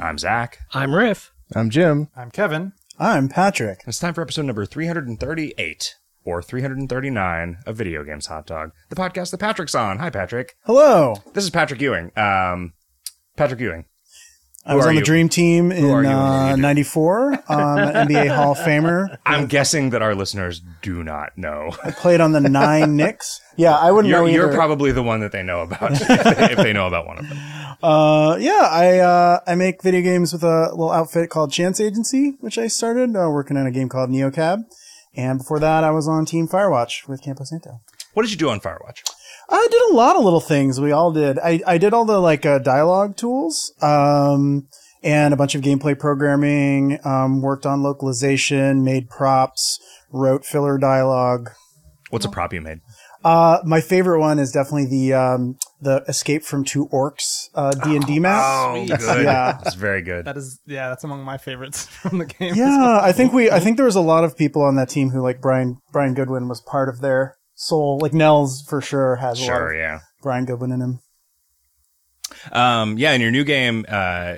I'm Zach. I'm Riff. I'm Jim. I'm Kevin. I'm Patrick. It's time for episode number 338 or 339 of Video Games Hot Dog, the podcast that Patrick's on. Hi, Patrick. Hello. This is Patrick Ewing. Um, Patrick Ewing. I was are on the you? Dream Team are in you and what do uh, you do? '94. I'm an NBA Hall of Famer. I'm guessing that our listeners do not know. I played on the nine Knicks. Yeah, I wouldn't You're, know you're probably the one that they know about if, they, if they know about one of them. Uh, yeah, I uh, I make video games with a little outfit called Chance Agency, which I started uh, working on a game called NeoCab. And before that, I was on Team Firewatch with Campo Santo. What did you do on Firewatch? I did a lot of little things. We all did. I, I did all the like uh, dialogue tools, um, and a bunch of gameplay programming. Um, worked on localization, made props, wrote filler dialogue. What's a prop you made? Uh, my favorite one is definitely the um, the Escape from Two Orcs uh, D and D map. Oh, good. Yeah. It's very good. That is, yeah, that's among my favorites from the game. Yeah, I think we. I think there was a lot of people on that team who like Brian. Brian Goodwin was part of their soul. Like Nels for sure has a lot Sure, of yeah. Brian Goodwin in him. Um, yeah, in your new game, uh,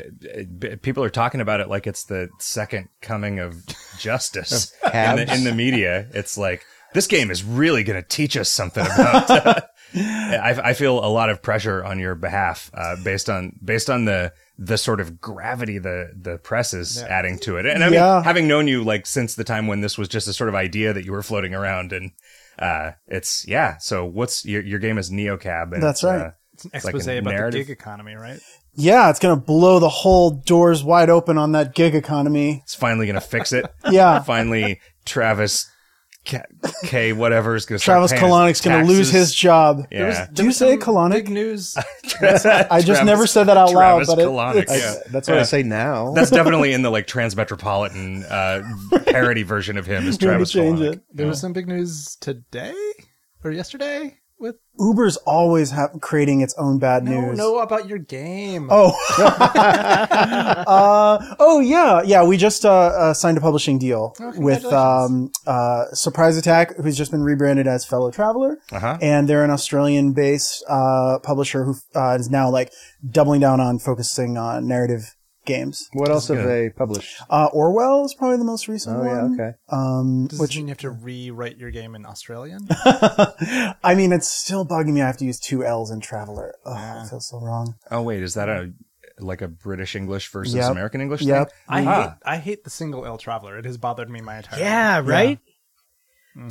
b- people are talking about it like it's the second coming of justice in, the, in the media. It's like this game is really going to teach us something about. I, I feel a lot of pressure on your behalf, uh, based on based on the the sort of gravity the the press is adding to it. And I mean, Yeah. having known you like since the time when this was just a sort of idea that you were floating around, and uh, it's yeah. So what's your your game is NeoCab? And That's it's, right. Uh, It's an It's like expose about narrative. the gig economy, right? Yeah, it's gonna blow the whole doors wide open on that gig economy. it's finally going to fix it. Yeah, finally Travis K, K whatever is going to Travis Kalanick's gonna lose his job. Yeah, Do you say Big Kalanick? news. I just never said that out loud, Travis but it, Kalanick, it's, yeah. That's what I say now. That's definitely in the like transmetropolitan uh, parody version of him. Is Travis change Kalanick. it. there was some big news today or yesterday with Uber's always ha- creating its own bad no, news. no about your game. Oh, uh, oh yeah, yeah. We just uh, uh, signed a publishing deal Oh, with um, uh, Surprise Attack, who's just been rebranded as Fellow Traveller, Uh-huh. and they're an Australian-based uh, publisher who uh, is now like doubling down on focusing on narrative games. what else have good. they published? Uh, Orwell is probably the most recent Oh yeah, one. okay. Um, Does which this mean you have to rewrite your game in Australian? I mean, it's still bugging me. I have to use two L's in Traveler. Oh, Yeah. it feels so wrong. Oh wait, is that a like a British English versus Yep. American English? Yep. Thing? I Ah. hate I hate the single L traveler. It has bothered me my entire Yeah, life. right?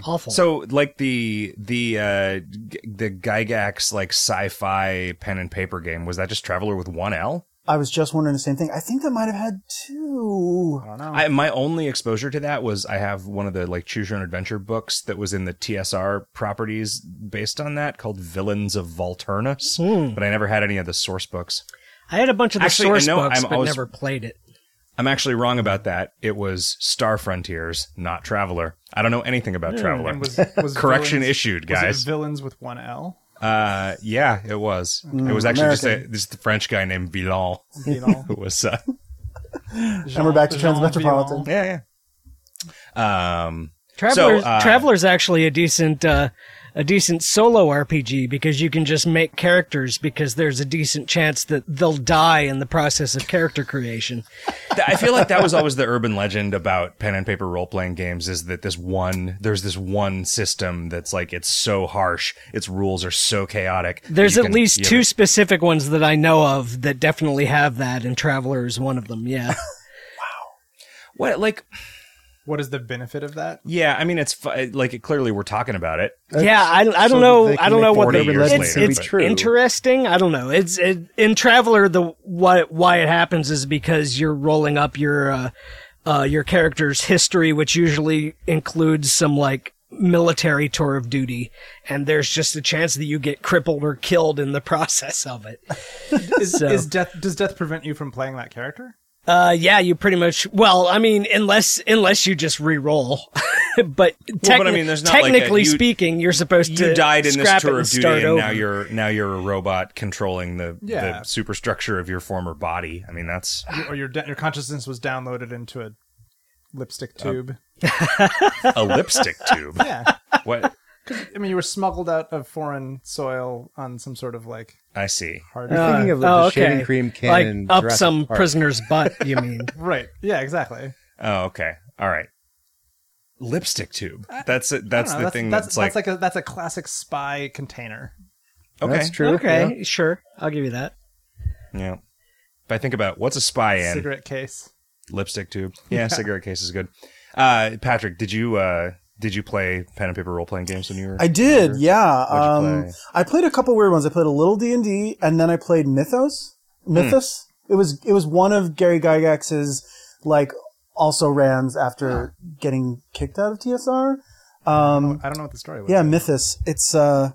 Awful. So like the the uh, g- the Gygax like sci-fi pen and paper game was that just Traveler with one L? I was just wondering the same thing. I think that might have had two. I don't know. I, my only exposure to that was I have one of the like choose your own adventure books that was in the TSR properties based on that called Villains of Volturnus, Hmm. but I never had any of the source books. I had a bunch of the Actually, source no, books, I'm but always- never played it. I'm actually wrong about that. It was Star Frontiers, not Traveler. I don't know anything about Traveler. Was, was Correction villains- issued, was it guys. villains with one L. Uh, yeah, it was. it was actually just a, American. this is the French guy named Villon You know, who was. Uh, And we're back to Jean Transmetropolitan. yeah, yeah. Um, Traveler's, So, uh, Traveler's actually a decent, uh, a decent solo RPG because you can just make characters because there's a decent chance that they'll die in the process of character creation. I feel like that was always the urban legend about pen and paper role playing games is that this one, there's this one system that's like, it's so harsh. Its rules are so chaotic. There's at can- least you two specific ones that I know of that definitely have that, and Traveler is one of them. Yeah. Wow. What, like, What is the benefit of that? yeah, I mean, it's fu- like, it, clearly we're talking about it. yeah, I, I don't know. I don't know what the years it's, later, it's true. interesting. I don't know. It's it, in Traveler. The why why it happens is because you're rolling up your uh, uh, your character's history, which usually includes some like military tour of duty, and there's just a chance that you get crippled or killed in the process of it. Is, So- is death does death prevent you from playing that character? Uh, yeah, you pretty much. Well, I mean, unless unless you just re-roll, but, techni- I mean, there's not like a- technically you- speaking, you're supposed to You died in this scrap it tour of duty, and over. now you're now you're a robot controlling the, Yeah. the superstructure of your former body. I mean, that's or your your consciousness was downloaded into a lipstick tube. a lipstick tube. yeah, What? I mean, you were smuggled out of foreign soil on some sort of like I see. hard. You're thinking of the, oh, the okay. shaving cream can in like up Jurassic some Park. prisoner's butt. You mean? right. Yeah. Exactly. Oh, okay. All right. Lipstick tube. That's it. That's I the don't thing. That's, That's, that's like, like a that's a classic spy container. okay. That's true. okay, sure. I'll give you that. Yeah. If I think about what's a spy in Cigarette case. lipstick tube. Yeah, cigarette case is good. Uh, Patrick, did you uh, did you play pen and paper role playing games when you were? I did, younger? yeah. Um, play? I played a couple weird ones. I played a little D and D, and then I played Mythus. Hmm. Mythus. It was it was one of Gary Gygax's like also rans after getting kicked out of TSR. Um, I don't know what the story was. yeah, Mythus. It's uh,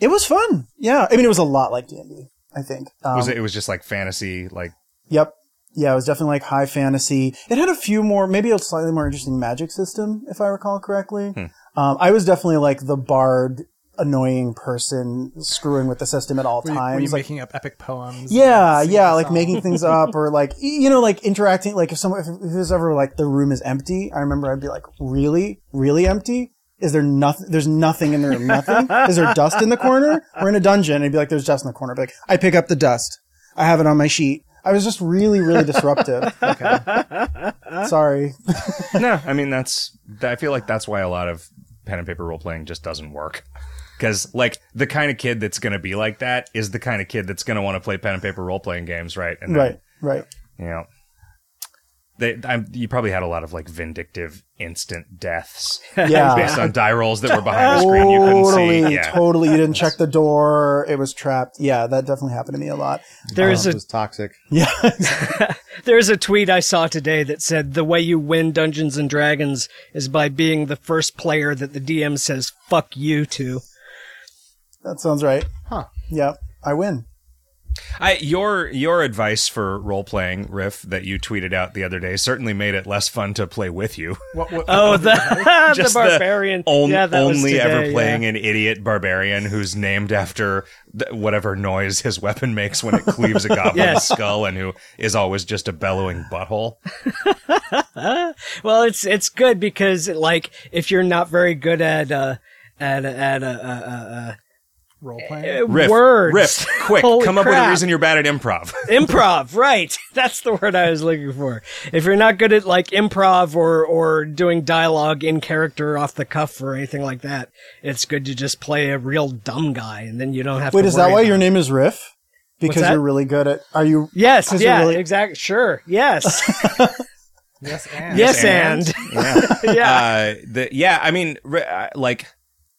it was fun. Yeah, I mean it was a lot like D and D. I think. Um, was it? It was just like fantasy, like Yep. Yeah, it was definitely like high fantasy. It had a few more, maybe a slightly more interesting magic system, if I recall correctly. Hmm. Um, I was definitely like the bard, annoying person screwing with the system at all Were you, times. were you like, making up epic poems? yeah, and yeah, like songs? making things up or like, you know, like interacting, like if someone, if it was ever like the room is empty, I remember I'd be like, really? Really empty? Is there nothing? There's nothing in the room. Nothing? Is there dust in the corner? We're in a dungeon. And I'd be like, there's dust in the corner. I'd be like, I pick up the dust. I have it on my sheet. I was just really, really disruptive. okay. Sorry. no. I mean, that's. I feel like that's why a lot of pen and paper role playing just doesn't work. Because like the kind of kid that's going to be like that is the kind of kid that's going to want to play pen and paper role playing games, right? And then, Right, right. You know, they. I'm, you probably had a lot of like vindictive instant deaths Yeah. based on die rolls that were behind the screen you couldn't totally, see. Yeah. totally. You didn't check the door. It was trapped. Yeah, that definitely happened to me a lot. There's um, it a was toxic. Yeah. there's a tweet I saw today that said the way you win Dungeons and Dragons is by being the first player that the DM says "fuck you" to. that sounds right. Huh. Yeah, I win. I, your your advice for role playing riff that you tweeted out the other day certainly made it less fun to play with you. What, what, Oh, the the Just barbarian. on- yeah, that was only today, ever yeah. playing an idiot barbarian who's named after th- whatever noise his weapon makes when it cleaves a goblin's Yes. skull, and who is always just a bellowing butthole. Well, it's it's good because like if you're not very good at uh at at uh, uh, role playing? uh, Riff, words, riff, quick, Holy come up with a reason you're bad at improv. improv, right? That's the word I was looking for. If you're not good at like improv or or doing dialogue in character off the cuff or anything like that, it's good to just play a real dumb guy, and then you don't have Wait, to. Wait, is that worry why about your it. name is Riff? Because you're really good at. Are you? Yes, yeah, really- exactly. Sure, yes, yes, and yes, and, yeah. yeah. Uh, the, yeah, I mean, re- uh, like,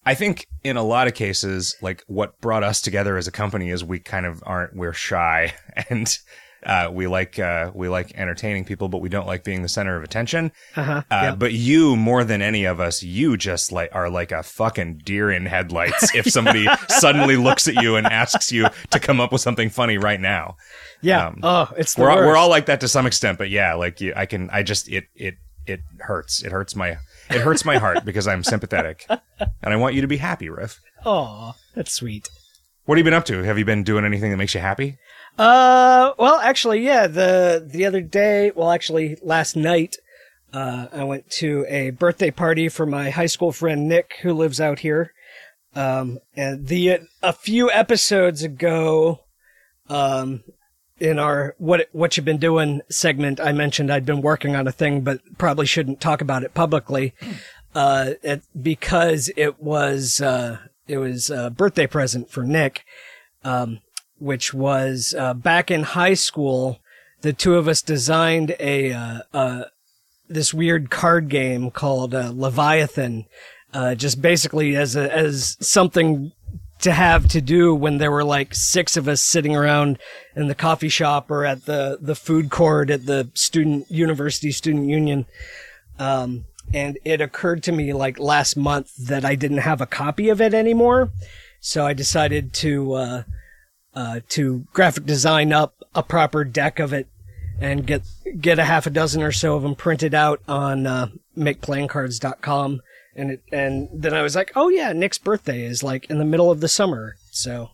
I think in a lot of cases, like, what brought us together as a company is we kind of aren't, we're shy and, uh, we like, uh, we like entertaining people, but we don't like being the center of attention. Uh-huh. Uh, Yep. but you, more than any of us, you just like, are like a fucking deer in headlights if somebody suddenly looks at you and asks you to come up with something funny right now. yeah. um, oh, it's We're, all- we're all like that to some extent, but yeah, like you, I can, I just, it, it, it hurts. It hurts my, it hurts my heart because I'm sympathetic and I want you to be happy, Riff. Oh, that's sweet. What have you been up to? Have you been doing anything that makes you happy? Uh, well, actually, yeah. The the other day, well, actually, last night, uh, I went to a birthday party for my high school friend Nick, who lives out here. Um, and the a few episodes ago, um, in our what what you've been doing segment, I mentioned I'd been working on a thing, but probably shouldn't talk about it publicly, uh, it, because it was uh, it was a birthday present for Nick. Um, which was uh, back in high school. The two of us designed a uh, this weird card game called uh, Leviathan, uh, just basically as a, as something to have to do when there were like six of us sitting around in the coffee shop or at the the food court at the student university student union. Um, and it occurred to me like last month that I didn't have a copy of it anymore, so I decided to. Uh, uh, to graphic design up a proper deck of it and get get a half a dozen or so of them printed out on uh, makeplayingcards.com and it, and then I was like, oh yeah, Nick's birthday is like in the middle of the summer, so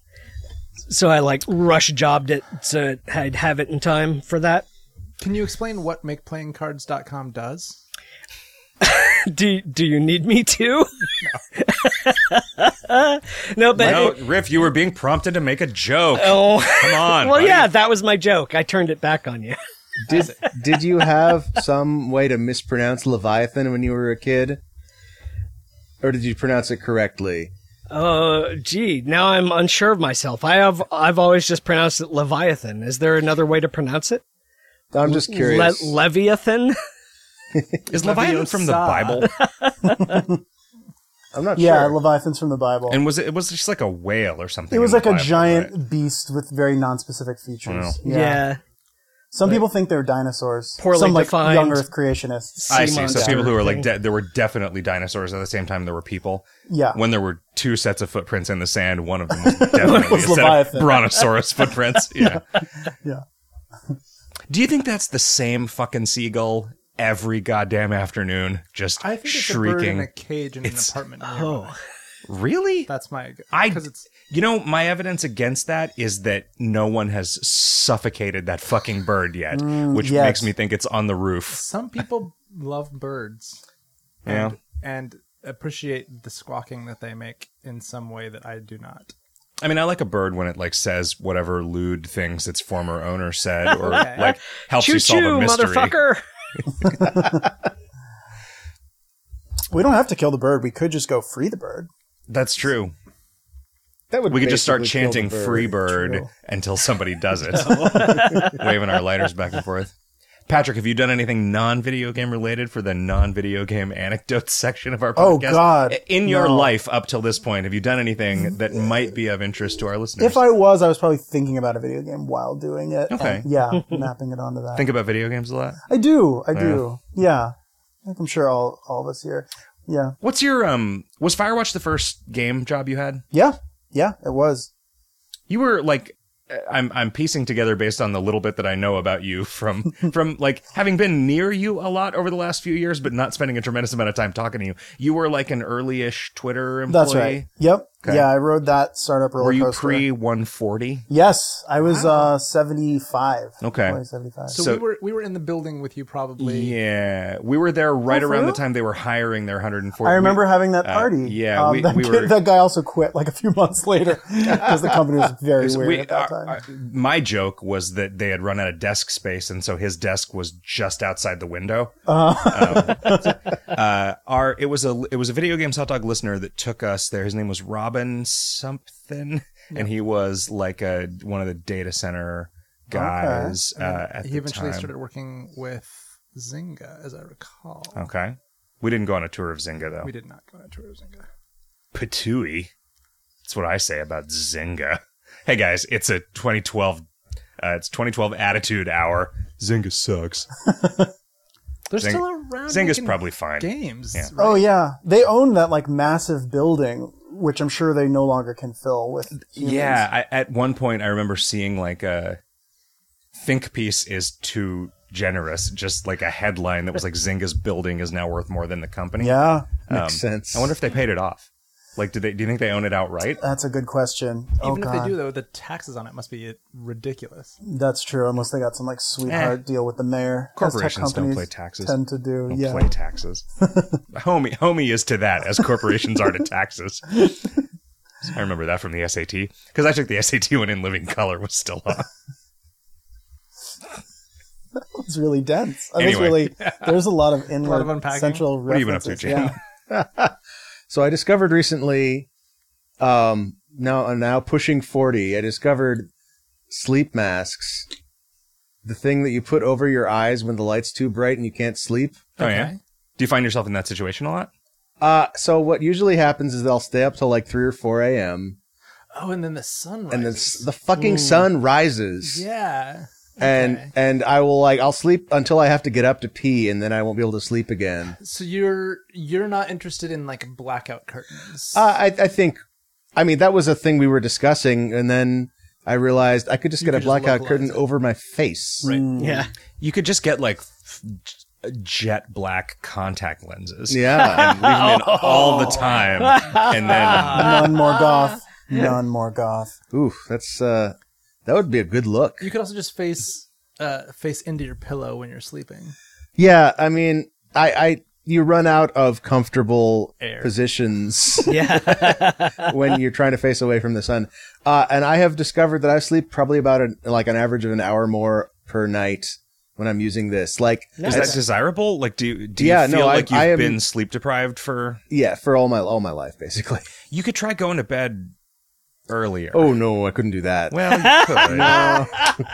so I like rush jobbed it so I'd have it in time for that. Can you explain what makeplayingcards.com does? do do you need me to? no, but No, Riff, you were being prompted to make a joke. oh, Come on. well, buddy. yeah, that was my joke. I turned it back on you. Did did you have some way to mispronounce Leviathan when you were a kid, or did you pronounce it correctly? Uh, gee, now I'm unsure of myself. I have I've always just pronounced it Leviathan. Is there another way to pronounce it? I'm just curious. Le- Leviathan. Is Leviathan from the Bible? I'm not Yeah, sure. Yeah, Leviathan's from the Bible. And was it, it was just like a whale or something? it was like a Bible, giant right? beast with very non-specific features. Yeah. Some people think they're dinosaurs. Poorly Some like defined. young Earth creationists. I see. So monster people who are like, thing. de- there were definitely dinosaurs at the same time there were people. Yeah. When there were two sets of footprints in the sand, one of them was definitely was a set of Leviathan. brontosaurus footprints. Yeah. Yeah. Do you think that's the same fucking seagull every goddamn afternoon, just I think it's a bird shrieking? in a cage in It's- an apartment. Oh. Really? that's my. I, because it's you know, my evidence against that is that no one has suffocated that fucking bird yet, mm, which yet. makes me think it's on the roof. some people love birds. Yeah. and, and appreciate the squawking that they make in some way that I do not. I mean, I like a bird when it like says whatever lewd things its former owner said, or Okay. like helps Choo you solve a choo, mystery. motherfucker. We don't have to kill the bird. We could just go free the bird. That's true. That would We could just start basically kill the chanting bird. "Free Bird" True. until somebody does it, waving our lighters back and forth. Patrick, have you done anything non-video game related for the non-video game anecdotes section of our podcast? Oh. God, In your no. life up till this point, have you done anything that might be of interest to our listeners? If I was, I was probably thinking about a video game while doing it. Okay. and, yeah, mapping it onto that. think about video games a lot. I do. I do. Yeah. I think I'm sure all, all of us here. Yeah. What's your um? Was Firewatch the first game job you had? Yeah. Yeah, it was. You were like, I'm I'm piecing together based on the little bit that I know about you from from like having been near you a lot over the last few years, but not spending a tremendous amount of time talking to you. You were like an early-ish Twitter employee. That's right. Yep. Okay. Yeah, I rode that startup roller Were you coaster. pre 140? Yes, I was uh 75. Okay. Probably 75. So, So- we were we were in the building with you probably. Yeah, we were there right Oh, for around the real? time they were hiring their 140. I remember we- having that uh, party. yeah, Um, we- that, we kid- were- that guy also quit like a few months later because the company was very weird we- at that our- time. our- my joke was that they had run out of desk space, and so his desk was just outside the window. Uh-huh. Um, uh, our it was a it was a video games hot dog listener that took us there. His name was Robin something, and he was like a one of the data center guys uh, at He the eventually time. started working with Zynga, as I recall. Okay, we didn't go on a tour of Zynga though. We did not go on a tour of Zynga. Patooey. That's what I say about Zynga. Hey guys, it's a 2012. Uh, it's 2012 Attitude Hour. Zynga sucks. They're Zynga- still around. Zynga's making probably fine. games. Yeah. right? Oh yeah, they own that like massive building, which I'm sure they no longer can fill with. humans. Yeah, I, at one point I remember seeing like a think piece is too generous, just like a headline that was like Zynga's building is now worth more than the company. yeah, Makes um, sense. I wonder if they paid it off. Like, did they? Do you think they own it outright? that's a good question. oh Even if god, they do, though, the taxes on it must be ridiculous. that's true. Unless they got some like sweetheart deal with the mayor. as tech Eh. Corporations don't companies play taxes. Tend to do. Don't yeah. play taxes. homie, homie is to that as corporations are to taxes. I remember that from the SAT because I took the SAT when In Living Color was still on. It's really dense. That was Anyway. really. There's a lot of inward of unpacking. central What have you been up to, references. Jane? Yeah. So I discovered recently, um, now I'm now pushing forty. I discovered sleep masks, the thing that you put over your eyes when the light's too bright and you can't sleep. Oh yeah. Do you find yourself in that situation a lot? Uh, so what usually happens is they'll stay up till like three or four a.m. Oh, and then the sun rises. and the the fucking sun rises, yeah. And Okay. and I will like I'll sleep until I have to get up to pee, and then I won't be able to sleep again. So you're you're not interested in like blackout curtains. Uh, I I think, I mean that was a thing we were discussing, and then I realized I could just get could a blackout curtain it. over my face. right. Yeah. You could just get like f- jet black contact lenses. Yeah. And leave them in all the time, and then None more goth. None more goth. Oof, that's uh, that would be a good look. You could also just face uh face into your pillow when you're sleeping. Yeah, I mean, I, I you run out of comfortable Air. positions Yeah. when you're trying to face away from the sun. Uh, and I have discovered that I sleep probably about an, like an average of an hour more per night when I'm using this. Like, Is that desirable? Like, do you, do you Yeah, feel no, I- like you've I am- been sleep deprived for? yeah, for all my all my life, basically. You could try going to bed earlier. Oh no, I couldn't do that. well, you could. No.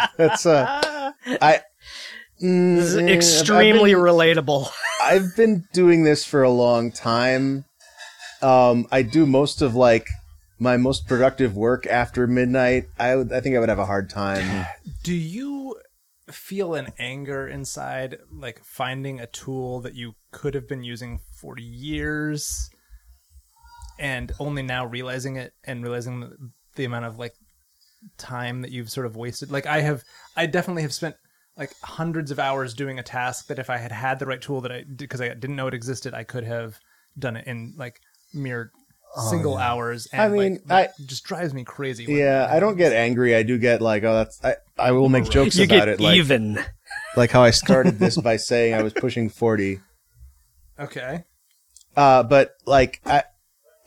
that's uh, I. Mm, This is eh, I've extremely been- relatable. I've been doing this for a long time. Um, I do most of like my most productive work after midnight. I would, I think I would have a hard time. Do you feel an anger inside, like finding a tool that you could have been using for years, and only now realizing it and realizing the, the amount of like time that you've sort of wasted? Like I have, I definitely have spent like hundreds of hours doing a task that if I had had the right tool that I because I didn't know it existed, I could have done it in like mere single hours. And I mean, like, I- it just drives me crazy. Yeah, that I don't get angry. I do get like, oh, that's I. I will make jokes You about get it, like even. like how I started this by saying I was pushing forty. Okay. Uh, but like I,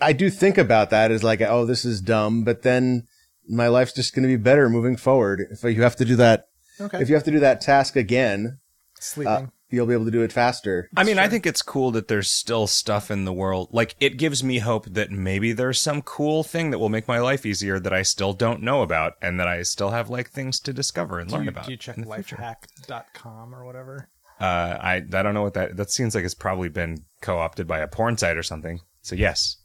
I do think about that as like, oh, this is dumb. But then my life's just going to be better moving forward. If you have to do that, Okay. if you have to do that task again, Sleeping. uh, you'll be able to do it faster. I mean, I think it's cool that there's still stuff in the world. Like, it gives me hope that maybe there's some cool thing that will make my life easier that I still don't know about, and that I still have like things to discover and do learn you, about. do you check in the future. lifehack.com or whatever? Uh, I I don't know what that. That seems like it's probably been co-opted by a porn site or something. So yes,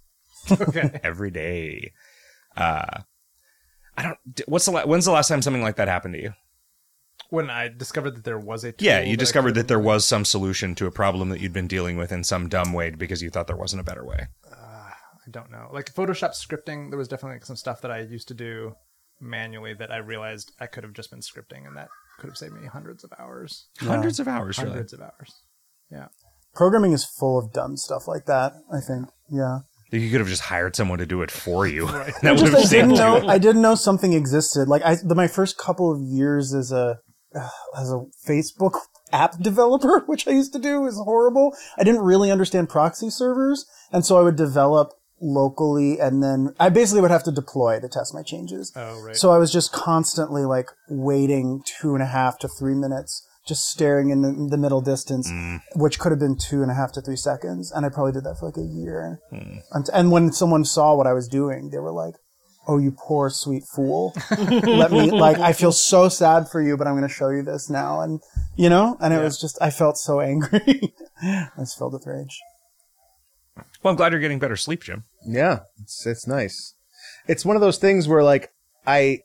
Okay. every day. Uh, I don't. What's the la- when's the last time something like that happened to you? when I discovered that there was a tool Yeah, you that discovered could that there was some solution to a problem that you'd been dealing with in some dumb way because you thought there wasn't a better way. I don't know. Like Photoshop scripting, there was definitely some stuff that I used to do manually that I realized I could have just been scripting, and that could have saved me hundreds of hours. Hundreds of hours, really. Hundreds of hours. Yeah. Programming is full of dumb stuff like that. I think. Yeah. You could have just hired someone to do it for you. Right. that would Just have I saved didn't you. know. I didn't know something existed. Like I, the, my first couple of years as a uh, as a Facebook app developer, which I used to do, is horrible. I didn't really understand proxy servers, and so I would develop locally, and then I basically would have to deploy to test my changes. Oh, right. So I was just constantly like waiting two and a half to three minutes, just staring in the, in the middle distance, mm. which could have been two and a half to three seconds. And I probably did that for like a year. Hmm. And, and when someone saw what I was doing, they were like, Oh, you poor sweet fool. Let me, like, I feel so sad for you, but I'm going to show you this now. And, you know, and it was just, I felt so angry. I was filled with rage. Well, I'm glad you're getting better sleep, Jim. Yeah, it's it's nice. It's one of those things where like I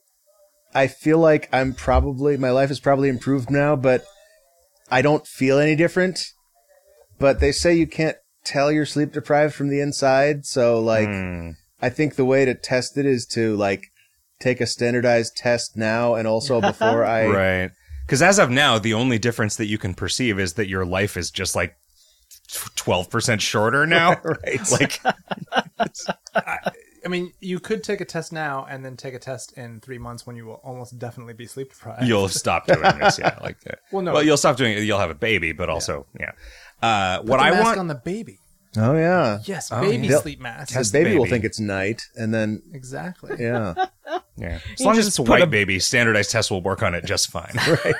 I feel like I'm probably my life is probably improved now, but I don't feel any different. But they say you can't tell you're sleep deprived from the inside, so like Hmm. I think the way to test it is to like take a standardized test now and also before I right. Because as of now, the only difference that you can perceive is that your life is just like twelve percent shorter now. right. Like, I mean, you could take a test now and then take a test in three months when you will almost definitely be sleep deprived. you'll stop doing this. Yeah. Like, uh, Well, no. Well, you'll stop doing it. You'll have a baby, but also, yeah. Uh, Put what the I mask want. on the baby. Oh yeah. Yes, Oh, baby yeah. sleep mask. Because the baby, will think it's night and then Exactly. yeah. yeah. As long as it's a white a- baby, standardized tests will work on it just fine. right.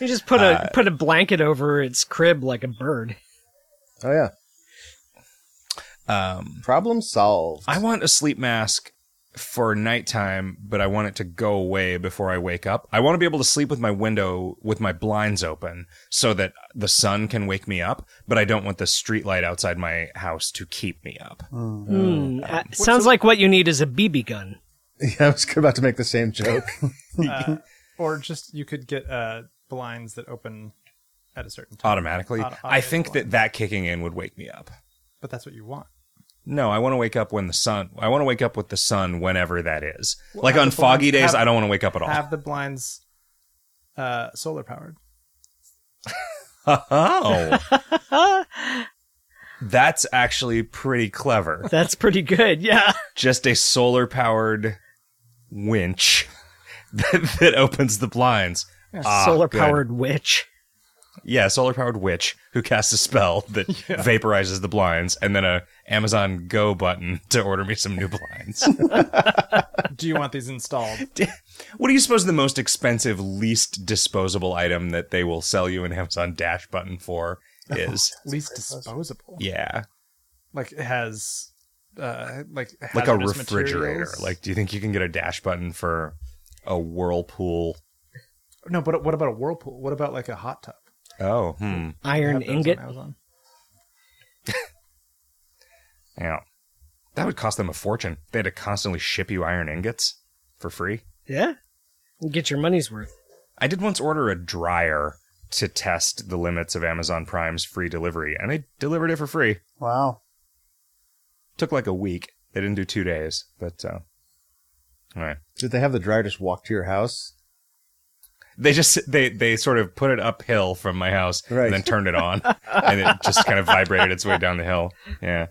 You just put Uh, a put a blanket over its crib like a bird. Oh yeah. Um, Problem solved. I want a sleep mask for nighttime, but I want it to go away before I wake up. I want to be able to sleep with my window with my blinds open so that the sun can wake me up, but I don't want the street light outside my house to keep me up. Hmm, uh, sounds like what you need is a BB gun. Yeah, I was about to make the same joke. Uh, or just you could get uh, blinds that open at a certain time. Automatically. Auto- I think automatic that that kicking in would wake me up. But that's what you want. No, I want to wake up when the sun. I want to wake up with the sun whenever that is. like on foggy blinds- days, have- I don't want to wake up at all. Have the blinds uh, solar powered. oh, that's actually pretty clever. That's pretty good. Yeah. Just a solar powered winch that, that opens the blinds. Ah, Solar powered witch. Yeah, solar powered witch who casts a spell that vaporizes the blinds, and then a Amazon Go button to order me some new blinds. Do you want these installed? what do you suppose the most expensive, least disposable item that they will sell you an Amazon Dash button for is? Least disposable. yeah, Like it has, uh, like like a refrigerator. materials. Like, do you think you can get a Dash button for a Whirlpool? no, but what about a whirlpool? What about like a hot tub? Oh, hmm. Iron Have those on ingot. Yeah. That would cost them a fortune. They had to constantly ship you iron ingots for free. Yeah. Get your money's worth. I did once order a dryer to test the limits of Amazon Prime's free delivery, and they delivered it for free. Wow. Took like a week. They didn't do two days, but uh, all right. Did they have the dryer just walk to your house? They just they they sort of put it uphill from my house Right. and then turned it on, and it just kind of vibrated its way down the hill. Yeah,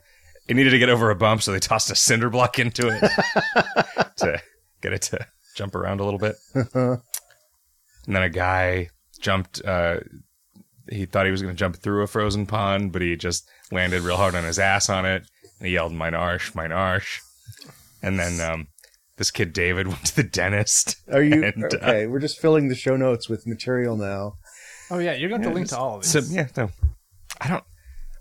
it needed to get over a bump, so they tossed a cinder block into it to get it to jump around a little bit. and then a guy jumped. Uh, he thought he was going to jump through a frozen pond, but he just landed real hard on his ass on it, and he yelled "Mine arsh, mine arsh," and then. Um, this kid David went to the dentist. Are you And, uh, okay? We're just filling the show notes with material now. Oh yeah, you're going to to link to all of these. So yeah, no, I don't.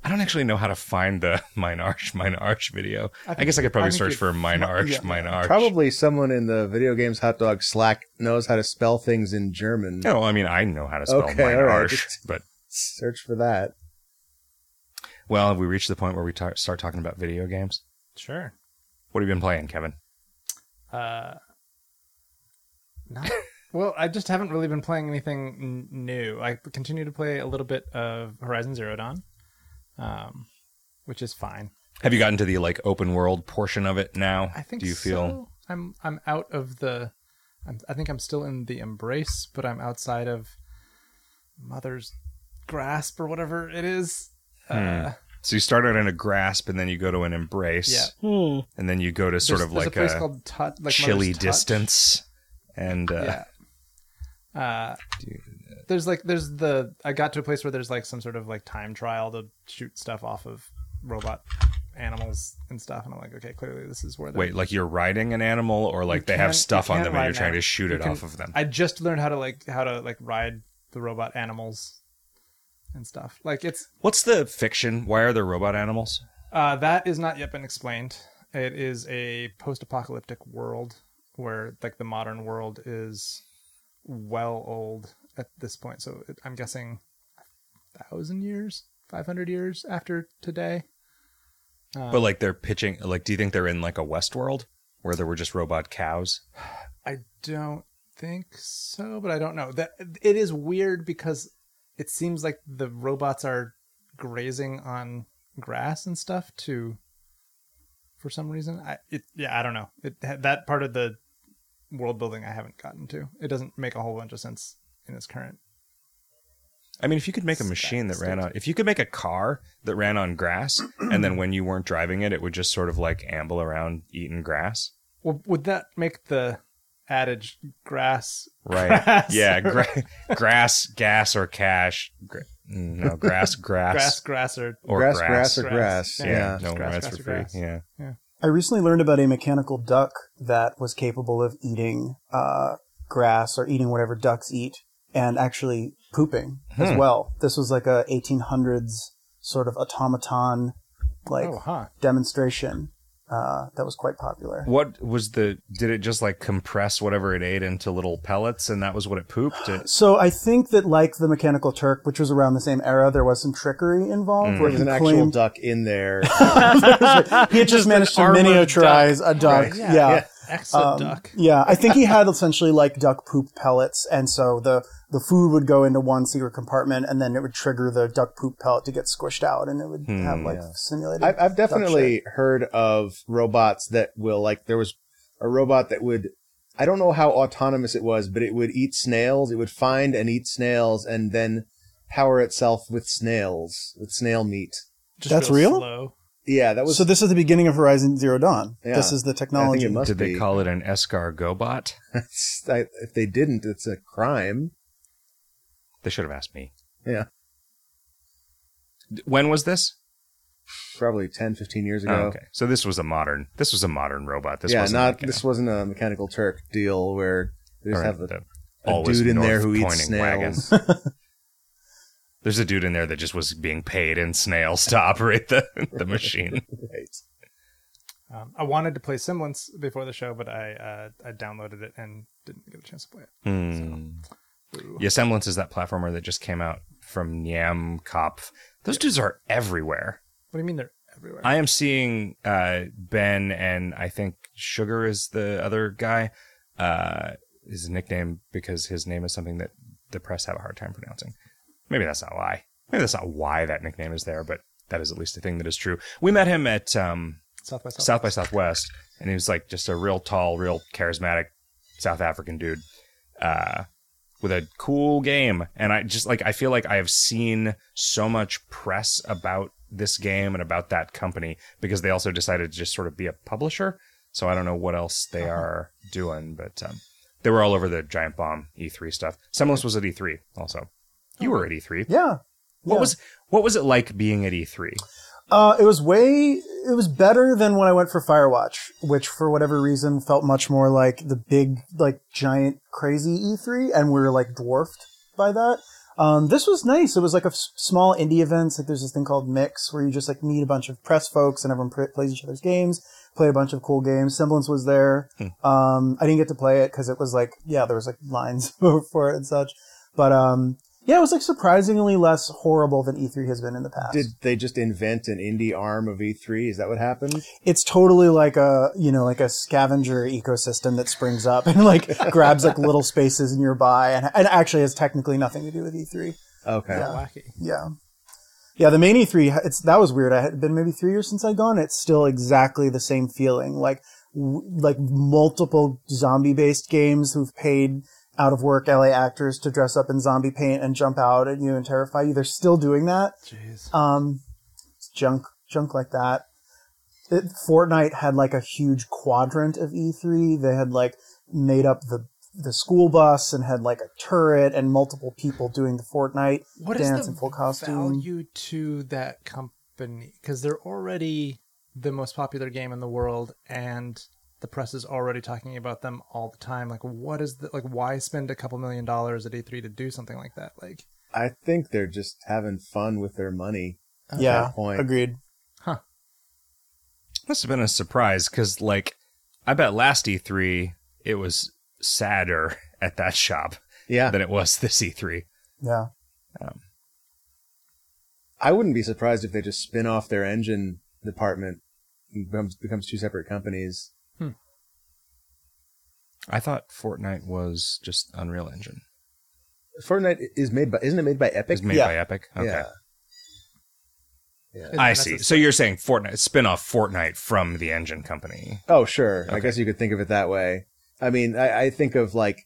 I don't actually know how to find the Mine Arch, Mine Arch video. I, guess I could probably I search for Mine Arch, yeah. Mine Arch. Probably someone in the video games hot dog Slack knows how to spell things in German. No, I mean I know how to spell Okay, Mine all right. Arch, but Search for that. well, have we reached the point where we ta- start talking about video games? Sure. What have you been playing, Kevin? Uh, not, well, I just haven't really been playing anything n- new. I continue to play a little bit of Horizon Zero Dawn, um, which is fine. Have you gotten to the like open world portion of it now? I think Do you feel? I'm I'm out of the. I'm, I think I'm still in the embrace, but I'm outside of Mother's grasp or whatever it is. Uh, So you start out in a grasp, and then you go to an embrace, Yeah. Hmm. and then you go to sort there's- of like a place a, called Tut- like chilly Touch. distance, and uh, Yeah. Uh, there's like there's the I got to a place where there's like some sort of like time trial to shoot stuff off of robot animals and stuff, and I'm like, okay, clearly this is where. they're- wait, like you're riding an animal, or like they have stuff on them, and you're trying now. to shoot You it can- off of them. I just learned how to like how to like ride the robot animals and stuff. Like it's What's the fiction? Why are there robot animals? uh, that is not yet been explained. It is a post-apocalyptic world where like the modern world is well old at this point. So it, I'm guessing a thousand years, five hundred years after today. But like they're pitching, like, do you think they're in like a Westworld where there were just robot cows? I don't think so, but I don't know. That it is weird because it seems like the robots are grazing on grass and stuff too. for some reason. I it yeah, I don't know. It that part of the world building I haven't gotten to. It doesn't make a whole bunch of sense in its current. I mean, if you could make a machine that ran on, if you could make a car that ran on grass, and then when you weren't driving it, it would just sort of like amble around eating grass. Well, would that make the adage grass Right. grass, Yeah. or- Gra- grass, gas, or cash. Gra- no, grass, grass, grass grass or or grass, grass. grass, or Grass. grass. Yeah. Yeah, Yeah. no, Grass, that's grass, for free. grass. Yeah. I recently learned about a mechanical duck that was capable of eating uh, grass or eating whatever ducks eat and actually pooping as well. This was like a 1800s sort of automaton like oh huh demonstration uh, that was quite popular. What was the? Did it just like compress whatever it ate into little pellets, and that was what it pooped? It, So I think that like the Mechanical Turk, which was around the same era, there was some trickery involved where There's he an actual duck in there. he had just managed to armored miniaturize a duck. Right, yeah. yeah. yeah. Exo um, duck Yeah, I think he had essentially like duck poop pellets, and so the the food would go into one secret compartment, and then it would trigger the duck poop pellet to get squished out, and it would hmm, have like simulated. I've, I've definitely shit. heard of robots that will like. There was a robot that would. I don't know how autonomous it was, but it would eat snails. It would find and eat snails, and then power itself with snails, with snail meat. Just That's real? slow. Yeah, that was. So this is the beginning of Horizon Zero Dawn. Yeah. This is the I think technology. it must did be. they call it an escargobot? I- if they didn't, it's a crime. They should have asked me. Yeah. When was this? Probably 10, 15 years Oh, ago. okay, so this was a modern. This was a modern robot. This yeah, wasn't not like a- this wasn't a Mechanical Turk deal where they just have a, the a dude in there who eats pointing snails. There's a dude in there that just was being paid in snails to operate the the machine. right. Um, I wanted to play Semblance before the show, but I uh, I downloaded it and didn't get a chance to play it. Hmm. Ooh. Yeah, Semblance is that platformer that just came out from Nyamakop. Those dudes are everywhere. What do you mean they're everywhere? I am seeing uh, Ben and I think Sugar is the other guy. Uh, his nickname because his name is something that the press have a hard time pronouncing. Maybe that's not why. Maybe that's not why that nickname is there, but that is at least a thing that is true. We met him at um, South by South. South by Southwest, and he was like just a real tall, real charismatic South African dude uh, with a cool game. And I just like I feel like I have seen so much press about this game and about that company because they also decided to just sort of be a publisher. So I don't know what else they are doing, but um, they were all over the Giant Bomb E3 stuff. Semblance was at E3 also. You were at E3. Yeah. What Yeah. was what was it like being at E E3? Uh, it was way, it was better than when I went for Firewatch, which for whatever reason felt much more like the big, like giant crazy E3 and we were like dwarfed by that. Um, this was nice. It was like a s- small indie event. Like there's this thing called Mix where you just like meet a bunch of press folks and everyone pr- plays each other's games, play a bunch of cool games. Semblance was there. Um, I didn't get to play it because it was like, yeah, there was like lines for it and such. But, um, yeah, it was like surprisingly less horrible than E3 has been in the past. Did they just invent an indie arm of E3? Is that what happened? it's totally like a you know like a scavenger ecosystem that springs up and like grabs like little spaces nearby and, and actually has technically nothing to do with E3. Okay. Yeah. Wacky. Yeah. Yeah, the main E3, it's, that was weird. I had been maybe three years since I'd gone. It's still exactly the same feeling. Like, w- like multiple zombie based games who've paid out of work LA actors to dress up in zombie paint and jump out at you and terrify you. They're still doing that. Jeez. Um, it's junk, junk like that. It, Fortnite had like a huge quadrant of E3. They had like made up the the school bus and had like a turret and multiple people doing the Fortnite What dance the in full costume. value to that company? Because they're already the most popular game in the world, and the press is already talking about them all the time. Like, what is the like? Why spend a couple million dollars at E3 to do something like that? Like, I think they're just having fun with their money. at yeah, that point. agreed. Must have been a surprise because, like, I bet last E3 it was sadder at that shop Yeah. than it was this E E3. Yeah. Um, I wouldn't be surprised if they just spin off their engine department and becomes, becomes two separate companies. I thought Fortnite was just Unreal Engine. Fortnite is made by, isn't it made by Epic? was made Yeah. by Epic. Okay. Yeah. Yeah. I see. So you're saying Fortnite spin off Fortnite from the engine company. Oh, sure. I guess you could think of it that way. I mean, I, I think of like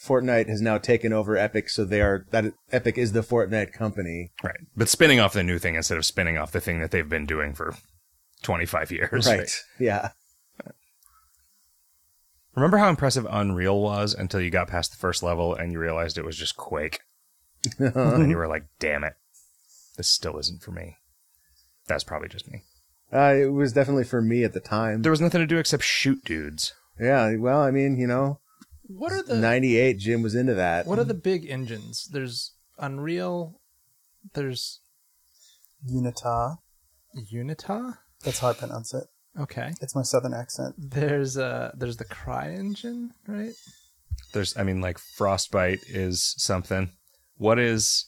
Fortnite has now taken over Epic, so they are that Epic is the Fortnite company. Right. But spinning off the new thing instead of spinning off the thing that they've been doing for 25 years. Right. Yeah. Remember how impressive Unreal was until you got past the first level and you realized it was just Quake? and you were like, damn it. This still isn't for me. That's probably just me. Uh, it was definitely for me at the time. There was nothing to do except shoot dudes. Yeah. Well, I mean, you know, what are the 98, Jim was into that. what are the big engines? There's Unreal. There's Unita. Unita. That's how I pronounce it. Okay. It's my southern accent. There's uh there's the Cry engine, right? There's, I mean, like Frostbite is something. What is,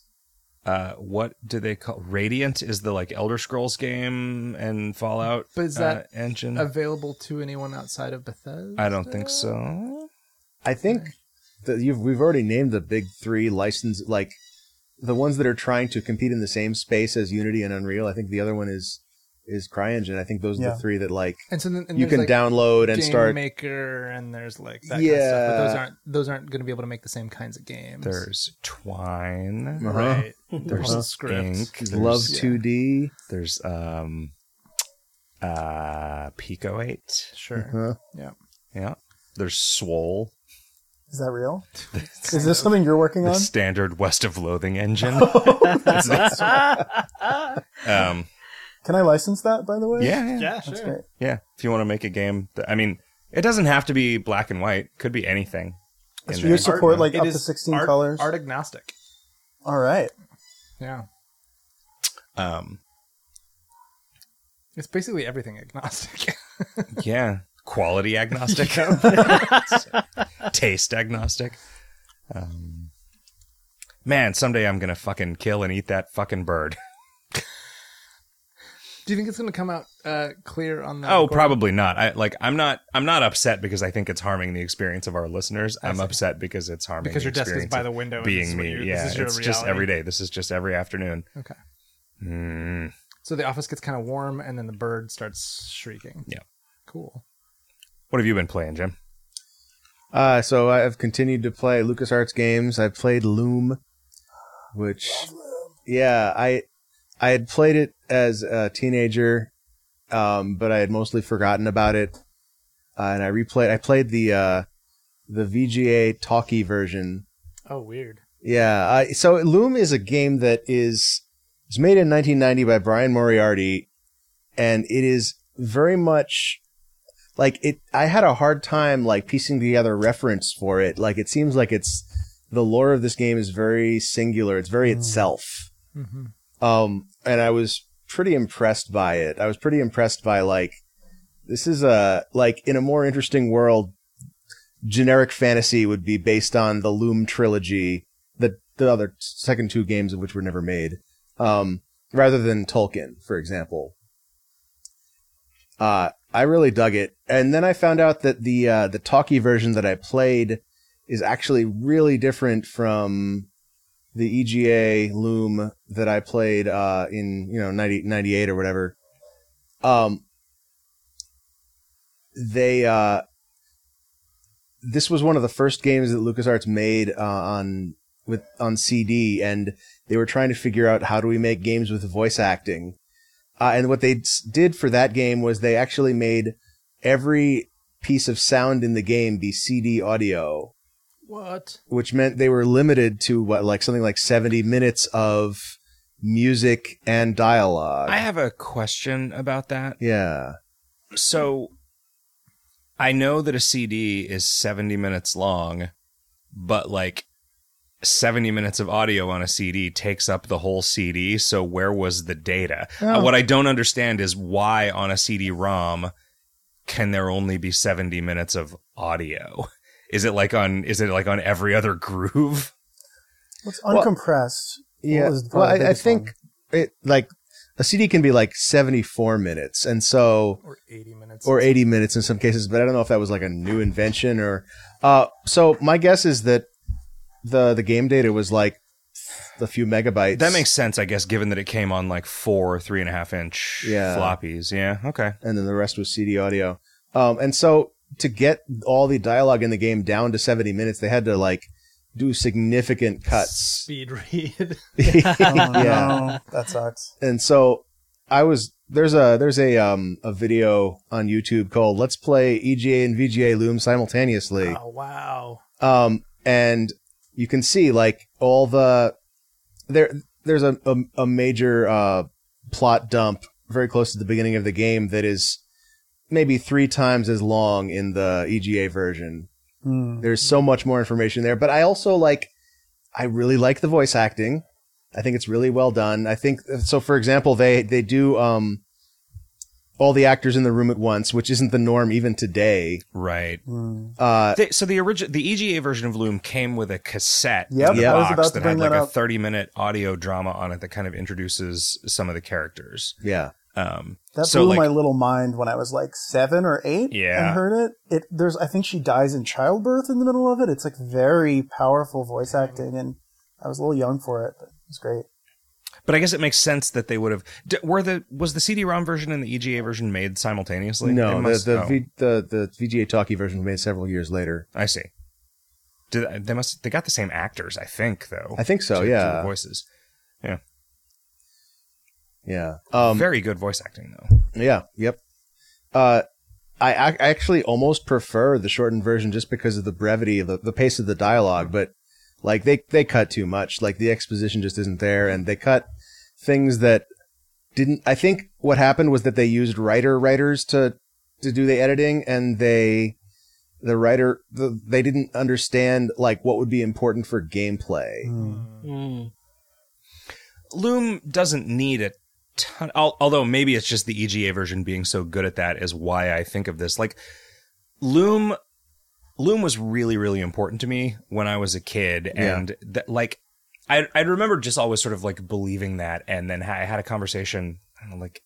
uh, what do they call? Radiant is the like Elder Scrolls game and Fallout. But is uh, that engine? Available to anyone outside of Bethesda? I don't think so. I think that you've we've already named the big three license like the ones that are trying to compete in the same space as Unity and Unreal. I think the other one is is CryEngine. I think those are Yeah. the three that like And so then and you there's, can like, download and Game start. Maker and there's like that kind of stuff. But those aren't those aren't going to be able to make the same kinds of games. There's Twine. Uh-huh. right. There's There's script. Ink. There's, Love 2D. There's um, uh, Pico Eight. Sure. Huh? Yeah. Yeah. There's Swole. Is that real? Is this something you're working the on? standard West of Loathing engine. um, Can I license that, by the way? yeah, yeah, Yeah, That's sure. great. yeah. If you want to make a game, that, I mean, it doesn't have to be black and white. Could be anything. in Do there. you support Art- like it up is to 16 art, colors? Art agnostic. All right. Yeah. Um, It's basically everything agnostic. yeah, quality agnostic, taste agnostic. Um, man, someday I'm gonna fucking kill and eat that fucking bird. Do you think it's going to come out uh, clear on that? Oh, recording? probably not. I like. I'm not. I'm not upset because I think it's harming the experience of our listeners. I'm see. upset because it's harming Because the your desk is experience by of the window. Being me, you- yeah. This is your It's just every day. This is just every afternoon. Okay. Mm. So the office gets kind of warm, and then the bird starts shrieking. Yeah. Cool. What have you been playing, Jim? Uh, so I've continued to play LucasArts games. I've played Loom, which, yeah, I I had played it as a teenager, um, but I had mostly forgotten about it. Uh, and I replayed. I played the uh, the VGA talkie version. Oh, weird. Yeah. I, so Loom is a game that is it's made in 1990 by Brian Moriarty, and it is very much like it. I had a hard time like piecing together reference for it. Like it seems like it's the lore of this game is very singular. It's very itself. hmm Um, and I was pretty impressed by it. I was pretty impressed by like this is a like in a more interesting world. Generic fantasy would be based on the Loom trilogy, the the other second two games of which were never made, um, rather than Tolkien, for example. Uh, I really dug it, and then I found out that the uh, the talkie version that I played is actually really different from the EGA Loom that I played uh, in you know 90, 98 or whatever. Um, they uh, this was one of the first games that LucasArts made uh, on with on CD, and they were trying to figure out how do we make games with voice acting. Uh, and what they did for that game was they actually made every piece of sound in the game be CD audio What? which meant they were limited to what like something like 70 minutes of music and dialogue. I have a question about that. yeah. So I know that a CD is 70 minutes long, but like 70 minutes of audio on a CD takes up the whole CD. So where was the data? Uh, what I don't understand is why on a CD ROM can there only be 70 minutes of audio? Is it like on is it like on every other groove? It's uncompressed? Yeah. What Well, I, I think one? it like a CD can be like 74 minutes. And so, Or 80 minutes. or 80 minutes in some cases, but I don't know if that was like a new invention or, uh, so my guess is that the, the game data was like a few megabytes. That makes sense, I guess, given that it came on like four three and a half inch Yeah. floppies. Yeah, okay. and then the rest was CD audio. Um, and so to get all the dialogue in the game down to 70 minutes, they had to like do significant cuts. Speed read. Oh, yeah. no. That sucks. And so I was, there's a, there's a, um, a video on YouTube called Let's Play EGA and VGA Loom simultaneously. oh, wow. Um, and you can see like all the there. There's a a, a major uh, plot dump very close to the beginning of the game that is maybe three times as long in the EGA version. Hmm. There's so much more information there, but I also like. I really like the voice acting. I think it's really well done. I think so. For example, they they do um all the actors in the room at once, which isn't the norm even today. Right. Hmm. Uh, They, so the original, the EGA version of Loom came with a cassette Yep, in the Yeah. I was box about that bring had like that a up. thirty minute audio drama on it that kind of introduces some of the characters. yeah. Um, That so blew like, my little mind when I was like seven or eight Yeah. and heard it. It there's I think she dies in childbirth in the middle of it. It's like very powerful voice acting, and I was a little young for it, but it was great. but I guess it makes sense that they would have. Were the was the CD-ROM version and the EGA version made simultaneously? No, They the must- the, oh, v, the the VGA talkie version was made several years later. I see. Did they must they got the same actors? I think though. I think so. to- to yeah, the voices. yeah. Um, Very good voice acting though. yeah. Yep. Uh, I, I actually almost prefer the shortened version just because of the brevity of the, the pace of the dialogue, but like they they cut too much. Like the exposition just isn't there, and they cut things that didn't. I think what happened was that they used writer writers to to do the editing, and they the writer the, they didn't understand like what would be important for gameplay. Mm. Loom doesn't need a ton. Although maybe it's just the EGA version being so good at that is why I think of this. Like Loom, Loom was really really important to me when I was a kid, Yeah. and that like I I remember just always sort of like believing that, and then I had a conversation I don't know like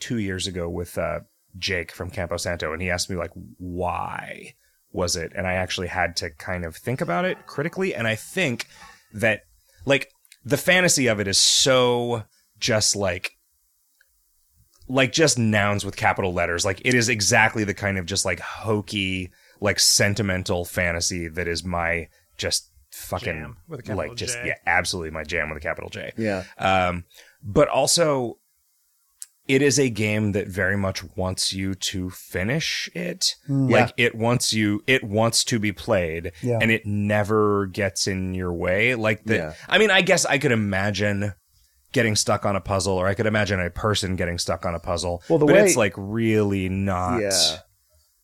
two years ago with uh, Jake from Campo Santo, and he asked me like why was it, and I actually had to kind of think about it critically, and I think that like the fantasy of it is so just like like just nouns with capital letters like it is exactly the kind of just like hokey like sentimental fantasy that is my just fucking Jam with a capital like just J. yeah absolutely my jam with a capital J Yeah, um, but also it is a game that very much wants you to finish it. Like it wants you, it wants to be played Yeah. and it never gets in your way. Like the, Yeah. I mean, I guess I could imagine getting stuck on a puzzle or I could imagine a person getting stuck on a puzzle. Well, the but way- it's like really not. yeah.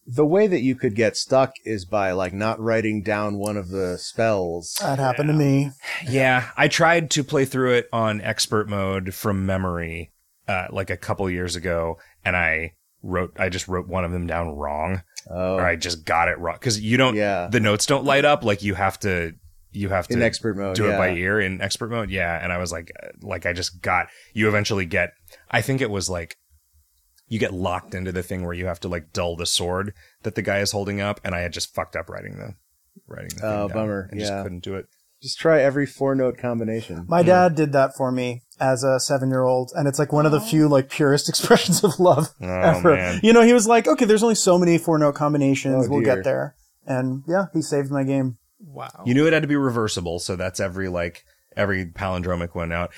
The way that you could get stuck is by like not writing down one of the spells. That happened to me. Yeah, I tried to play through it on expert mode from memory, uh, like a couple years ago, and I wrote, I just wrote one of them down wrong, Oh, or I just got it wrong because you don't, Yeah. the notes don't light up. Like you have to, you have to in expert mode. do yeah. it by ear in expert mode. Yeah, and I was like, uh, like I just got. You eventually get. I think it was like. You get locked into the thing where you have to like dull the sword that the guy is holding up, and I had just fucked up writing the writing the Oh, down bummer. and just Yeah. couldn't do it. Just try every four note combination. My dad did that for me as a seven year old, and it's like one of the few like purest expressions of love Oh, ever. man. You know, he was like, "Okay, there's only so many four note combinations. Oh, we'll get there." And yeah, he saved my game. Wow. You knew it had to be reversible, so that's every like every palindromic one out.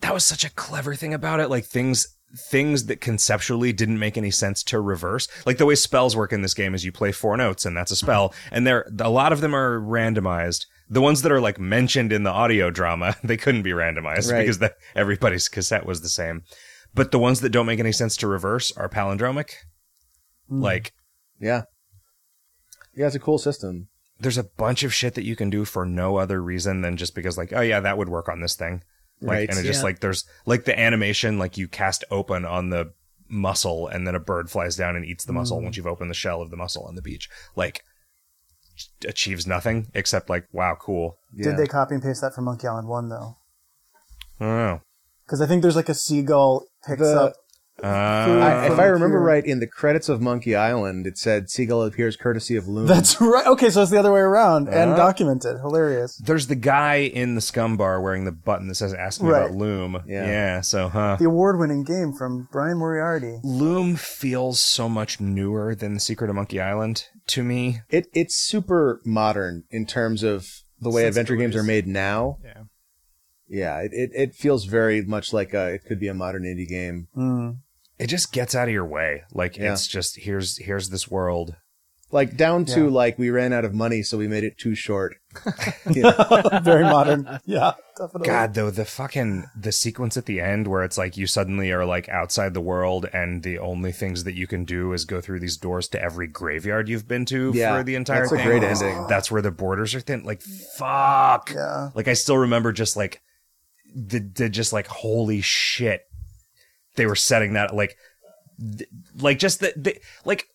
That was such a clever thing about it. Like things things that conceptually didn't make any sense to reverse. Like the way spells work in this game is you play four notes and that's a spell, and there a lot of them are randomized. The ones that are like mentioned in the audio drama, they couldn't be randomized Right. because the, everybody's cassette was the same. But the ones that don't make any sense to reverse are palindromic. Hmm. Like Yeah. Yeah, it's a cool system. There's a bunch of shit that you can do for no other reason than just because like oh yeah that would work on this thing like Right. and it just Yeah. like there's like the animation like you cast open on the mussel and then a bird flies down and eats the mussel Mm. once you've opened the shell of the mussel on the beach like achieves nothing except like wow cool Yeah. Did they copy and paste that from Monkey Island One though? i don't know Because I think there's like a seagull picks The- up. Uh, I, if I remember here. right, in the credits of Monkey Island, it said Seagull appears courtesy of Loom. That's right. Okay, so it's the other way around and Uh. documented. Hilarious. there's the guy in the SCUMM bar wearing the button that says ask me Right. about loom Yeah. yeah so huh The award-winning game from Brian Moriarty. loom feels so much newer than the secret of monkey island to me it it's super modern in terms of the way adventure games are made now. Yeah. Yeah, it, it, it feels very much like a, it could be a modern indie game. Mm. it just gets out of your way. Like Yeah. it's just here's here's this world. Like down to Yeah. like we ran out of money, so we made it too short. Yeah. Very modern. Yeah, definitely. God though, the fucking the sequence at the end where it's like you suddenly are like outside the world and the only things that you can do is go through these doors to every graveyard you've been to Yeah, for the entire that's a great That's- ending. That's where the borders are thin. Like fuck. Yeah. Like I still remember just like the, the just like holy shit. They were setting that like th- like just the, the like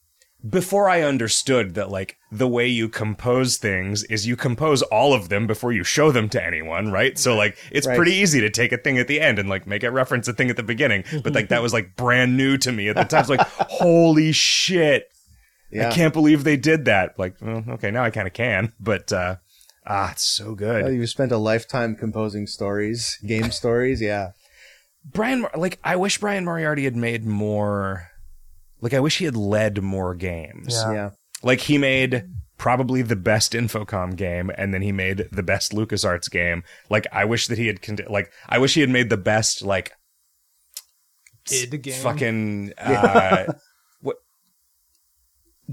before I understood that like the way you compose things is you compose all of them before you show them to anyone, right? So like it's Right. pretty easy to take a thing at the end and like make it reference a thing at the beginning, but like that was like brand new to me at the time. It's like holy shit. Yeah. I can't believe they did that. Like, well, okay, now I kind of can, but uh ah, it's so good. Oh, you've spent a lifetime composing stories, game stories. Yeah. Brian, like, I wish Brian Moriarty had made more. Like, I wish he had led more games. Yeah. Yeah. Like, he made probably the best Infocom game, and then he made the best LucasArts game. Like, I wish that he had, con- like, I wish he had made the best, like, id game. fucking, uh, what,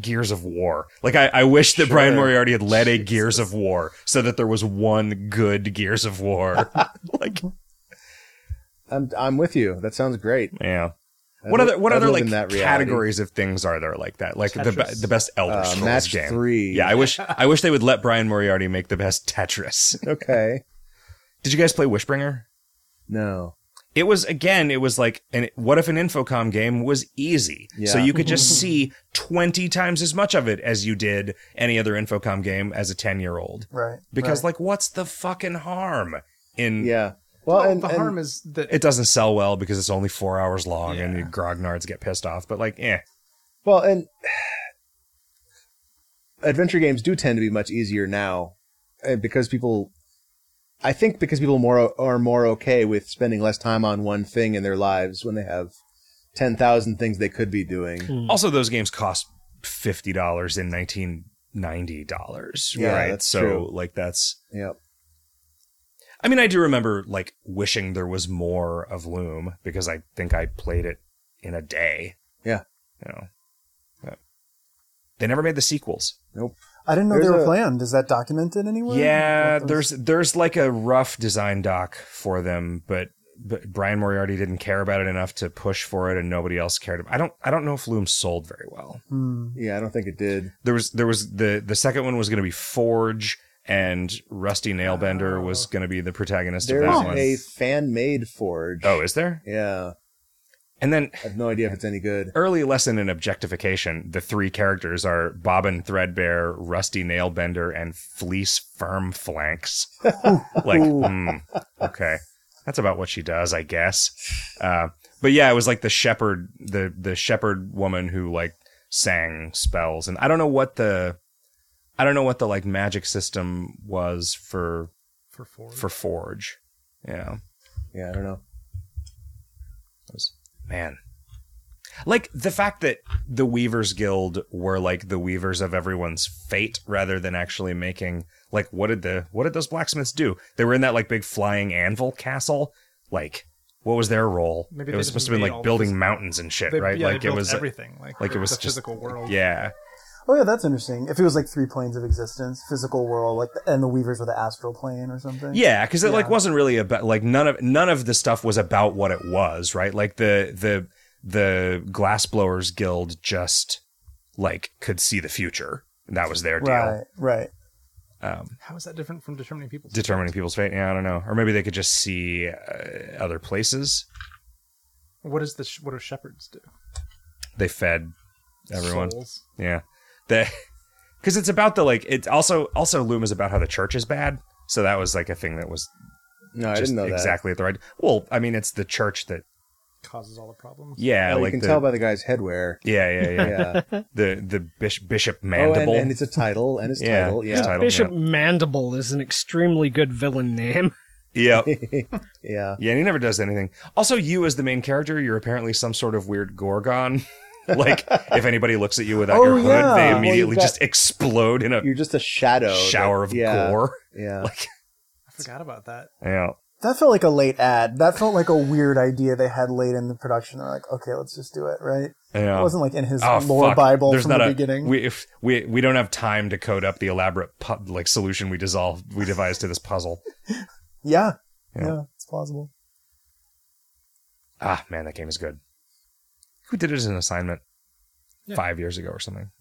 Gears of War. Like I, I wish that Brian Moriarty had led a Gears of War so that there was one good Gears of War. like I'm I'm with you. That sounds great. yeah. I'd What other what I'd other like that categories of things are there like that? Like the be- the best Elder Uh, Scrolls match game. three. Yeah, I wish I wish they would let Brian Moriarty make the best Tetris. Okay. Did you guys play Wishbringer? No. It was again, it was like an what if an Infocom game was easy? So you could just see 20 times as much of it as you did any other Infocom game as a 10-year-old. Right. Because right. like what's the fucking harm in Yeah. Well, Well, and, the and- harm is that it doesn't sell well because it's only 4 hours long and the grognards get pissed off, but like eh. well, and adventure games do tend to be much easier now, because people, I think because people more are more okay with spending less time on one thing in their lives when they have ten thousand things they could be doing. Hmm. Also those games cost $50 in 1990 dollars, Yeah, right? that's so true. like that's Yep. I mean, I do remember like wishing there was more of Loom because I think I played it in a day. Yeah. You know, Yeah. they never made the sequels. Nope. I didn't know There's they were a- planned. Is that documented anywhere? Yeah, What there's there's like a rough design doc for them, but but Brian Moriarty didn't care about it enough to push for it, and nobody else cared. I don't I don't know if Loom sold very well. Hmm. Yeah, I don't think it did. There was there was the the second one was going to be Forge, and Rusty Nailbender was going to be the protagonist of There's that one. a fan made Forge. Oh, is there? Yeah. And then I have no idea if it's any good. early lesson in objectification. The three characters are Bobbin Threadbare, Rusty Nailbender, and Fleece Firm Flanks. like, hmm, okay, that's about what she does, I guess. Uh, but yeah, it was like the shepherd, the the shepherd woman who like sang spells, and I don't know what the, I don't know what the like magic system was for for Ford. for Forge. Yeah. Yeah, I don't know. Man. Like the fact that the weavers guild were like the weavers of everyone's fate rather than actually making like what did the what did those blacksmiths do? They were in that like big flying anvil castle? Like what was their role? Maybe it was supposed to be like building mountains and shit They- right? yeah, like it was everything, like, like it was the just physical world. yeah Oh yeah, that's interesting. If it was like three planes of existence, physical world, like, and the Weavers were the astral plane or something. Yeah, because it like wasn't really about like none of none of the stuff was about what it was, right? Like the the the glassblowers guild just like could see the future. And That was their deal. Right. Right. Um, How is that different from determining people's determining people's fate. Yeah, I don't know. Or maybe they could just see uh, other places. What is the sh- what do shepherds do? They fed everyone. Souls. Yeah, they because it's about the like. It also also Loom is about how the church is bad. So that was like a thing that was No, I just didn't know that. exactly at the right. Well, I mean, it's the church that causes all the problems. yeah, Oh, like you can the, tell by the guy's headwear. yeah, yeah, yeah. Yeah. the the Bishop, Bishop oh, and, Mandible. and it's a title, and it's Yeah, title. Yeah. title. Bishop Mandible is an extremely good villain name. Yep. yeah. Yeah, and he never does anything. Also, you as the main character, you're apparently some sort of weird gorgon. like, if anybody looks at you without Oh, your hood, yeah. they immediately you've got- just explode in a You're just a shadow. that- shower of yeah, gore. Yeah. Like, I forgot about that. yeah. That felt like a late add. That felt like a weird idea they had late in the production. They're like, okay, let's just do it, right? Yeah. It wasn't like in his Oh, lore fuck. Bible There's from not the a, beginning. We if we we don't have time to code up the elaborate pu- like solution we dissolve we devised to this puzzle. yeah. Yeah. yeah, it's plausible. Ah, man, that game is good. Who did it as an assignment Yeah. five years ago or something?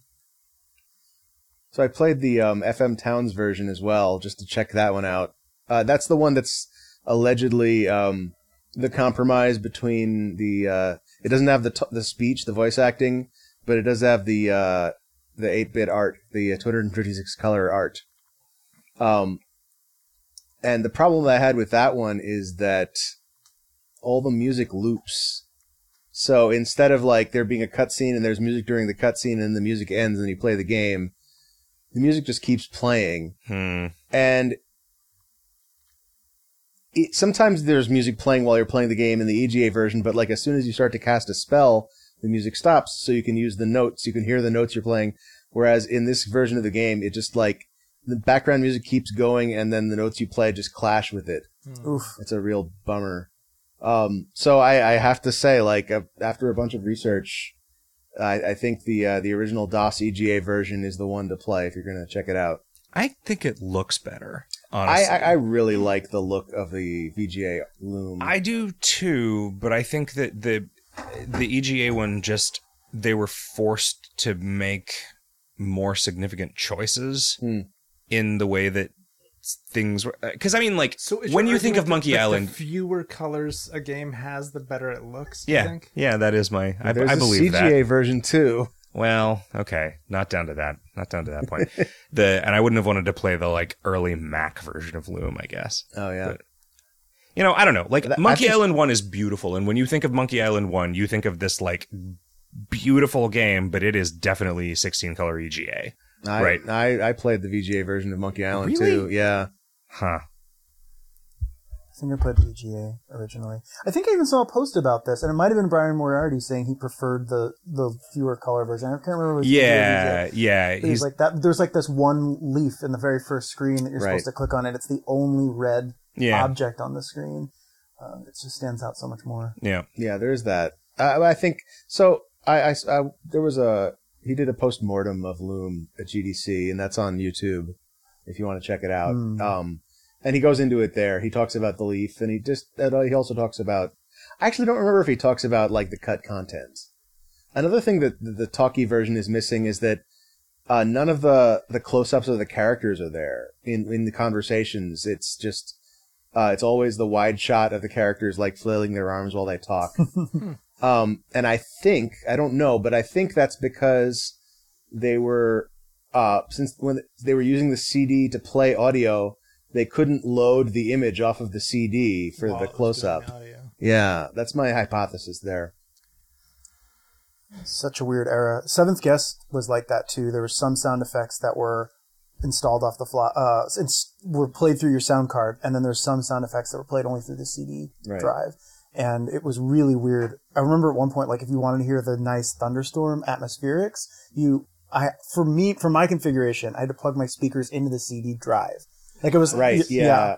So I played the um, FM Towns version as well, just to check that one out. Uh, that's the one that's allegedly um, the compromise between the. Uh, it doesn't have the t- the speech, the voice acting, but it does have the uh, the eight bit art, the uh, 256 color art. Um, and the problem that I had with that one is that all the music loops. So instead of like there being a cutscene and there's music during the cutscene and the music ends and you play the game, the music just keeps playing. Hmm. and it, sometimes there's music playing while you're playing the game in the EGA version but like as soon as you start to cast a spell the music stops so you can use the notes you can hear the notes you're playing. Whereas in this version of the game it just like the background music keeps going and then the notes you play just clash with it. Oof. it's a real bummer um, so I, I have to say like uh, after a bunch of research I, I think the uh, the original DOS EGA version is the one to play if you're going to check it out. I think it looks better. I, I, I really like the look of the VGA Loom. I do too, but I think that the the EGA one just they were forced to make more significant choices Hmm. in the way that things were uh, because I mean like So when you think of Monkey that Island the fewer colors a game has, the better it looks. do you yeah think? yeah that is my I, There's I a believe CGA that version too. well okay not down to that not down to that point the and I wouldn't have wanted to play the like early Mac version of Loom I guess Oh yeah, But- you know, I don't know. Like That- Monkey think- Island 1 is beautiful and when you think of Monkey Island 1, you think of this like beautiful game, but it is definitely 16 color EGA. I, right. I I played the VGA version of Monkey Island Really? too. Yeah, Huh. I think I played VGA originally. I think I even saw a post about this, and it might have been Brian Moriarty saying he preferred the the fewer color version. I can't remember. If it was Yeah, VGA. yeah. But he's He's like that. There's like this one leaf in the very first screen that you're Right. supposed to click on, and it's the only red yeah. object on the screen. Uh, it just stands out so much more. Yeah. yeah. There's that. I, I think so. I, I, I- there was a he did a post mortem of Loom at GDC, and that's on YouTube if you want to check it out. Hmm. Um, and he goes into it there. He talks about the leaf, and he just and, uh, he also talks about. I actually don't remember if he talks about like the cut content. Another thing that the, the talkie version is missing is that uh, none of the the close ups of the characters are there in in the conversations. It's just uh, it's always the wide shot of the characters like flailing their arms while they talk. um, and I think I don't know, but I think that's because they were uh, since when they were using the CD to play audio, they couldn't load the image off of the CD for While the close up. audio. Yeah, that's my hypothesis there. Such a weird era. Seventh Guest was like that too. There were some sound effects that were installed off the fly, uh, ins- were played through your sound card, and then there's some sound effects that were played only through the CD Right. drive. And it was really weird. I remember at one point, like if you wanted to hear the nice thunderstorm atmospherics, you, I, for me, for my configuration, I had to plug my speakers into the CD drive. Like it was Right? y- Yeah.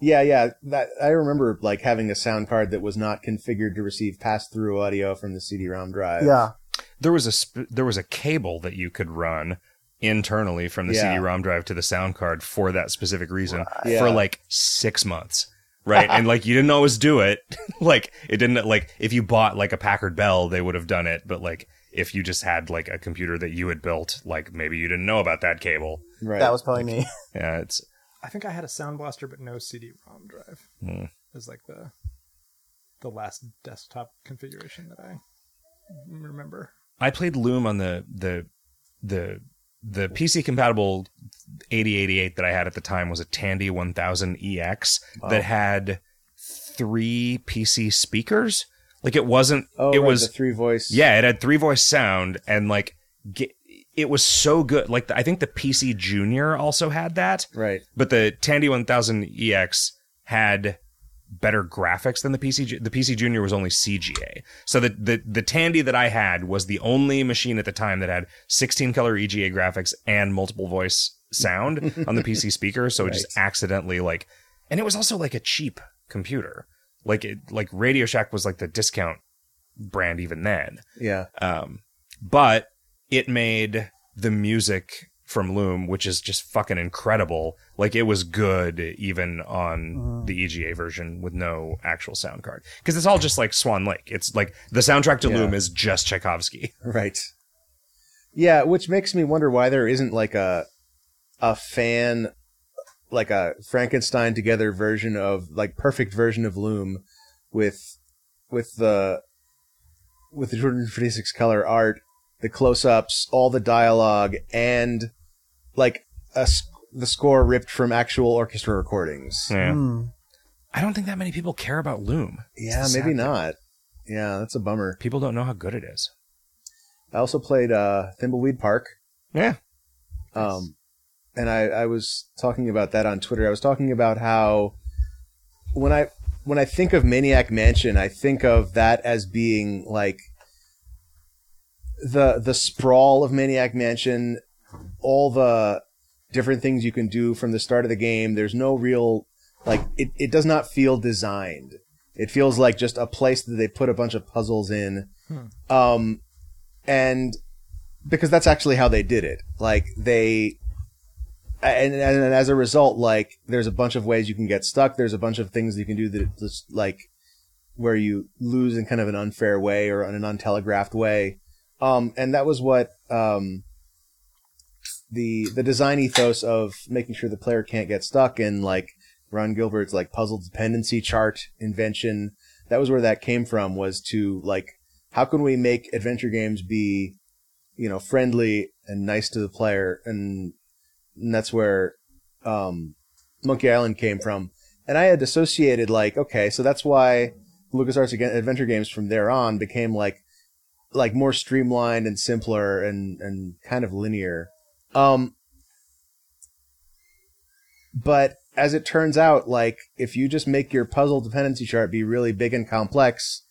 Yeah, yeah. That I remember like having a sound card that was not configured to receive pass-through audio from the CD-ROM drive. yeah. There was a sp- there was a cable that you could run internally from the Yeah. CD-ROM drive to the sound card for that specific reason Yeah. for like 6 months. Right? and like you didn't always do it. like it didn't like if you bought like a Packard Bell, they would have done it, but like if you just had like a computer that you had built, like maybe you didn't know about that cable. Right. That was probably me. Yeah, it's I think I had a Sound Blaster, but no CD-ROM drive. Hmm. Is like the the last desktop configuration that I remember. I played Loom on the the the the PC compatible 8088 that I had at the time was a Tandy 1000 EX that had three PC speakers. Like it wasn't Oh, it right, was the three voice. yeah, it had three voice sound and like ge- it was so good. Like I think the PC Junior also had that. Right. But the Tandy 1000 EX had better graphics than the PC. The PC Junior was only CGA. So the, the the Tandy that I had was the only machine at the time that had 16 color EGA graphics and multiple voice sound on the PC speaker. So it just accidentally like, and it was also like a cheap computer. Like it like Radio Shack was like the discount brand even then. Yeah. Um, but it made the music from Loom, which is just fucking incredible. Like it was good even on uh-huh. the EGA version with no actual sound card because it's all just like Swan Lake. It's like the soundtrack to Yeah. Loom is just Tchaikovsky. Right. Yeah, which makes me wonder why there isn't like a a fan like a Frankenstein together version of like perfect version of Loom with with the with the 256 color art, the close-ups, all the dialogue and like a the score ripped from actual orchestra recordings. Yeah. Hmm. I don't think that many people care about Loom. Yeah, maybe sad thing. not. Yeah, that's a bummer. People don't know how good it is. I also played uh Thimbleweed Park. Yeah. Um, and I, I was talking about that on Twitter. I was talking about how when I when I think of Maniac Mansion, I think of that as being like the the sprawl of Maniac Mansion, all the different things you can do from the start of the game. There's no real like it, it does not feel designed. It feels like just a place that they put a bunch of puzzles in. Um, and because that's actually how they did it. Like they, and, and as a result, like there's a bunch of ways you can get stuck. There's a bunch of things you can do that just like where you lose in kind of an unfair way or in an untelegraphed way. Um, and that was what um, the the design ethos of making sure the player can't get stuck and like Ron Gilbert's like puzzle dependency chart invention. That was where that came from. Was to like how can we make adventure games be you know friendly and nice to the player and, and that's where um, Monkey Island came from. And I had associated like okay, so that's why LucasArts adventure games from there on became like like more streamlined and simpler and and kind of linear. Um, but as it turns out, like if you just make your puzzle dependency chart be really big and complex,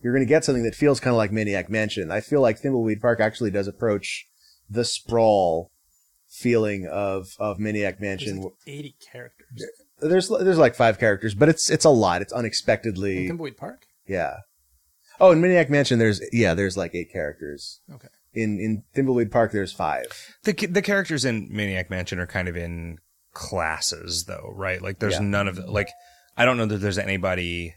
you're going to get something that feels kind of like Maniac Mansion. I feel like Thimbleweed Park actually does approach the sprawl feeling of of Maniac Mansion. There's like 80 characters. There's there's like five characters, but it's it's a lot. It's unexpectedly In Thimbleweed Park? yeah. Oh, in Maniac Mansion, there's yeah, there's like eight characters. Okay. In in Thimbleweed Park, there's five. The the characters in Maniac Mansion are kind of in classes, though, right? Like, there's Yeah. none of the, like. I don't know that there's anybody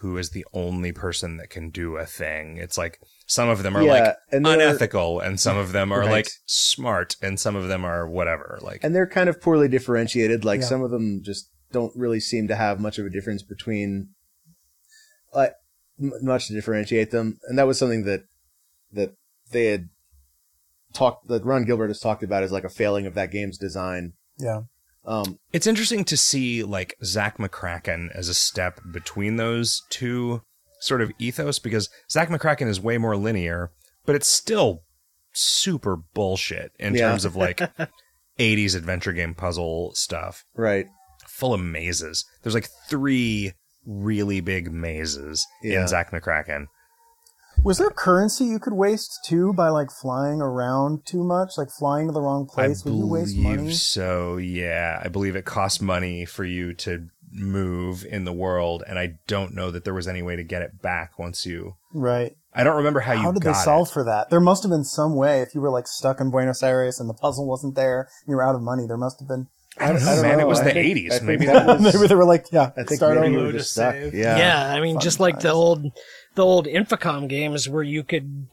who is the only person that can do a thing. It's like some of them are Yeah, like and unethical, and some of them are Right. like smart, and some of them are whatever. Like, and they're kind of poorly differentiated. Like Yeah. some of them just don't really seem to have much of a difference between, like, m- much to differentiate them. And that was something that that they had talked that Ron Gilbert has talked about as like a failing of that game's design. Yeah. Um, It's interesting to see like Zak McKracken as a step between those two sort of ethos because Zak McKracken is way more linear, but it's still super bullshit in Yeah. terms of like 80s adventure game puzzle stuff, right. full of mazes. There's like three really big mazes Yeah. in Zak McKracken. Was there currency you could waste too by like flying around too much, like flying to the wrong place? I Would you waste believe money? so. Yeah, I believe it costs money for you to move in the world, and I don't know that there was any way to get it back once you. Right. I don't remember how you How did got they solve it. for that? There must have been some way. If you were like stuck in Buenos Aires and the puzzle wasn't there, and you were out of money. There must have been. I don't know, I don't man. know. It was I the think- '80s. Maybe that that was- Maybe they were like, yeah, I think start maybe over. you were just stuck. Yeah. Yeah, I mean, Fun just like the old, the old Infocom games where you could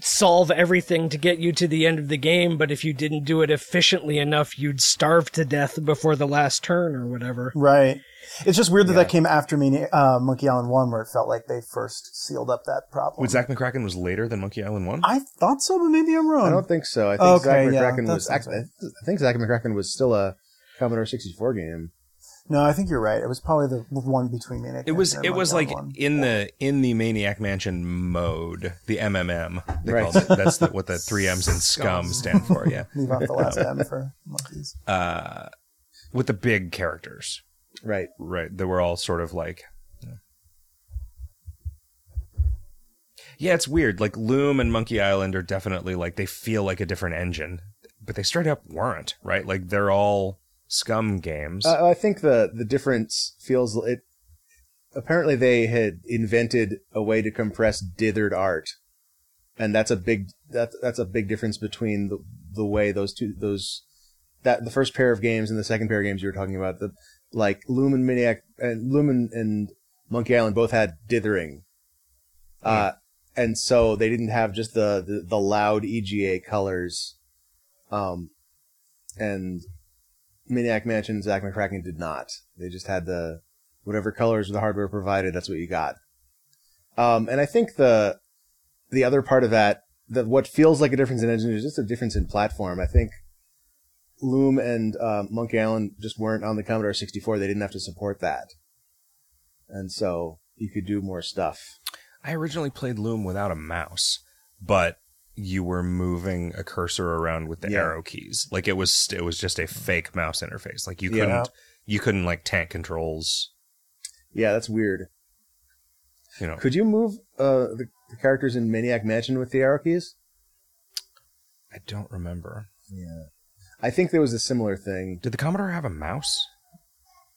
solve everything to get you to the end of the game, but if you didn't do it efficiently enough, you'd starve to death before the last turn or whatever. Right. It's just weird that Yeah. that came after me, uh, Monkey Island 1, where it felt like they first sealed up that problem. Would Zak McKracken was later than Monkey Island One. I thought so, but maybe I'm wrong. I don't think so. I think Okay, Zach yeah, McCracken that was. sounds act- right. I think Zak McKracken was still a Commodore 64 game. No, I think you're right. It was probably the one between me and It was and it was like 1. in the in the Maniac Mansion mode, the MMM. They Right. called it. That's the, what the three M's in SCUMM stand for. Yeah, Leave off the last M for monkeys. uh, with the big characters. Right. Right. They were all sort of like. Yeah, it's weird. Like Loom and Monkey Island are definitely like they feel like a different engine, but they straight up weren't. Right? Like they're all SCUMM games. Uh, I think the the difference feels it. Apparently, they had invented a way to compress dithered art, and that's a big that that's a big difference between the the way those two those that the first pair of games and the second pair of games you were talking about. The like Lumen Maniac and Loom and, Monkey Island both had dithering, uh, and so they didn't have just the the, the loud EGA colors, um, and Maniac Mansion, Zak McKracken did not. They just had the whatever colors the hardware provided. That's what you got. Um, and I think the the other part of that, that what feels like a difference in engine is just a difference in platform. I think Loom and uh, Monkey Island just weren't on the Commodore 64. They didn't have to support that, and so you could do more stuff. I originally played Loom without a mouse, but you were moving a cursor around with the Yeah. arrow keys. Like it was it was just a fake mouse interface. Like you couldn't you couldn't like tank controls, Yeah, that's weird. you know. Could you move uh, the, the characters in Maniac Mansion with the arrow keys? I don't remember. Yeah, I think there was a similar thing. Did the Commodore have a mouse?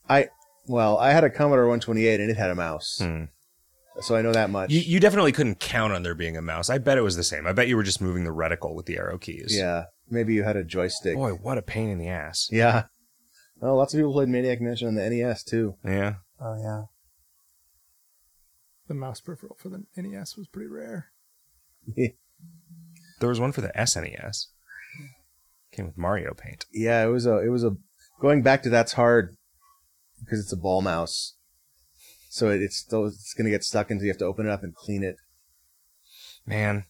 I well, I had a Commodore 128 and it had a mouse. Hmm. So I know that much. You, you definitely couldn't count on there being a mouse. I bet it was the same. I bet you were just moving the reticle with the arrow keys. yeah, maybe you had a joystick. Boy, what a pain in the ass. Yeah. Well, lots of people played Maniac Mansion on the NES too. Yeah. Oh yeah. The mouse peripheral for the NES was pretty rare. There was one for the SNES. Came with Mario Paint. Yeah, it was a it was a going back to that's hard because it's a ball mouse. So it, it's still it's gonna get stuck until you have to open it up and clean it. Man,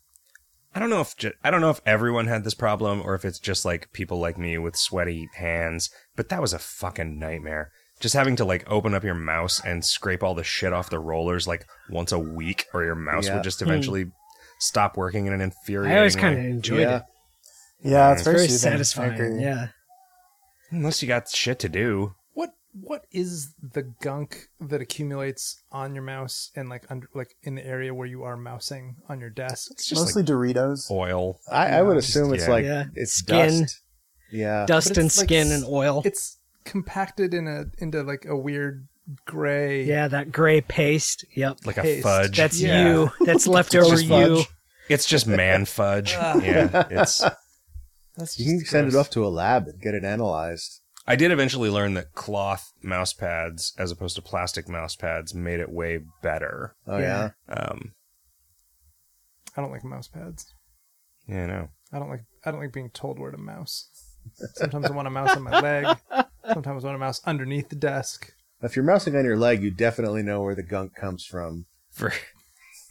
I don't know if ju- I don't know if everyone had this problem or if it's just like people like me with sweaty hands, but that was a fucking nightmare. Just having to like open up your mouse and scrape all the shit off the rollers like once a week, or your mouse Yeah. would just hmm. eventually stop working in an infuriating. I always kind of enjoyed yeah. it. Yeah, it's It's very, Very satisfying. Yeah. unless you got shit to do. What what is the gunk that accumulates on your mouse and like under like in the area where you are mousing on your desk? It's just Mostly Doritos. oil. I, I would Just- assume it's yeah. like Yeah. it's Skin. dust. Yeah. Dust But and it's like skin and oil. It's compacted in a into like a weird gray. Yeah, that gray paste. Yep. Like a fudge. That's Yeah. you. That's leftover just you. It's just man fudge. yeah, it's. That's You can just send it off to a lab and get it analyzed. I did eventually learn that cloth mouse pads, as opposed to plastic mouse pads, made it way better. Oh yeah. Yeah. Um, I don't like mouse pads. yeah, I know. I don't like I don't like being told where to mouse. Sometimes I want a mouse on my leg. Sometimes I want a mouse underneath the desk. If you're mousing on your leg, you definitely know where the gunk comes from. For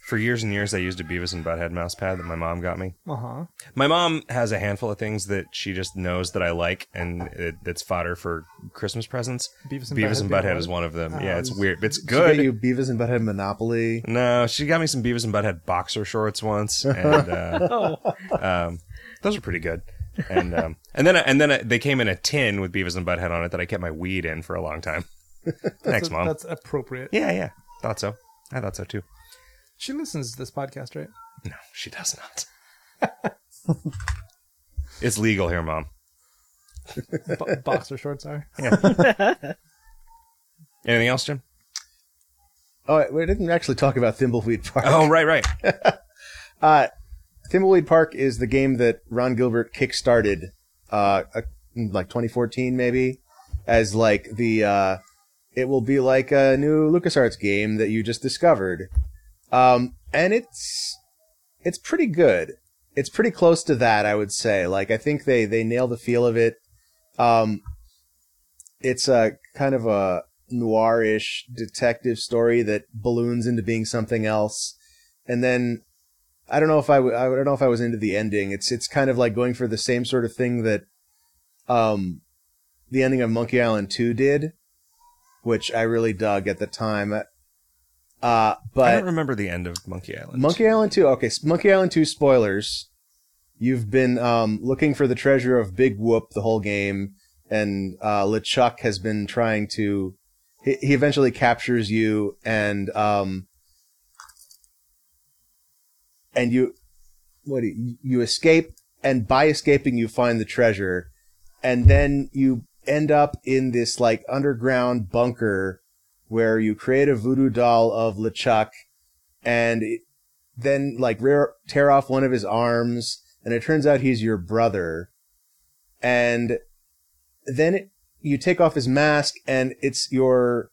for years and years, I used a Beavis and Butthead mouse pad that my mom got me. Uh huh. My mom has a handful of things that she just knows that I like, and it, it's fodder for Christmas presents. Beavis and Beavis and Butthead being Butthead is one of them. yeah, it's Um, weird. It's She good. got you Beavis and Butthead Monopoly. No, she got me some Beavis and Butthead boxer shorts once, and uh, Oh, um, those are pretty good. And um, and then and then they came in a tin with Beavis and Butthead on it that I kept my weed in for a long time. Thanks, That's- mom. That's appropriate. Yeah, yeah, thought so. I thought so too. She listens to this podcast, right? No, she does not. it's legal here, mom. Bo- boxer shorts are. Anything else, Jim? Oh, we didn't actually talk about Thimbleweed Park. Oh, right, right. Uh, Thimbleweed Park is the game that Ron Gilbert kickstarted, uh, uh, in like 2014 maybe, as like the, uh, it will be like a new LucasArts game that you just discovered. Um, and it's, it's pretty good. It's pretty close to that, I would say. Like, I think they, they nail the feel of it. Um, it's a kind of a noirish detective story that balloons into being something else. And then I don't know if I, w- I don't know if I was into the ending. It's it's kind of like going for the same sort of thing that um the ending of Monkey Island 2 did, which I really dug at the time. Uh I don't remember the end of Monkey Island. Monkey Island 2, okay, Monkey Island 2 spoilers. You've been um looking for the treasure of Big Whoop the whole game and uh LeChuck has been trying to he, he eventually captures you and um and you what do you, you escape and by escaping you find the treasure and then you end up in this like underground bunker where you create a voodoo doll of LeChuck and then like rear, tear off one of his arms and it turns out he's your brother. And then it, you take off his mask and it's your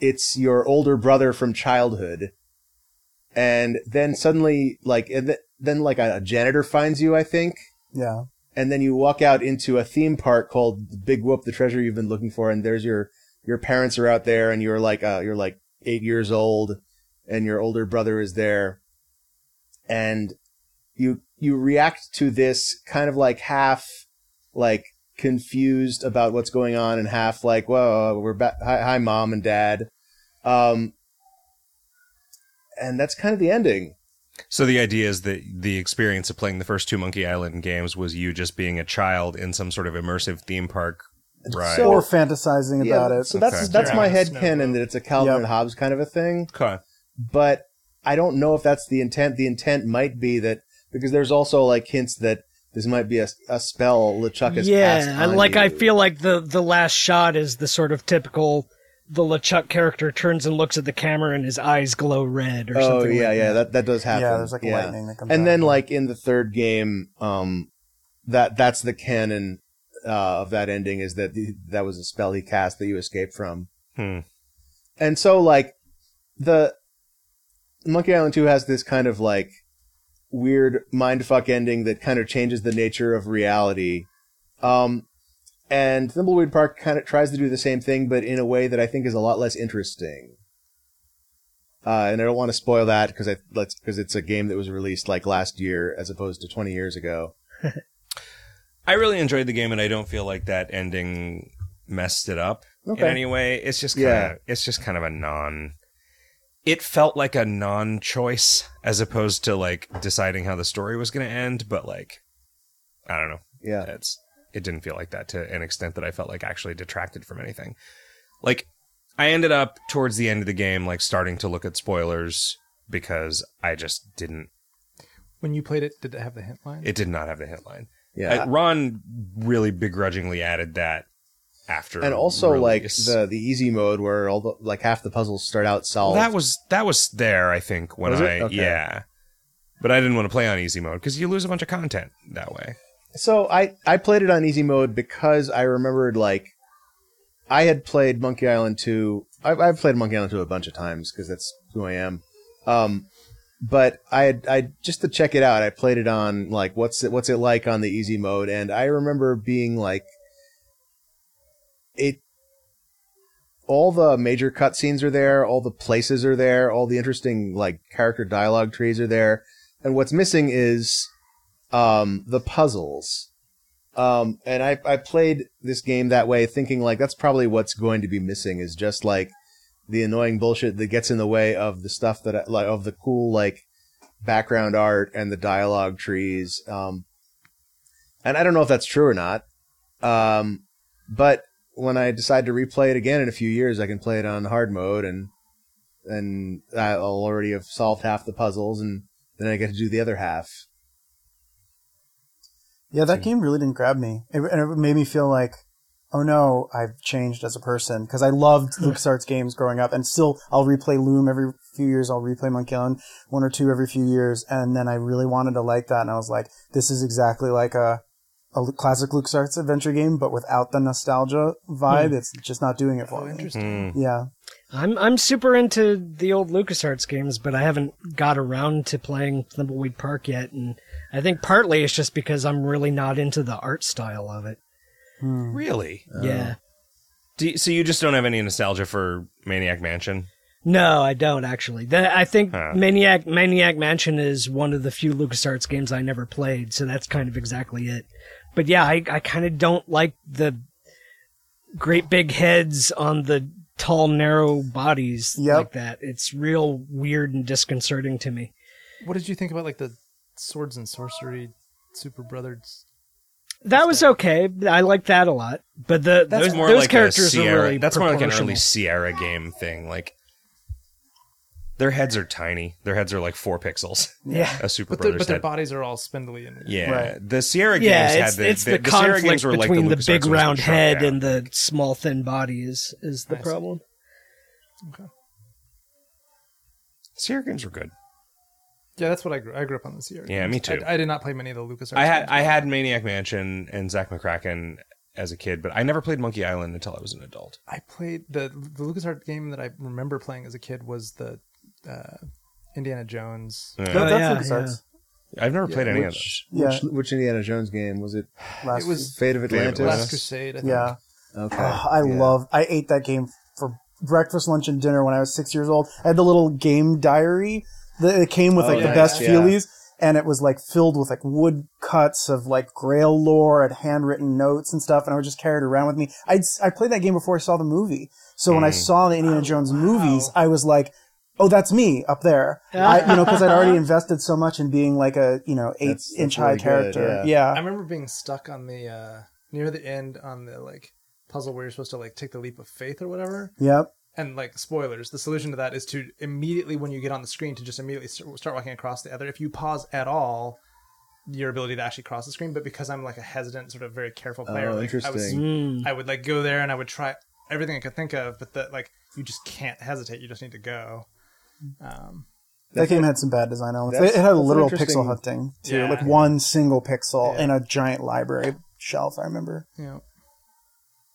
it's your older brother from childhood. And then suddenly like and th- then like a, a janitor finds you i think. Yeah. and then you walk out into a theme park called Big Whoop, the treasure you've been looking for, and there's your your parents are out there, and you're like uh, you're like eight years old, and your older brother is there, and you you react to this kind of like half like confused about what's going on, and half like whoa we're back hi, hi mom and dad, um, and that's kind of the ending. So the idea is that the experience of playing the first two Monkey Island games was you just being a child in some sort of immersive theme park ride. So- or fantasizing about it. So that's Okay. that's Yeah. my head canon that it's a Calvin Yep. and Hobbes kind of a thing. okay. but I don't know if that's the intent. The intent might be that because there's also like hints that this might be a, a spell LeChuck has cast yeah. on Like I feel like the the last shot is the sort of typical the LeChuck character turns and looks at the camera and his eyes glow red or Oh something. yeah, like yeah, that. that that does happen. Yeah, there's like lightning that comes And out. then like in the third game, um, that that's the canon uh, of that ending is that the, that was a spell he cast that you escaped from. Hmm. And so like the Monkey Island 2 has this kind of like weird mindfuck ending that kind of changes the nature of reality. Um and Thimbleweed Park kind of tries to do the same thing but in a way that I think is a lot less interesting. Uh, and I don't want to spoil that because I because it's a game that was released like last year as opposed to 20 years ago. I really enjoyed the game, and I don't feel like that ending messed it up Okay. in any way. It's just kind of Yeah. it's just kind of a non. It felt like a non-choice as opposed to like deciding how the story was going to end. But like, I don't know. Yeah. It's it didn't feel like that to an extent that I felt like actually detracted from anything. Like, I ended up towards the end of the game like starting to look at spoilers because I just didn't. When you played it, did it have the hint line? It did not have the hint line. Yeah. Uh, Ron really begrudgingly added that after, and also like the the easy mode where all the like half the puzzles start out Well, solved. that was that was there. I think when? I Okay. yeah, but I didn't want to play on easy mode because you lose a bunch of content that way. So I I played it on easy mode because I remembered like I had played Monkey Island 2. I've, I've played Monkey Island 2 a bunch of times because that's who I am. Um, but I I just to check it out. I played it on like what's it what's it like on the easy mode, and I remember being like it. All the major cutscenes are there. All the places are there. All the interesting like character dialogue trees are there. And what's missing is um, the puzzles. Um, and I, I played this game that way, thinking like that's probably what's going to be missing is just like the annoying bullshit that gets in the way of the stuff that I, like of the cool like background art and the dialogue trees. Um, and I don't know if that's true or not. Um, but when I decide to replay it again in a few years, I can play it on hard mode and and I'll already have solved half the puzzles and then I get to do the other half. Yeah, that game really didn't grab me. It, and it made me feel like, oh no, I've changed as a person. Because I loved LucasArts games growing up, and still I'll replay Loom every few years. I'll replay Monkey Island one or two every few years, and then I really wanted to like that, and I was like, this is exactly like a a classic LucasArts adventure game, but without the nostalgia vibe. Hmm. It's just not doing it for oh, me. interesting. Hmm. Yeah. I'm I'm super into the old LucasArts games, but I haven't got around to playing Thimbleweed Park yet, and I think partly it's just because I'm really not into the art style of it. Hmm. Really? Yeah. Do you, so you just don't have any nostalgia for Maniac Mansion? No, I don't actually. The, I think Huh. Maniac Maniac Mansion is one of the few LucasArts games I never played, so that's kind of exactly it. But yeah, I I kind of don't like the great big heads on the tall narrow bodies Yep. like that. It's real weird and disconcerting to me. What did you think about like the swords and sorcery Super Brothers? That was okay. I like that a lot. But the That's those, more those like a characters Sierra. are really that's more like an early Sierra game thing. Like their heads are tiny. Their heads are like four pixels. Yeah. A Super But, their- Brothers but their head. bodies are all spindly and Yeah, Right. the Sierra games Yeah, had the, it's the, the, Sierra conflict games were like between the, big ones round head and the small thin body is is the I see. problem. Sierra games were good. Yeah, that's what I grew. I grew up on the Sierra. Yeah, me too. I, I did not play many of the LucasArts. I had. I had Maniac Mansion and Zak McKracken as a kid, but I never played Monkey Island until I was an adult. I played the the LucasArts game that I remember playing as a kid was the uh, Indiana Jones. Yeah. That- Oh, that's yeah, LucasArts. I've never played any of those. Which, Yeah. which, which Indiana Jones game was it? Last It was Fate of Fate of Atlantis. Atlantis. Last Crusade. I think. Yeah. Okay. Oh, I Yeah. love. I ate that game for breakfast, lunch, and dinner when I was six years old. I had the little game diary that it came with Oh, like the nice, best yeah. feelies, and it was like filled with like wood cuts of like Grail lore and handwritten notes and stuff. And I would just carry it around with me. I I played that game before I saw the movie, so when I Mm. saw the Indiana Jones movies, I was like. Oh, that's me up there. I, you know, because I'd already invested so much in being like a you know eight That's- that's inch high really good, character. yeah. I remember being stuck on the uh, near the end on the like puzzle where you're supposed to like take the leap of faith or whatever. Yep. And like spoilers, the solution to that is to immediately when you get on the screen to just immediately start walking across the other. If you pause at all, your ability to actually cross the screen. But because I'm like a hesitant, sort of very careful player, Oh, like, I was. Mm. I would like go there and I would try everything I could think of, but that like you just can't hesitate. You just need to go. Um, That game had some bad design elements. That's- It had that's an literal pixel hunting too, Yeah. like one single pixel Yeah. in a giant library shelf. I remember. you know,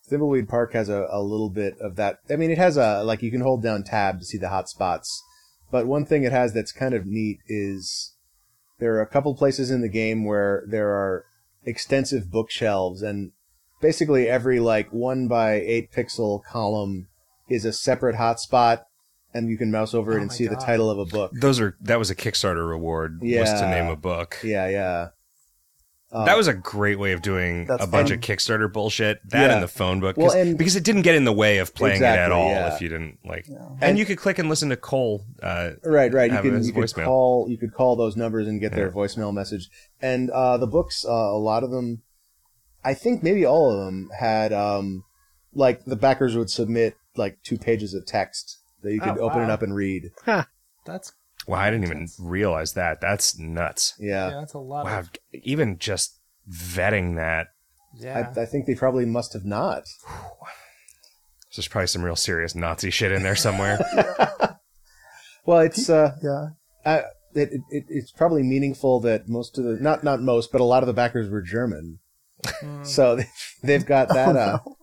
Thimbleweed Park has a, a little bit of that. I mean, it has a like you can hold down tab to see the hot spots. But one thing it has that's kind of neat is there are a couple places in the game where there are extensive bookshelves, and basically every like one by eight pixel column is a separate hotspot, and you can mouse over it Oh and my see the title of a book. Those are that was a Kickstarter reward yeah. was to name a book. Yeah, yeah. Uh, That was a great way of doing a bunch fun. of Kickstarter bullshit. That Yeah. and the phone book, Well, 'cause- and- because it didn't get in the way of playing it at all. yeah. If you didn't like, Yeah. and, you could click and listen to Cole. Uh, Right, right. You can as you could call you could call those numbers and get their voicemail message. And uh, the books, uh, a lot of them, I think maybe all of them had um, like the backers would submit like two pages of text that you could Oh, open it up and read. that's wow, I didn't even realize that. That's nuts. Yeah, yeah, that's a lot Wow, of even just vetting that. yeah. I, I think they probably must have not. There's probably some real serious Nazi shit in there somewhere. Well, it's uh, Yeah. uh it, it, it, it's probably meaningful that most of the not not most, but a lot of the backers were German, Mm, so they, they've got that uh, Oh,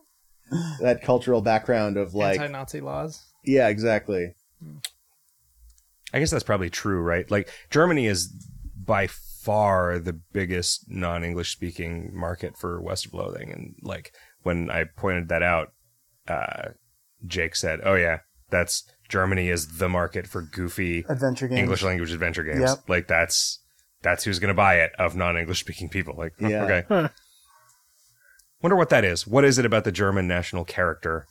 that cultural background of like anti-Nazi laws. yeah, exactly. I guess that's probably true, right? Like Germany is by far the biggest non-English speaking market for West of Loathing, and like when I pointed that out, uh, Jake said, "Oh yeah, that's Germany is the market for goofy Adventure games. English language adventure games. Yep. Like that's that's who's going to buy it of non-English speaking people. Like, Yeah. okay, Huh. wonder what that is. What is it about the German national character?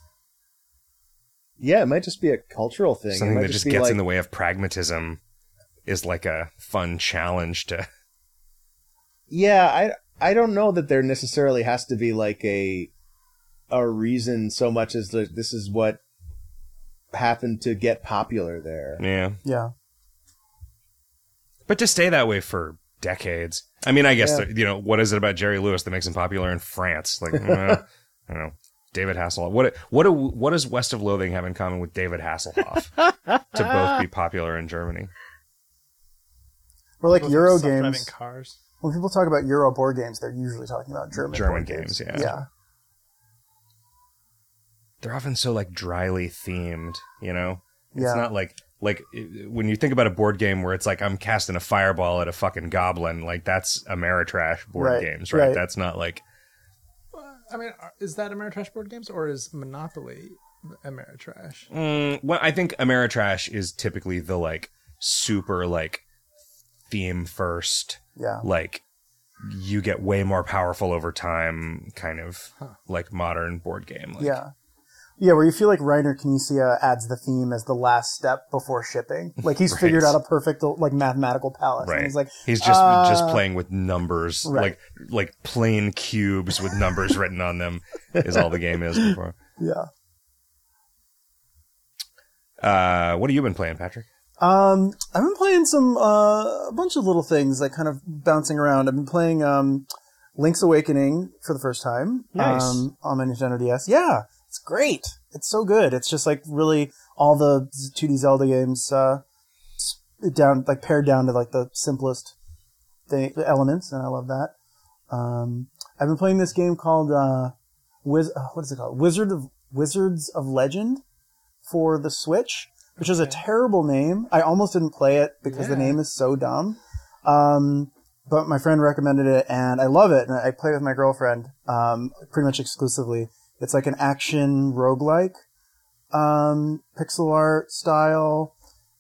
Yeah, it might just be a cultural thing. It Something might that just be gets like, in the way of pragmatism is like a fun challenge to. Yeah, I I don't know that there necessarily has to be like a a reason so much as that this is what happened to get popular there. Yeah. Yeah. But to stay that way for decades. I mean, I guess, Yeah. you know, what is it about Jerry Lewis that makes him popular in France? Like, uh, I don't know. David Hasselhoff. What what do, what does West of Loathing have in common with David Hasselhoff to both be popular in Germany? Or like Both Euro games. cars. When people talk about Euro board games, they're usually talking about German German board games, yeah. Yeah. They're often so like dryly themed, you know? It's Yeah. not like like when you think about a board game where it's like I'm casting a fireball at a fucking goblin, like that's Ameritrash board Right, games, right? right. That's not like I mean, is that Ameritrash board games or is Monopoly Ameritrash? Mm, well, I think Ameritrash is typically the like super like theme first, Yeah. like you get way more powerful over time, kind of like modern board game. Like, Yeah. Yeah, where you feel like Reiner Knizia adds the theme as the last step before shipping. Like he's Right. figured out a perfect like mathematical palette. Right. And he's like, he's just uh, just playing with numbers, Right. like like plain cubes with numbers written on them is all the game is. Before, yeah. uh, what have you been playing, Patrick? Um, I've been playing some uh, a bunch of little things, like kind of bouncing around. I've been playing um, Link's Awakening for the first time Nice. um, on my Nintendo DS. Yeah, it's great. It's so good. It's just like really all the 2D Zelda games uh, down like pared down to like the simplest thing, elements, and I love that. Um, I've been playing this game called uh, Wiz- uh, what is it called? Wizard of Wizards of Legend for the Switch, which is a terrible name. I almost didn't play it because the name is so dumb. Um, but my friend recommended it, and I love it. And I play with my girlfriend um, pretty much exclusively. It's like an action roguelike um, pixel art style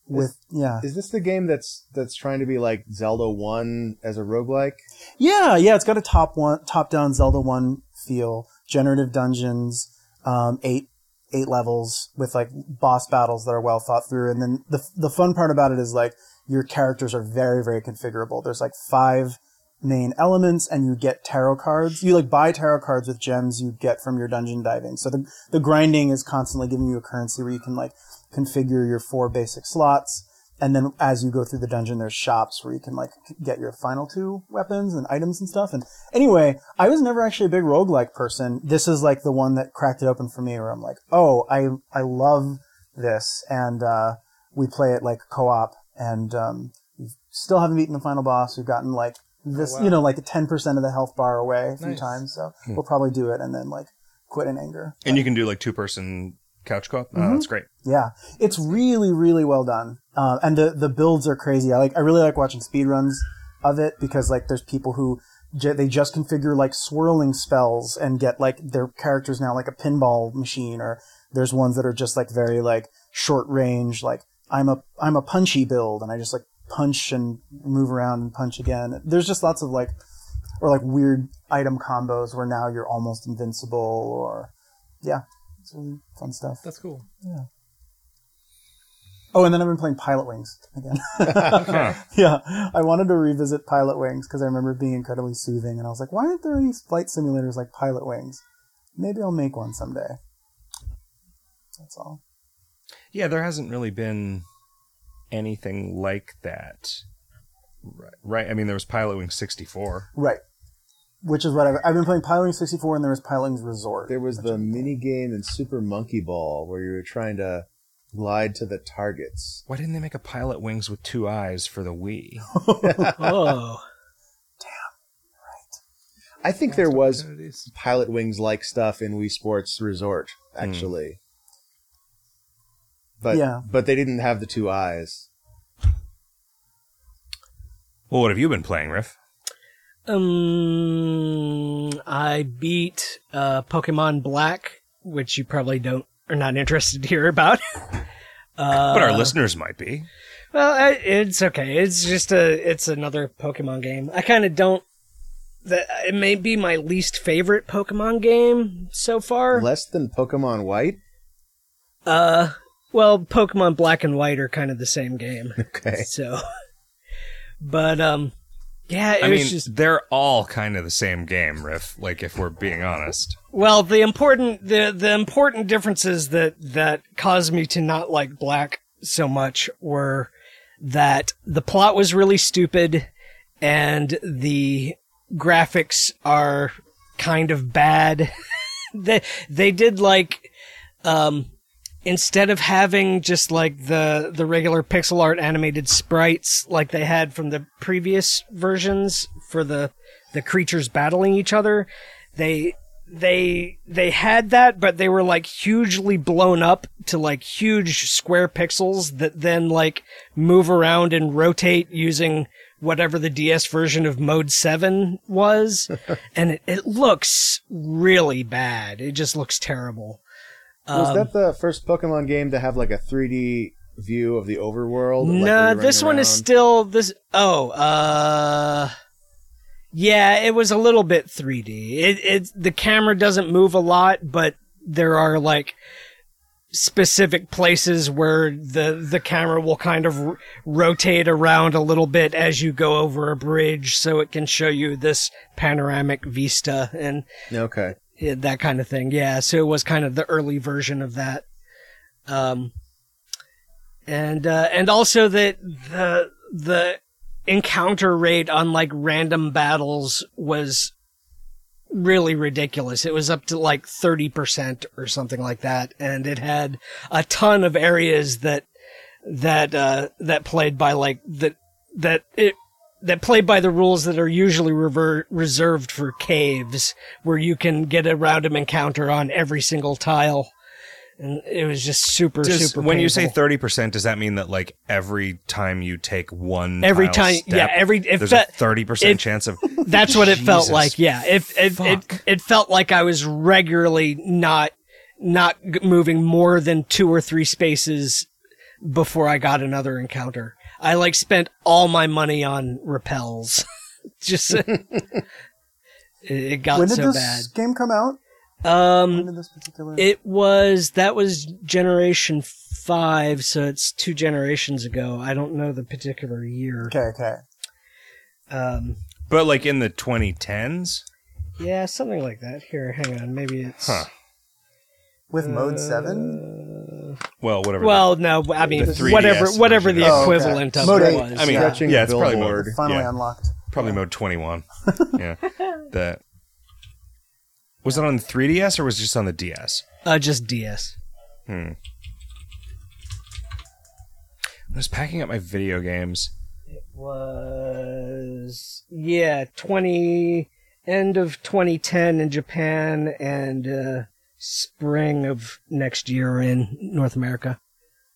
with yeah Is this the game that's that's trying to be like Zelda One as a roguelike? Yeah, yeah, it's got a top one, top down Zelda one feel. Generative dungeons, um, eight eight levels with like boss battles that are well thought through. And then the the fun part about it is like your characters are very very configurable. There's like five main elements, and you get tarot cards. You like buy tarot cards with gems you get from your dungeon diving. So the the grinding is constantly giving you a currency where you can like configure your four basic slots. and then as you go through the dungeon, there's shops where you can like get your final two weapons and items and stuff. And anyway, I was never actually a big roguelike person. This is like the one that cracked it open for me where I'm like, oh, I, I love this. And, uh, we play it like co-op and, um, we still haven't beaten the final boss. We've gotten like this, wow. you know, like 10% of the health bar away a few Nice. times. So we'll probably do it and then like quit in anger. And you can do like two person couch co-op. Oh, Mm-hmm. that's great. Yeah, it's really, really well done. Uh, and the the builds are crazy. I like. I really like watching speed runs of it because like there's people who j- they just configure like swirling spells and get like their characters now like a pinball machine, or there's ones that are just like very like short range. Like I'm a I'm a punchy build, and I just like punch and move around and punch again. There's just lots of like or like weird item combos where now you're almost invincible, or yeah, it's really fun stuff. That's cool. Yeah. Oh, and then I've been playing Pilot Wings again. yeah, I wanted to revisit Pilot Wings because I remember it being incredibly soothing, and I was like, why aren't there any flight simulators like Pilot Wings? Maybe I'll make one someday. That's all. Yeah, there hasn't really been anything like that. Right. Right. I mean, there was Pilot Wing 64. Right. Which is what I've, I've been playing Pilot Wings 64, and there was Pilot Wings Resort. There was the mini game in Super Monkey Ball where you were trying to glide to the targets. Why didn't they make a Pilot Wings with two eyes for the Wii? Oh, Damn. Right. I think there was Pilot Wings like stuff in Wii Sports Resort, hmm. actually. But Yeah. but they didn't have the two eyes. Well, what have you been playing, Riff? um, I beat uh, Pokemon Black, which you probably don't are not interested to hear about. Uh, but our listeners might be. Well, I, it's okay. It's just a it's another Pokemon game. I kind of don't. That it may be my least favorite Pokemon game so far. Less than Pokemon White? Uh, well, Pokemon Black and White are kind of the same game. Okay. So, but um, yeah, it I was mean, just they're all kind of the same game, Riff. Like, if we're being honest. well, the important the the important differences that that caused me to not like Black so much were that the plot was really stupid and the graphics are kind of bad. they they did like um instead of having just like the the regular pixel art animated sprites like they had from the previous versions for the the creatures battling each other, they they they had that but they were like hugely blown up to like huge square pixels that then like move around and rotate using whatever the DS version of mode 7 was. And it, it looks really bad. It just looks terrible Was Um, that the first Pokemon game to have like a 3D view of the overworld? like, no you're this running one is still this oh uh yeah it was a little bit 3d it it the camera doesn't move a lot but there are like specific places where the the camera will kind of r- rotate around a little bit as you go over a bridge so it can show you this panoramic vista and Okay. That kind of thing. Yeah, so it was kind of the early version of that. Um, and uh, and also that the the encounter rate on like random battles was really ridiculous. It was up to like 30% or something like that and it had a ton of areas that that uh that played by like that that it that played by the rules that are usually rever- reserved for caves where you can get a random encounter on every single tile. And it was just super, super when you say 30%, does that mean that, like, every time you take one Every time- step, yeah, every- if there's that- a 30% if- chance of. That's what it felt like. Yeah. It, it, it, it felt like I was regularly not, not moving more than two or three spaces before I got another encounter. I like spent all my money on repels. Just, it, it got when did so this bad. game come out? Um, When did this particular? It was that was generation five, so it's two generations ago. I don't know the particular year. okay, okay. Um, But, like, in the 2010s? yeah, something like that. Here, hang on, maybe it's Huh. With mode seven. well, whatever. Well, no, I mean The 3DS whatever whatever the version. Oh, okay. equivalent of Mode it eight. was. I mean, yeah. Yeah, it's probably billboard. mode, Finally yeah, unlocked. probably mode 21. yeah. that Was it on the 3DS or was it just on the DS? uh, just DS. Hmm. I was packing up my video games. It was yeah, twenty end of 2010 in Japan and uh, spring of next year in North America.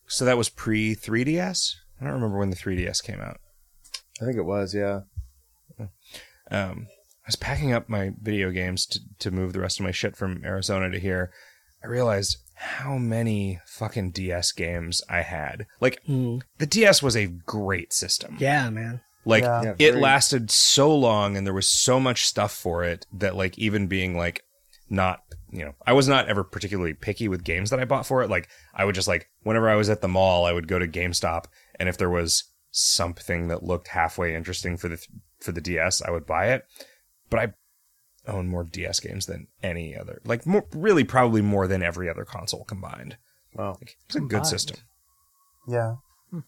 So that was pre 3DS? I don't remember when the 3DS came out. I think it was, yeah. um, I was packing up my video games to, to move the rest of my shit from Arizona to here. I realized how many fucking DS games I had. Like, Hmm. the DS was a great system. Yeah, man. Like, Yeah. Yeah, it very- lasted so long and there was so much stuff for it that, like, even being, like, not, you know, I was not ever particularly picky with games that I bought for it. Like, I would just, like, whenever I was at the mall, I would go to GameStop and if there was something that looked halfway interesting for the, for the DS, I would buy it but I own more DS games than any other. Like more, really, probably more than every other console combined. Wow. Like, it's a good system. Yeah. Hmm.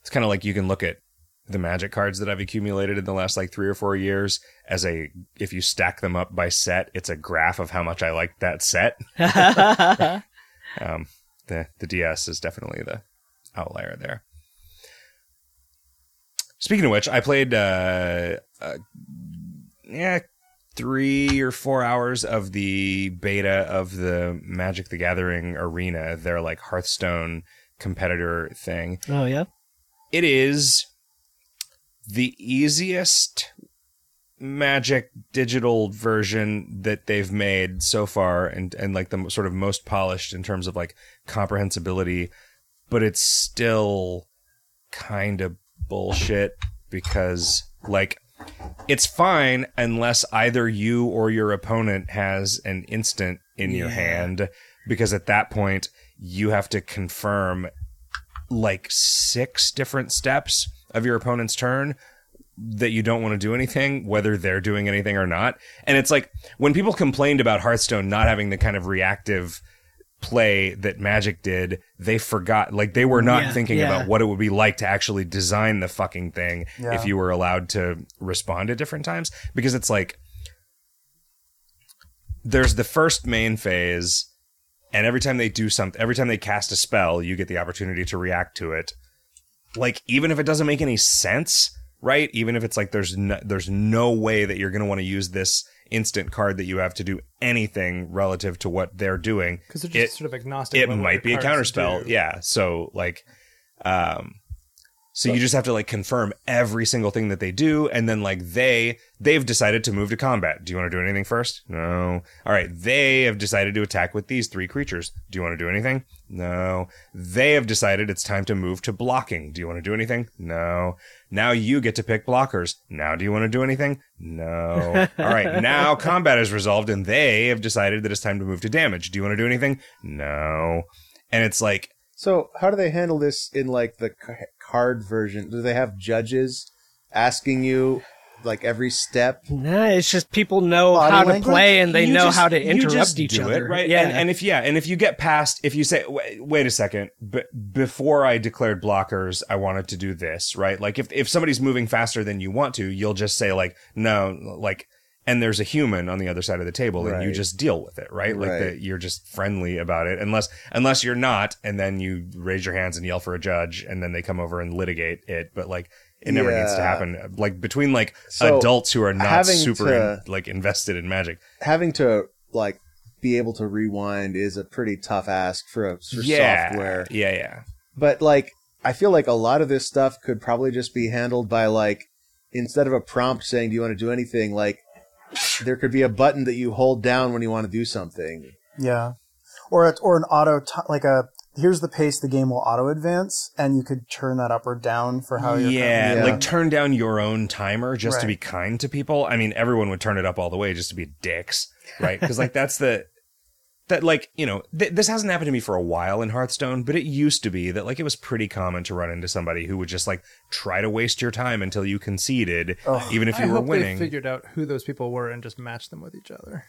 It's kind of like you can look at the Magic cards that I've accumulated in the last like three or four years as a if you stack them up by set, it's a graph of how much I like that set. Um, the the DS is definitely the outlier there. Speaking of which, I played uh, uh yeah three or four hours of the beta of the Magic the Gathering arena, their like Hearthstone competitor thing. Oh yeah. It is the easiest magic digital version that they've made so far and and like the sort of most polished in terms of like comprehensibility but it's still kind of bullshit because like it's fine unless either you or your opponent has an instant in your hand because at that point you have to confirm like six different steps of your opponent's turn that you don't want to do anything, whether they're doing anything or not. And it's like when people complained about Hearthstone not having the kind of reactive play that Magic did, they forgot, like they were not Yeah, thinking yeah. about what it would be like to actually design the fucking thing Yeah. if you were allowed to respond at different times. Because it's like, there's the first main phase, and every time they do something, every time they cast a spell, you get the opportunity to react to it. Like even if it doesn't make any sense, right? Even if it's like there's no, there's no way that you're going to want to use this instant card that you have to do anything relative to what they're doing. because they're just It- sort of agnostic. It might be a counterspell, yeah. So like, um, so you just have to like confirm every single thing that they do, and then like they they've decided to move to combat. Do you want to do anything first? No. All right. They have decided to attack with these three creatures. Do you want to do anything? No. They have decided it's time to move to blocking. Do you want to do anything? No. Now you get to pick blockers. Now do you want to do anything? No. All right. Now combat is resolved, and they have decided that it's time to move to damage. Do you want to do anything? No. And it's like So, how do they handle this in like the card version? Do they have judges asking you like every step? Nah, it's just people know Body how to play and they You know just- how to you interrupt just each other. it, right? Yeah. And, and if yeah, and if you get past, if you say, wait, wait a second, b- before I declared blockers, I wanted to do this, right? Like if if somebody's moving faster than you want to, you'll just say like no, like. And there's a human on the other side of the table, and you just deal with it, right? Like Right. that, you're just friendly about it, unless unless you're not, and then you raise your hands and yell for a judge, and then they come over and litigate it. But like, it never needs to happen. Like between like So, adults who are not super to- in- like invested in magic. Having to like be able to rewind is a pretty tough ask for a for yeah, software. yeah, yeah. But like, I feel like a lot of this stuff could probably just be handled by like, instead of a prompt saying, "Do you want to do anything?" Like, there could be a button that you hold down when you want to do something. Yeah. Or a, or an auto t- like a here's the pace the game will auto advance, and you could turn that up or down for how you're. yeah, Yeah. like turn down your own timer just to be kind to people. I mean, everyone would turn it up all the way just to be dicks, right? Because like that's the that like you know th- this hasn't happened to me for a while in Hearthstone, but it used to be that like it was pretty common to run into somebody who would just like try to waste your time until you conceded, Ugh. even if I you were hope winning. they figured out who those people were and just matched them with each other.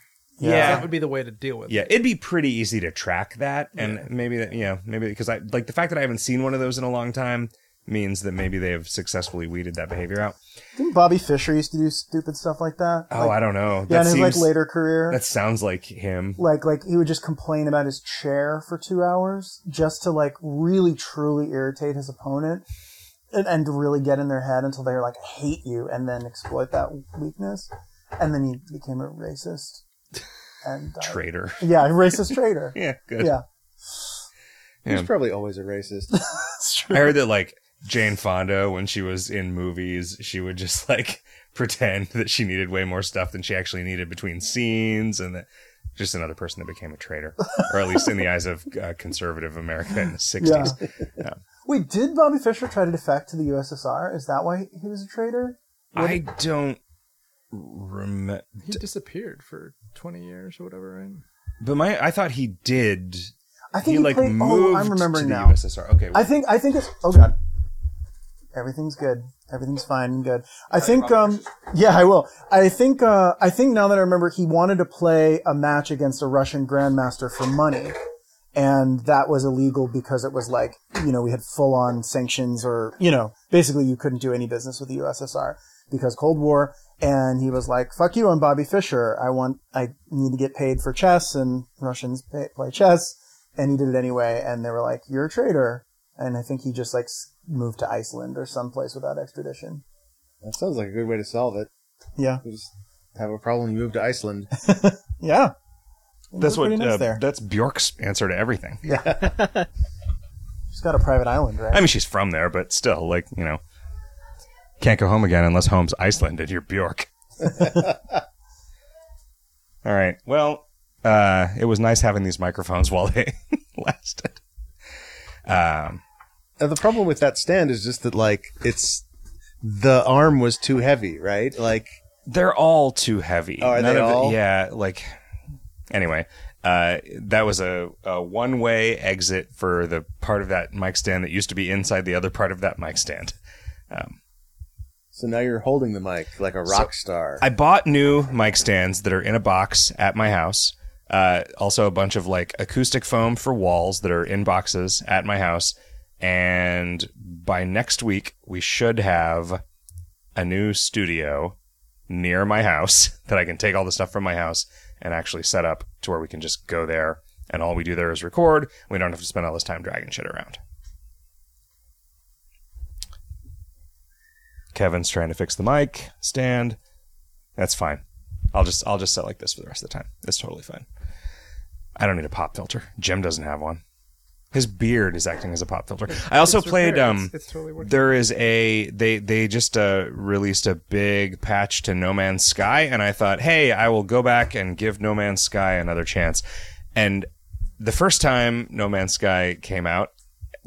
Yeah. that would be the way to deal with. Yeah, it. it'd be pretty easy to track that, and maybe that, you know, maybe because I like the fact that I haven't seen one of those in a long time means that maybe they have successfully weeded that behavior out. Didn't Bobby Fischer used to do stupid stuff like that? Oh, like, I don't know. Yeah, that in his like later career. That sounds like him. like like he would just complain about his chair for two hours just to like really truly irritate his opponent and, and to really get in their head until they're like hate you and then exploit that weakness and then he became a racist and uh, Traitor. yeah racist traitor Yeah, good. yeah He's Yeah. probably always a racist. I heard that like Jane Fonda, when she was in movies, she would just like pretend that she needed way more stuff than she actually needed between scenes, and that just another person that became a traitor, or at least in the eyes of uh, conservative America in the sixties. wait did Bobby Fischer try to defect to the USSR is that why he was a traitor I don't remember, he disappeared for twenty years or whatever. Right? but my I thought he did. I think he, like played moved oh I'm remembering to the now USSR. Okay, I think I think it's oh god. Everything's good. Everything's fine and good. I think um yeah, I will. I think uh I think now that I remember he wanted to play a match against a Russian grandmaster for money. And that was illegal because it was like, you know, we had full on sanctions or, you know, basically you couldn't do any business with the USSR because Cold War. And he was like, fuck you, I'm Bobby Fischer. I want, I need to get paid for chess and Russians pay, play chess. And he did it anyway. And they were like, you're a traitor. And I think he just like moved to Iceland or someplace without extradition. that sounds like a good way to solve it. Yeah. You just have a problem, you move to Iceland. Yeah. that's what, nice uh, there. that's Bjork's answer to everything. Yeah. she's got a private island, right? I mean, she's from there, but still, like you know, can't go home again unless home's Iceland and you're Bjork. All right. Well, uh, it was nice having these microphones while they lasted. Um, Uh, the problem with that stand is just that, like, it's the arm was too heavy, right? Like, they're all too heavy. Oh, are None they all? yeah. Like, anyway, uh, that was a, a one-way exit for the part of that mic stand that used to be inside the other part of that mic stand. So now you're holding the mic like a rock star. I bought new mic stands that are in a box at my house. Uh, also, a bunch of like acoustic foam for walls that are in boxes at my house. And by next week, we should have a new studio near my house that I can take all the stuff from my house and actually set up to where we can just go there. And all we do there is record. We don't have to spend all this time dragging shit around. Kevin's trying to fix the mic stand. That's fine. I'll just I'll just sit like this for the rest of the time. It's totally fine. I don't need a pop filter. Jim doesn't have one. His beard is acting as a pop filter. I also It's played um It's- it's totally there is a they they just uh, released a big patch to No Man's Sky and I thought, "Hey, I will go back and give No Man's Sky another chance." And the first time No Man's Sky came out,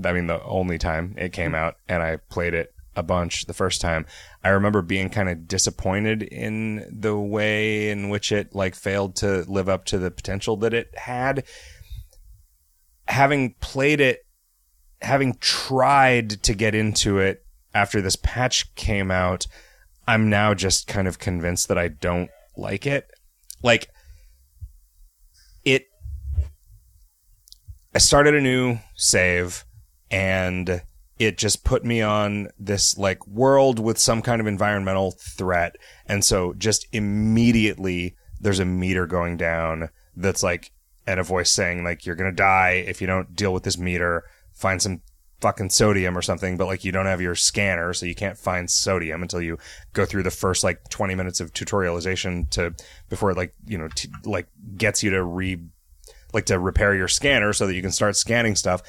I mean the only time it came out and I played it a bunch the first time. I remember being kind of disappointed in the way in which it like failed to live up to the potential that it had. Having played it, having tried to get into it after this patch came out, I'm now just kind of convinced that I don't like it. Like it I started a new save and it just put me on this like world with some kind of environmental threat. And so just immediately there's a meter going down that's like, and a voice saying like, you're going to die if you don't deal with this meter, find some fucking sodium or something, but like you don't have your scanner, so you can't find sodium until you go through the first like 20 minutes of tutorialization to before it like, you know, t- like gets you to re, like to repair your scanner so that you can start scanning stuff.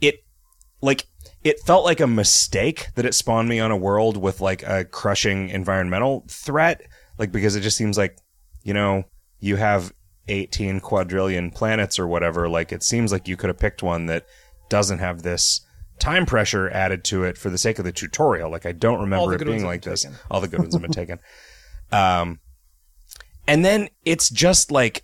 It, like it felt like a mistake that it spawned me on a world with like a crushing environmental threat like because it just seems like you know you have 18 quadrillion planets or whatever like it seems like you could have picked one that doesn't have this time pressure added to it for the sake of the tutorial. Like i don't remember it being like this. taken. all the good ones have been taken. Um and then it's just like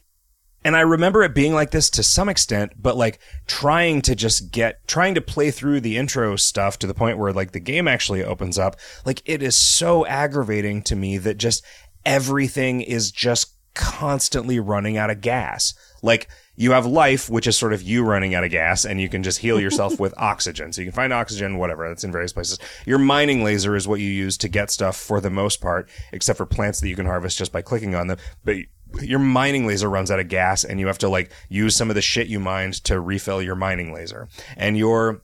and I remember it being like this to some extent, but like trying to just get, trying to play through the intro stuff to the point where like the game actually opens up. Like it is so aggravating to me that just everything is just constantly running out of gas. Like you have life, which is sort of you running out of gas, and you can just heal yourself with oxygen. So you can find oxygen, whatever. That's in various places. Your mining laser is what you use to get stuff for the most part, except for plants that you can harvest just by clicking on them. But your mining laser runs out of gas, and you have to like use some of the shit you mined to refill your mining laser. And your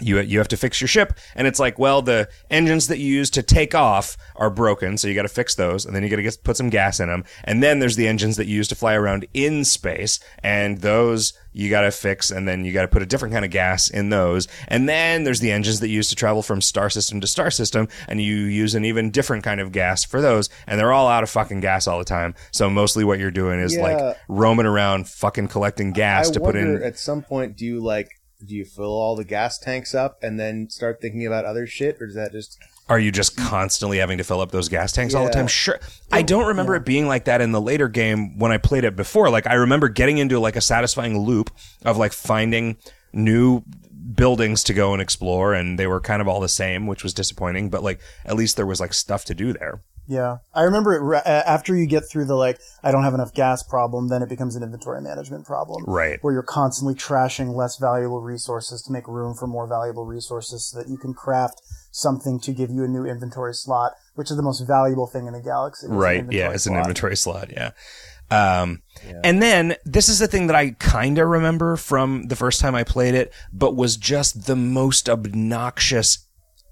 you you have to fix your ship. And it's like well the engines that you use to take off are broken so you got to fix those and then you got to put some gas in them and then there's the engines that you use to fly around in space and those you got to fix and then you got to put a different kind of gas in those. And then there's the engines that you use to travel from star system to star system and you use an even different kind of gas for those and they're all out of fucking gas all the time. So mostly what you're doing is Yeah. like roaming around fucking collecting gas I to put in at some point do you like do you fill all the gas tanks up and then start thinking about other shit or is that just Are you just constantly having to fill up those gas tanks all the time? Sure. I don't remember it being like that in the later game when I played it before. Like I remember getting into like a satisfying loop of like finding new buildings to go and explore and they were kind of all the same, which was disappointing, but like at least there was like stuff to do there. Yeah, I remember it ra- a- after you get through the like I don't have enough gas problem, then it becomes an inventory management problem, Right. Where you're constantly trashing less valuable resources to make room for more valuable resources, so that you can craft something to give you a new inventory slot, which is the most valuable thing in the galaxy. Right. Yeah, it's an inventory slot. Yeah. Um, and then this is the thing that I kind of remember from the first time I played it, but was just the most obnoxious,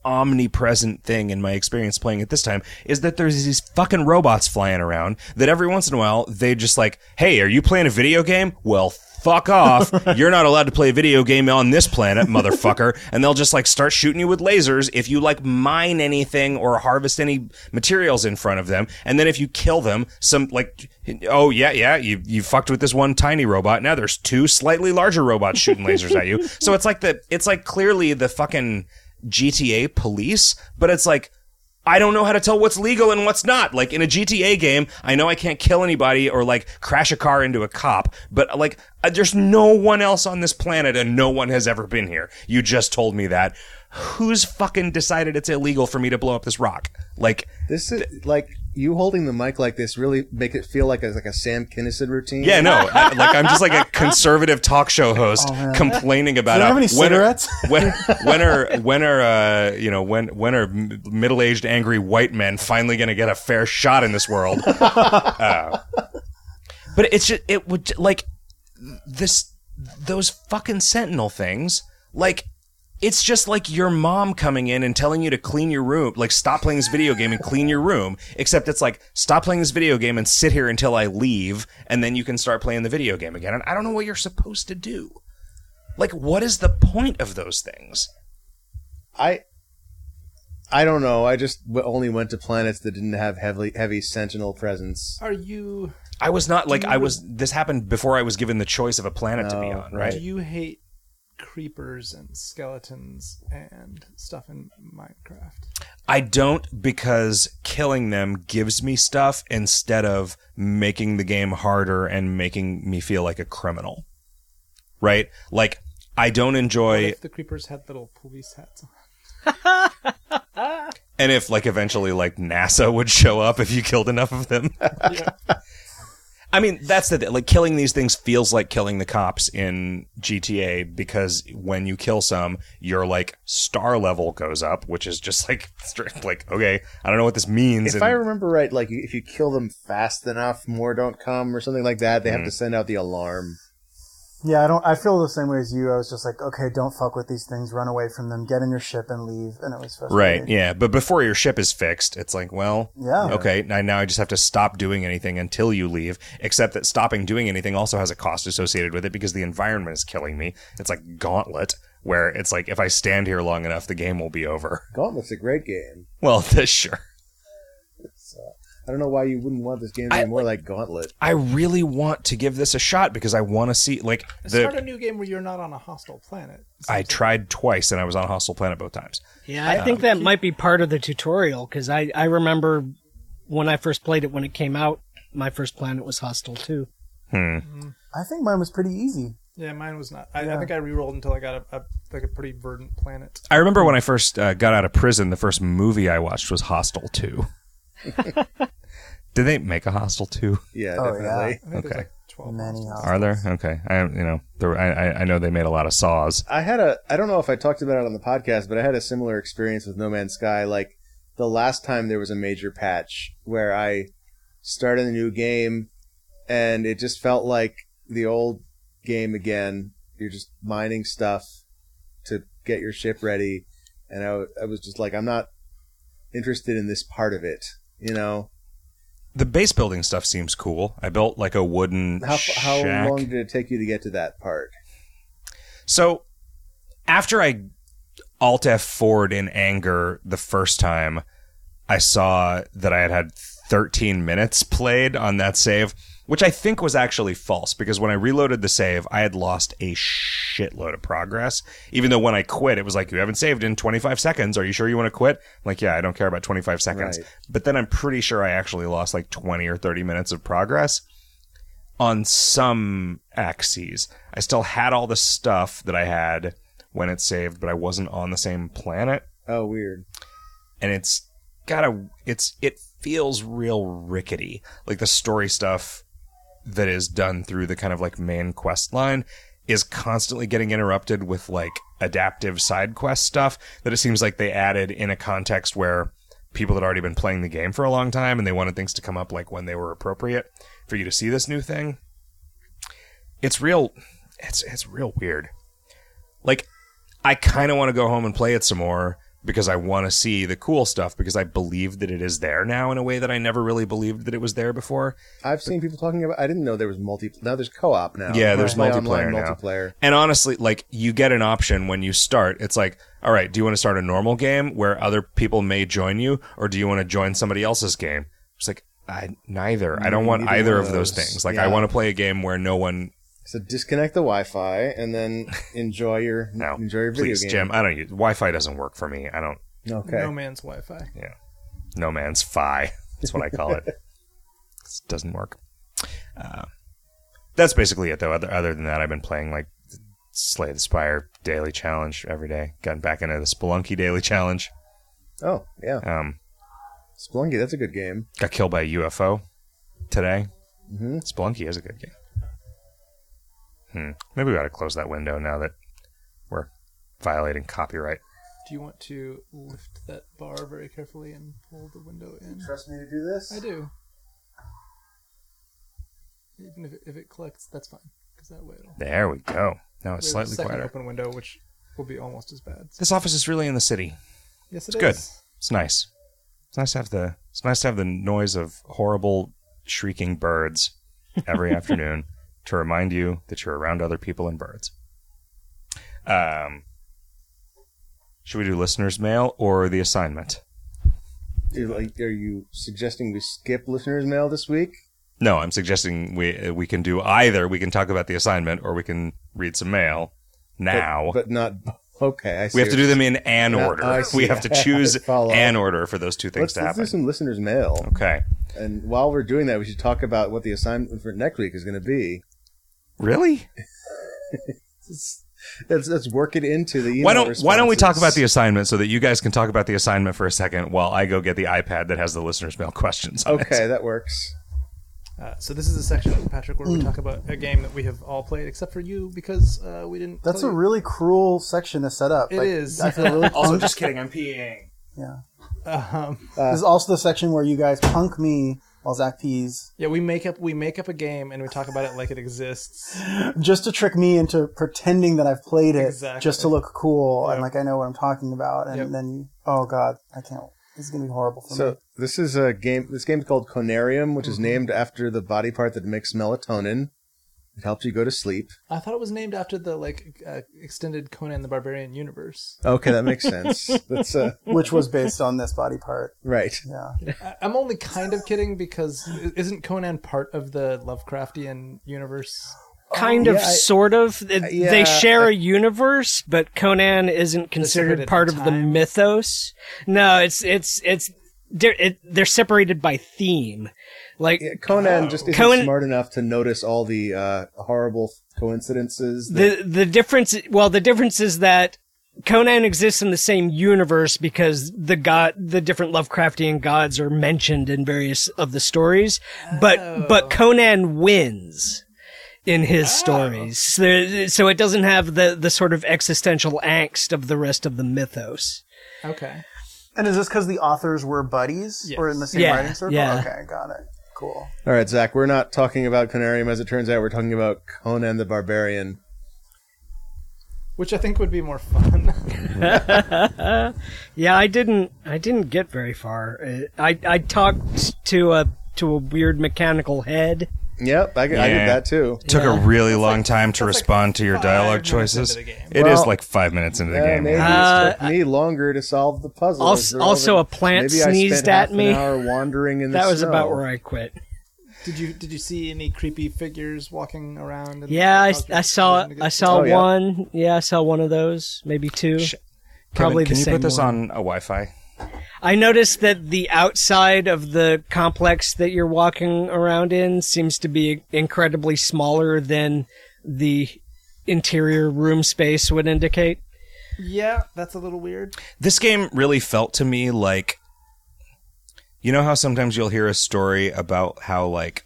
omnipresent thing in my experience playing it this time is that there's these fucking robots flying around that every once in a while they just like, hey, are you playing a video game? Well, fuck off. You're not allowed to play a video game on this planet, motherfucker. And they'll just like start shooting you with lasers if you like mine anything or harvest any materials in front of them. And then if you kill them, some like, oh yeah, yeah, you, you fucked with this one tiny robot. Now there's two slightly larger robots shooting lasers at you. So it's like the, it's like clearly the fucking GTA police, but it's like, I don't know how to tell what's legal and what's not. Like in a GTA game, I know I can't kill anybody or like crash a car into a cop, but like uh, there's no one else on this planet and no one has ever been here. You just told me that. Who's fucking decided it's illegal for me to blow up this rock? Like, this is like you holding the mic like this really make it feel like a like a Sam Kinison routine. yeah, no, I, like I'm just like a conservative talk show host complaining about Do you how have any when are- cigarettes? when when are when are uh, you know when when are middle aged angry white men finally going to get a fair shot in this world? Uh, but it's just it would like this those fucking sentinel things like it's just like your mom coming in and telling you to clean your room, like stop playing this video game and clean your room. Except it's like stop playing this video game and sit here until I leave, and then you can start playing the video game again. And I don't know what you're supposed to do. Like, what is the point of those things? I I don't know. I just w- only went to planets that didn't have heavy heavy sentinel presence. Are you I was not like I was. This happened before I was given the choice of a planet to be Oh, on, right? do you hate creepers and skeletons and stuff in Minecraft? I don't because killing them gives me stuff instead of making the game harder and making me feel like a criminal. Right? Like I don't enjoy if the creepers had little police hats on? and if like eventually like NASA would show up if you killed enough of them. I mean, that's the like killing these things feels like killing the cops in GTA because when you kill some, your like star level goes up, which is just like like okay, I don't know what this means. If and- I remember right, like if you kill them fast enough, more don't come or something like that. They have mm-hmm. to send out the alarm. Yeah, I don't. I feel the same way as you. I was just like, okay, don't fuck with these things. Run away from them. Get in your ship and leave. And it was frustrating. Right. Yeah. But before your ship is fixed, it's like, well, Yeah. okay. Now, now I just have to stop doing anything until you leave. Except that stopping doing anything also has a cost associated with it because the environment is killing me. It's like Gauntlet, where it's like if I stand here long enough, the game will be over. Gauntlet's a great game. Well, this sure. I don't know why you wouldn't want this game to be I- more like Gauntlet. I really want to give this a shot because I want to see like Start a new game where you're not on a hostile planet. I tried twice and I was on a Hostile Planet both times. Yeah, I think that might be part of the tutorial because I, I remember when I first played it when it came out, my first planet was hostile too. Hmm. I think mine was pretty easy. Yeah, mine was not. I, I think I re-rolled until I got a, a like a pretty verdant planet. I remember when I first uh, got out of prison, the first movie I watched was Hostel 2. Did they make a Hostel too? Yeah, Oh, definitely. I think there's Okay. like 12 Many hostels. Are there? Okay. I you know there, I I- I know they made a lot of saws. I had a I don't know if I talked about it on the podcast, but I had a similar experience with No Man's Sky. Like the last time there was a major patch where I started a new game and it just felt like the old game again. You're just mining stuff to get your ship ready, and I, I was just like, I'm not interested in this part of it. You know, The base building stuff seems cool. I built like a wooden how how shack. long did it take you to get to that part? So after I Alt F forward in anger the first time, I saw that I had had 13 minutes played on that save, which I think was actually false because when I reloaded the save, I had lost a shitload of progress. Even though when I quit, it was like, you haven't saved in 25 seconds. Are you sure you want to quit? I'm like, yeah, I don't care about 25 seconds. Right. But then I'm pretty sure I actually lost like 20 or 30 minutes of progress on some axes. I still had all the stuff that I had when it saved, but I wasn't on the same planet. Oh, weird. And it's got a it's it feels real rickety. Like the story stuff that is done through the kind of like main quest line is constantly getting interrupted with like adaptive side quest stuff that it seems like they added in a context where people had already been playing the game for a long time and they wanted things to come up like when they were appropriate for you to see this new thing. It's real it's it's real weird. Like I kind of want to go home and play it some more because I want to see the cool stuff because I believe that it is there now in a way that I never really believed that it was there before. I've seen people talking about. I didn't know there was multi. Now there's co-op now. Yeah, there's play multiplayer now. Multiplayer. And honestly, like you get an option when you start. It's like, all right, do you want to start a normal game where other people may join you, or do you want to join somebody else's game? It's like I neither. I mm, don't want either of those. things. Like Yeah. I want to play a game where no one. So disconnect the Wi-Fi and then enjoy your No, enjoy your video please, game. Jim. I don't use Wi-Fi. Doesn't work for me. I don't. Okay. No man's Wi-Fi. Yeah. No man's fi. That's what I call it. It doesn't work. Uh, that's basically it, though. Other, other than that, I've been playing like Slay the Spire daily challenge every day. Gotten back into the Spelunky daily challenge. oh yeah, Um, Splunky. That's a good game. got killed by a UFO today. hmm Spelunky is a good game. Hmm. Maybe we ought to close that window now that we're violating copyright. Do you want to lift that bar very carefully and pull the window in? Trust me to do this. I do. Even if it, if it clicks, that's fine because that way it'll. There we go. Now it's We have a slightly second quieter. open window, which will be almost as bad. This office is really in the city. Yes, It's good. It's nice. It's nice to have the it's nice to have the noise of horrible shrieking birds every afternoon to remind you that you're around other people and birds. Um, should we do listeners' mail or the assignment? Are, like, are you suggesting we skip listeners' mail this week? No, I'm suggesting we uh, we can do either. We can talk about the assignment or we can read some mail now. but not. Okay, I see we have to do them in an order. We have to choose an order for those two things Let's, to let's do some listeners' mail. okay. And while we're doing that, we should talk about what the assignment for next week is going to be. Really? Let's, let's work it into the email why don't Why don't we talk about the assignment so that you guys can talk about the assignment for a second while I go get the iPad that has the listeners' mail questions. On Okay, It. that works. Uh, so this is a section, Patrick, where we talk about a game that we have all played, except for you, because uh, we didn't. That's a you. really cruel section to set up. It Like, is. I feel really Also, just kidding. I'm peeing. yeah. Um, this is also the section where you guys punk me while Zach pees, yeah, we make up we make up a game and we talk about it like it exists. just to trick me into pretending that I've played it, Exactly. just to look cool Yep. and like I know what I'm talking about. And Yep. then oh god, I can't. This is gonna be horrible for me. So me. this is a game. This game's called Conarium, which is Mm-hmm. named after the body part that makes melatonin. It helps you go to sleep. I thought it was named after the like uh, extended Conan the Barbarian universe. Okay, that makes sense. That's uh, Which was based on this body part. right. Yeah. I- I'm only kind of kidding because isn't Conan part of the Lovecraftian universe? Kind yeah, of, I- sort of. It- yeah, they share I- a universe, but Conan isn't considered part of the mythos. No, it's it's it's they're it, they're separated by theme. Like Yeah, Conan just isn't Conan- smart enough to notice all the uh, horrible coincidences. That, the the difference. Well, the difference is that Conan exists in the same universe because the god, the different Lovecraftian gods are mentioned in various of the stories, but, but Conan wins in his stories. So, so it doesn't have the, the sort of existential angst of the rest of the mythos. Okay. And is this because the authors were buddies or in the same Yeah, writing circle? yeah. Okay, got it. Cool. All right, Zach, we're not talking about Conarium as it turns out. We're talking about Conan the Barbarian. Which I think would be more fun. Yeah, I didn't, I didn't get very far. Uh, I, I talked to a, to a weird mechanical head. Yep, I, I did that too. It Took a really long like- time to that's like respond to your dialogue choices. into the game. It is like five minutes into the Yeah, game. maybe Uh, it took me longer to solve the puzzle. Also- also a plant maybe I sneezed spent at half me. An hour wandering in the That was snow. about where I quit. did you did you see any creepy figures walking around? in the Yeah, I, I saw, using to get I saw Oh, yeah. one. Yeah, I saw one of those, maybe two. Sh- Probably Kevin, the can same you put this one. on a Wi-Fi? I noticed that the outside of the complex that you're walking around in seems to be incredibly smaller than the interior room space would indicate. Yeah, that's a little weird. This game really felt to me like you know how sometimes you'll hear a story about how like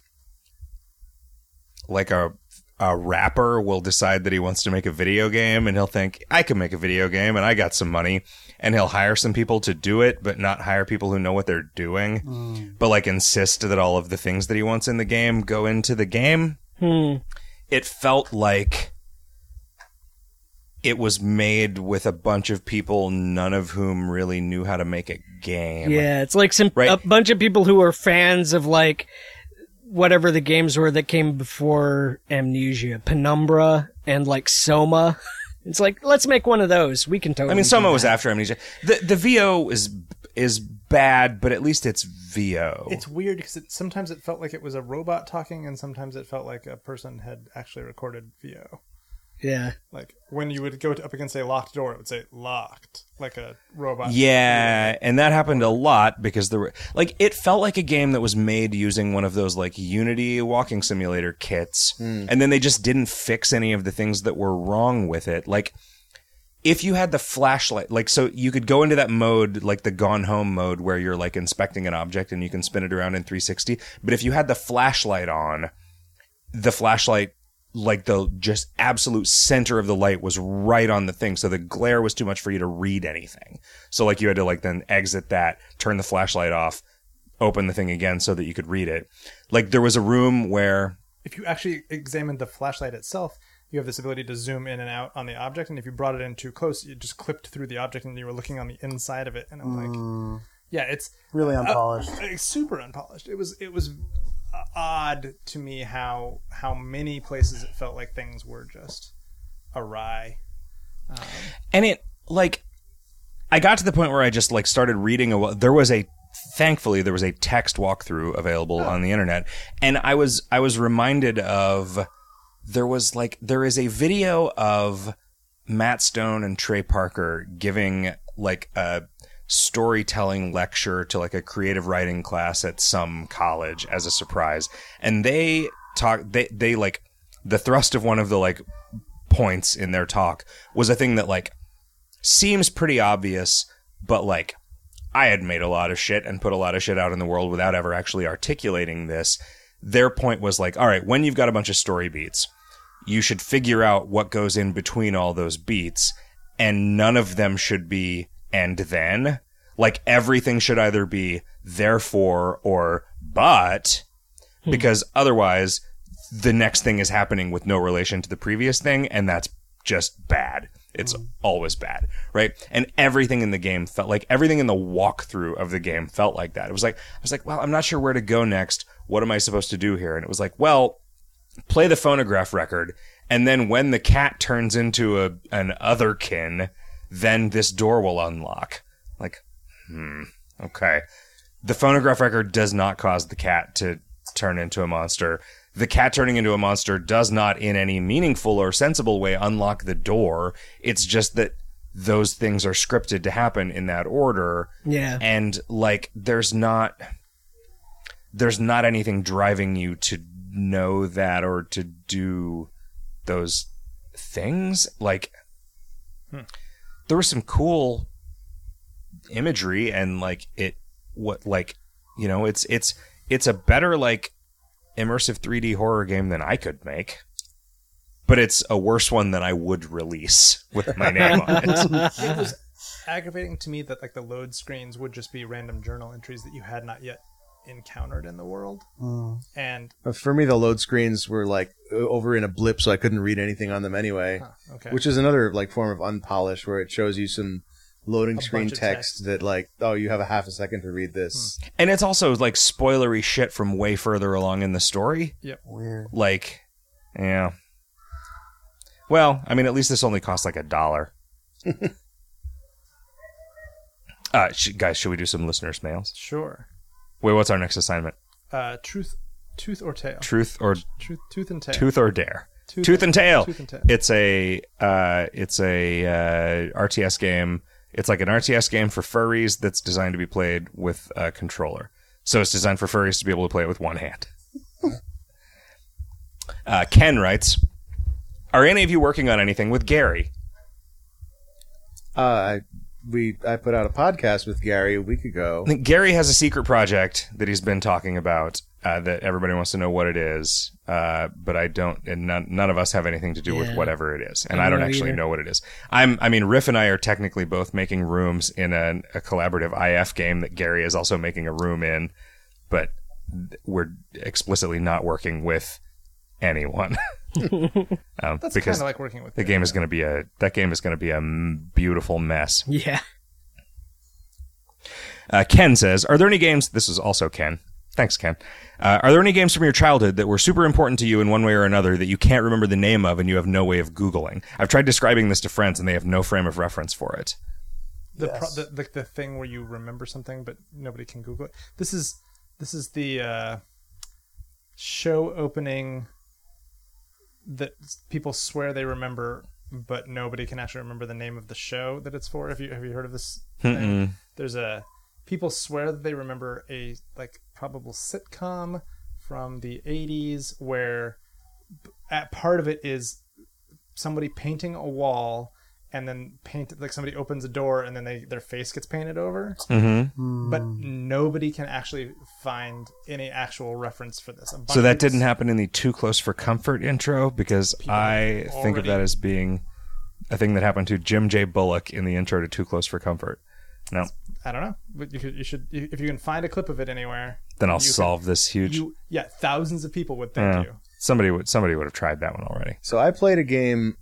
like a a rapper will decide that he wants to make a video game and he'll think I can make a video game and I got some money and he'll hire some people to do it but not hire people who know what they're doing but like insist that all of the things that he wants in the game go into the game Hmm. it felt like it was made with a bunch of people, none of whom really knew how to make a game. Yeah, it's like some Right. a bunch of people who are fans of like whatever the games were that came before Amnesia, Penumbra, and like Soma. It's like let's make one of those. We can totally. I mean, do Soma was after Amnesia. The the VO is is bad, but at least it's VO. It's weird because it, sometimes it felt like it was a robot talking, and sometimes it felt like a person had actually recorded VO. Yeah. Like when you would go to, up against a locked door, it would say "locked," like a robot. yeah, and that happened a lot because there were like it felt like a game that was made using one of those like Unity walking simulator kits, hmm. and then they just didn't fix any of the things that were wrong with it. Like if you had the flashlight, like so you could go into that mode, like the gone home mode where you're like inspecting an object and you can spin it around in 360. But if you had the flashlight on, the flashlight, like the just absolute center of the light was right on the thing. So the glare was too much for you to read anything. So like you had to like then exit that, turn the flashlight off, open the thing again so that you could read it. Like there was a room where If you actually examined the flashlight itself, you have this ability to zoom in and out on the object, and if you brought it in too close, it just clipped through the object, and you were looking on the inside of it. And I'm like, yeah, it's Really unpolished. uh, super unpolished. It was it was Uh, odd to me how how many places it felt like things were just awry. Um, and it like i got to the point where i just like started reading a there was a thankfully there was a text walkthrough available oh. on the internet and i was i was reminded of there was like there is a video of matt stone and trey parker giving like a storytelling lecture to like a creative writing class at some college as a surprise and they talk they they like the thrust of one of the like points in their talk was a thing that like seems pretty obvious, but like I had made a lot of shit and put a lot of shit out in the world without ever actually articulating this. Their point was like, all right, when you've got a bunch of story beats, you should figure out what goes in between all those beats, and none of them should be and then. Like everything should either be therefore or but, hmm. because otherwise the next thing is happening with no relation to the previous thing, and that's just bad. It's hmm. always bad, right? And everything in the game felt like everything in the walkthrough of the game felt like that. It was like I was like, well, I'm not sure where to go next. What am I supposed to do here? And it was like, well, play the phonograph record, and then when the cat turns into a an otherkin, then this door will unlock. Like, hmm, okay. The phonograph record does not cause the cat to turn into a monster. The cat turning into a monster does not, in any meaningful or sensible way, unlock the door. It's just that those things are scripted to happen in that order Yeah. and like there's not there's not anything driving you to know that or to do those things like there was some cool imagery and like it what like you know it's it's it's a better like immersive 3D horror game than I could make. But it's a worse one than I would release with my name on it. it was aggravating to me that like the load screens would just be random journal entries that you had not yet encountered in the world. And Uh, For me, the load screens were like over in a blip, so I couldn't read anything on them anyway. huh, okay, Which is another like form of unpolished, where it shows you some loading A screen text, text. that like, oh, you have a half a second to read this. And it's also like spoilery shit from way further along in the story. Yep. Weird. Like, yeah. Well, I mean, at least this only costs like a dollar. uh, sh- guys, should we do some listeners' mails? sure. Wait, what's our next assignment? Uh, truth, tooth or tail. Truth or Truth, tooth and tail. tooth or dare? Tooth Tooth and tail. Tooth and tail. It's a uh, it's a uh, RTS game. It's like an RTS game for furries that's designed to be played with a controller. So it's designed for furries to be able to play it with one hand. uh, Ken writes, "Are any of you working on anything with Gary?" Uh, I we I put out a podcast with Gary a week ago. Gary has a secret project that he's been talking about uh, that everybody wants to know what it is, uh, but I don't, and none, none of us have anything to do with whatever it is, and I I don't don't actually either. know what it is. I'm, I mean, Riff and I are technically both making rooms in a, a collaborative IF game that Gary is also making a room in, but we're explicitly not working with anyone um, That's kind because of like working with the game is going to be a that game is going to be a m- beautiful mess. Yeah. Uh, Ken says, "Are there any games?" This is also Ken. Thanks, Ken. Uh, are there any games from your childhood that were super important to you in one way or another that you can't remember the name of and you have no way of googling? I've tried describing this to friends and they have no frame of reference for it. the, Yes. pro- the, the the thing where you remember something but nobody can Google it. This is this is the uh, show opening that people swear they remember, but nobody can actually remember the name of the show that it's for. Have you have you heard of this? Thing? There's a people swear that they remember a like probable sitcom from the 80s where at part of it is somebody painting a wall and then paint like somebody opens a door and then they their face gets painted over Mm-hmm. but nobody can actually find any actual reference for this So that didn't happen in the Too Close for Comfort intro because I have think of that as being a thing that happened to Jim J. Bullock in the intro to Too Close for Comfort. No, I don't know but you, could, you should if you can find a clip of it anywhere then I'll you could- solve this huge. you yeah thousands of people would thank Yeah. you Somebody would somebody would have tried that one already. So I played a game.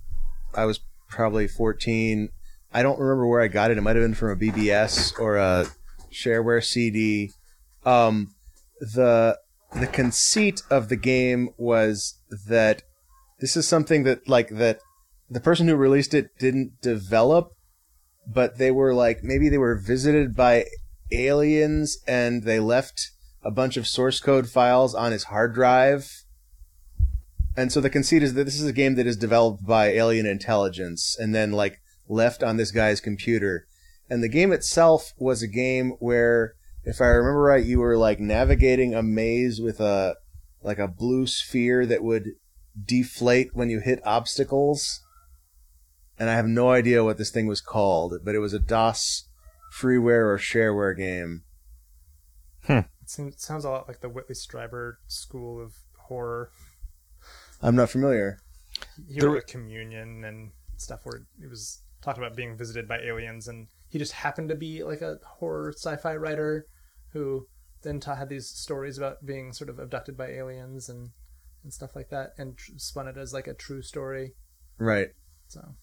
I was probably 14. I don't remember where I got it. It might have been from a BBS or a shareware CD. Um, the the conceit of the game was that this is something that like that the person who released it didn't develop, but they were like maybe they were visited by aliens and they left a bunch of source code files on his hard drive. And so the conceit is that this is a game that is developed by alien intelligence and then like left on this guy's computer. And the game itself was a game where, if I remember right, you were like navigating a maze with a like a blue sphere that would deflate when you hit obstacles. And I have no idea what this thing was called, but it was a DOS freeware or shareware game. Hmm. it seems, sounds a lot like the Whitley Strieber school of horror I'm not familiar. he There wrote were- a communion and stuff where it was talked about being visited by aliens and he just happened to be like a horror sci-fi writer who then ta- had these stories about being sort of abducted by aliens and and stuff like that and tr- spun it as like a true story Right. so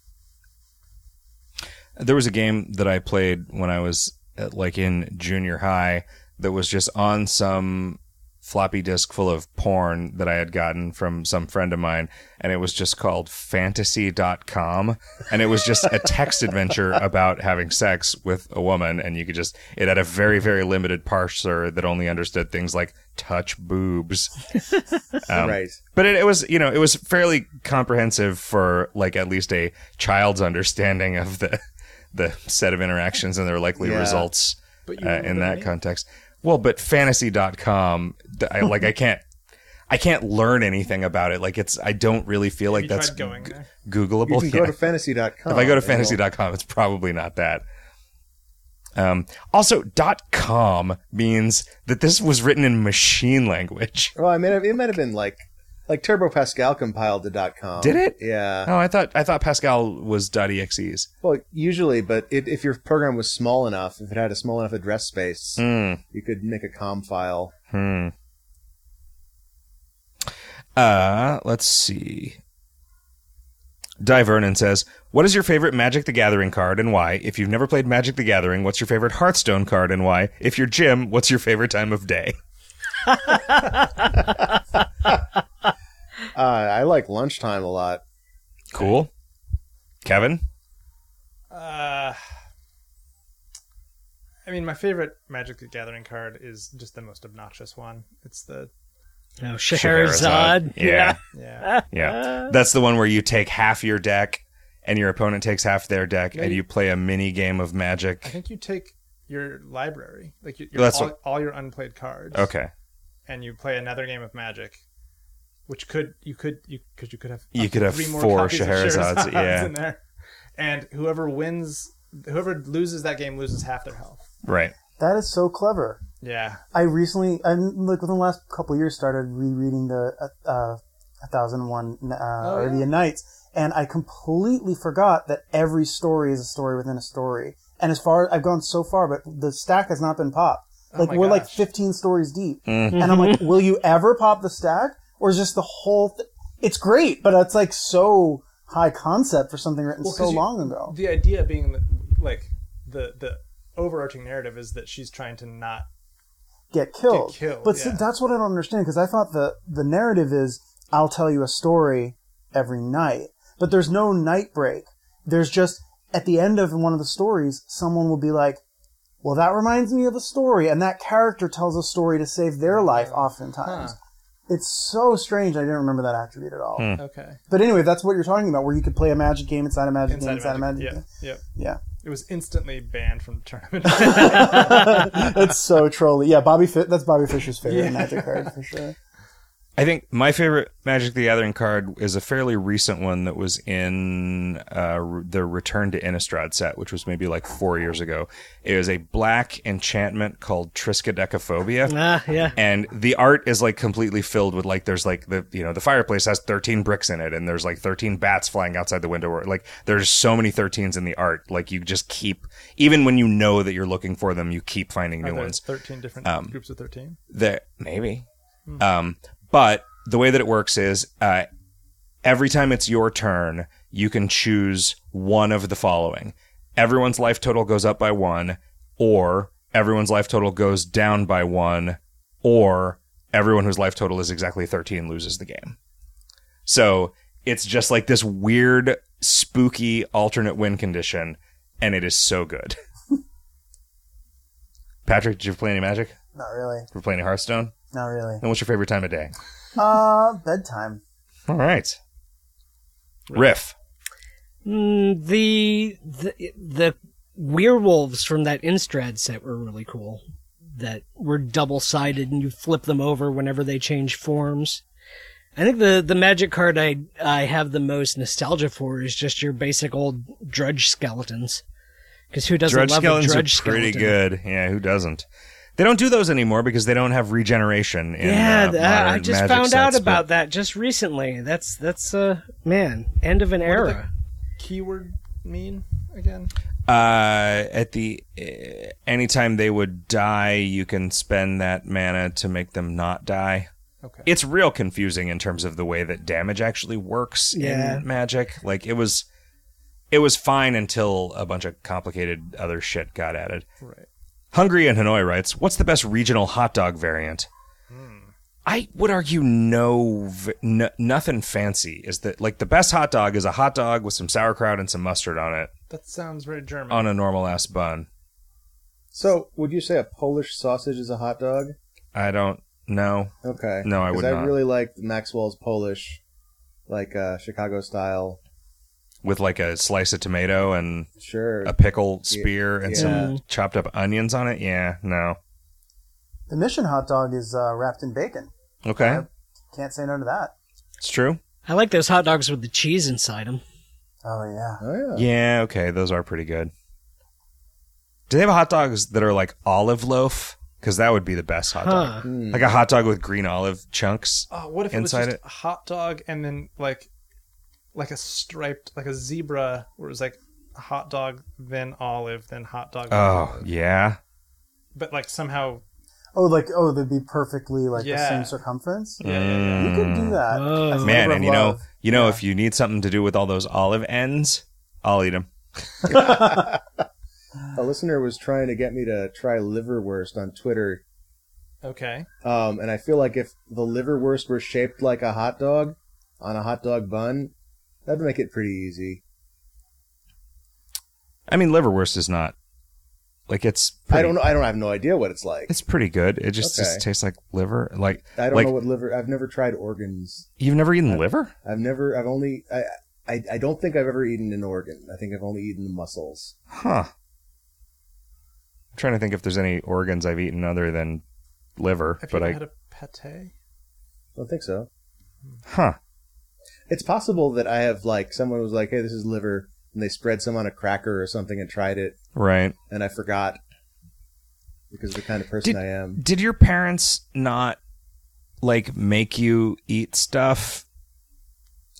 There was a game that I played when I was at, like in junior high that was just on some floppy disk full of porn that I had gotten from some friend of mine and it was just called fantasy.com and it was just a text adventure about having sex with a woman and you could just it had a very very limited parser that only understood things like touch boobs Um, right. but it, it was you know it was fairly comprehensive for like at least a child's understanding of the the set of interactions and their likely Yeah. results uh, in that context well but fantasy.com th- I, like i can't I can't learn anything about it. Like it's I don't really feel like that's going there? Googleable. You can Yeah. go to fantasy.com. if I go to and it'll- fantasy.com, it's probably not that. Um, also, .com means that this was written in machine language. Well, I mean, it might have been like like Turbo Pascal compiled to .com. Did it? Yeah. Oh, I thought I thought Pascal was .exes. Well, usually, but it, if your program was small enough, if it had a small enough address space, Hmm. you could make a com file. Hmm. Uh, let's see. Di Vernon says, "What is your favorite Magic the Gathering card and why? If you've never played Magic the Gathering, what's your favorite Hearthstone card and why? If you're Jim, what's your favorite time of day?" Uh, I like lunchtime a lot. Cool. Kevin, Uh, I mean, my favorite Magic the Gathering card is just the most obnoxious one. It's the No, Scheherazade. Yeah. yeah. Yeah. That's the one where you take half your deck and your opponent takes half their deck and you play a mini game of magic. I think you take your library, like your, your, That's all, what- all your unplayed cards, Okay. and you play another game of Magic, which could you could you because you could have You could have three more four copies Scheherazades, Scheherazades yeah. in there, and whoever wins, whoever loses that game loses half their health. Right. That is so clever. Yeah, I recently, I'm like within the last couple of years, started rereading the uh, uh, A Thousand and One uh, Oh, Arabian Nights, and I completely forgot that every story is a story within a story. And as far I've gone so far, but the stack has not been popped. Like Oh my we're like 15 stories deep, Mm. and I'm like, will you ever pop the stack, or is just the whole? Th- it's great, but it's like so high concept for something written Well, so you- long ago. the idea being that like the the overarching narrative is that she's trying to not get killed. Get killed, but see, that's what I don't understand because I thought the the narrative is I'll tell you a story every night, but there's no night break. There's just at the end of one of the stories, someone will be like, "Well, that reminds me of a story," and that character tells a story to save their life. Oftentimes, it's so strange. I didn't remember that attribute at all. Hmm. okay But anyway, that's what you're talking about, where you could play a magic game inside a magic game inside inside of a magic Magic. game. Yeah, yep. Yeah, It was instantly banned from the tournament. it's so trolly. Yeah, Bobby. Fi- that's Bobby Fischer's favorite Yeah. magic card for sure. I think my favorite Magic the Gathering card is a fairly recent one that was in uh, the Return to Innistrad set, which was maybe like four years ago. It was a black enchantment called Triskaidekaphobia. Ah, yeah. and the art is like completely filled with like there's like the you know the fireplace has 13 bricks in it and there's like 13 bats flying outside the window or like there's so many 13s in the art like you just keep even when you know that you're looking for them you keep finding Are new there ones thirteen different groups of thirteen. that maybe um but the way that it works is uh every time it's your turn you can choose one of the following. Everyone's life total goes up by one or everyone's life total goes down by one or everyone whose life total is exactly 13 loses the game. So it's just like this weird spooky alternate win condition and it is so good. Patrick did you play any magic? Not really. did you play any hearthstone Not really. and what's your favorite time of day? Uh, bedtime. All right. Riff. Mm, the, the the werewolves from that Innistrad set were really cool. That were double sided, and you flip them over whenever they change forms. I think the the magic card I I have the most nostalgia for is just your basic old drudge skeletons. Because who doesn't Drudge love skeletons a drudge are pretty skeleton? good. Yeah, who doesn't? They don't do those anymore because they don't have regeneration. In, Yeah, uh, th- I just Magic found out sets, but- about that just recently. That's that's uh man, end of an did era. Keyword mean again? Uh, at the uh, anytime they would die, you can spend that mana to make them not die. Okay. It's real confusing in terms of the way that damage actually works Yeah. in Magic. Like it was, it was fine until a bunch of complicated other shit got added. Right. Hungry in Hanoi writes, "What's the best regional hot dog variant?" I would argue no, v- n- nothing fancy. Is that like the best hot dog is a hot dog with some sauerkraut and some mustard on it That sounds very German. on a normal ass bun. So, would you say a Polish sausage is a hot dog? I don't know. Okay. No, I 'Cause would I not. really like Maxwell's Polish, like uh, Chicago style. With like a slice of tomato and Sure. a pickle spear and Yeah. some chopped up onions on it. Yeah, no. The mission hot dog is uh, wrapped in bacon. Okay. Can't say no to that. It's true. I like those hot dogs with the cheese inside them. Oh yeah. Oh yeah. Yeah, okay, those are pretty good. Do they have hot dogs that are like olive loaf? Because that would be the best hot dog. Huh. Hmm. Like a hot dog with green olive chunks. Oh, what if Inside it was it. just a hot dog and then like like a striped like a zebra where it was like hot dog then olive then hot dog then Oh, olive. yeah. but like somehow Oh, like oh, they'd be perfectly like the same circumference. yeah, yeah, yeah. You could do that. Oh. Man, and of you know, you know, Yeah. if you need something to do with all those olive ends, I'll eat them. A listener was trying to get me to try liverwurst on Twitter, okay um, and I feel like if the liverwurst were shaped like a hot dog on a hot dog bun, that'd make it pretty easy. I mean, liverwurst is not like it's. I don't know. I don't I have no idea what it's like. It's pretty good. It just, Okay. just tastes like liver. Like I don't like know what liver. I've never tried organs. you've never eaten liver. I've never. I've only. I. I, I don't think I've ever eaten an organ. I think I've only eaten the muscles. Huh. I'm trying to think if there's any organs I've eaten other than liver, have but ever I. had a pate I don't think so. Huh. It's possible that I have like someone was like, "Hey, this is liver," and they spread some on a cracker or something and tried it, Right. and I forgot because of the kind of person Did- I am. Did your parents not like make you eat stuff?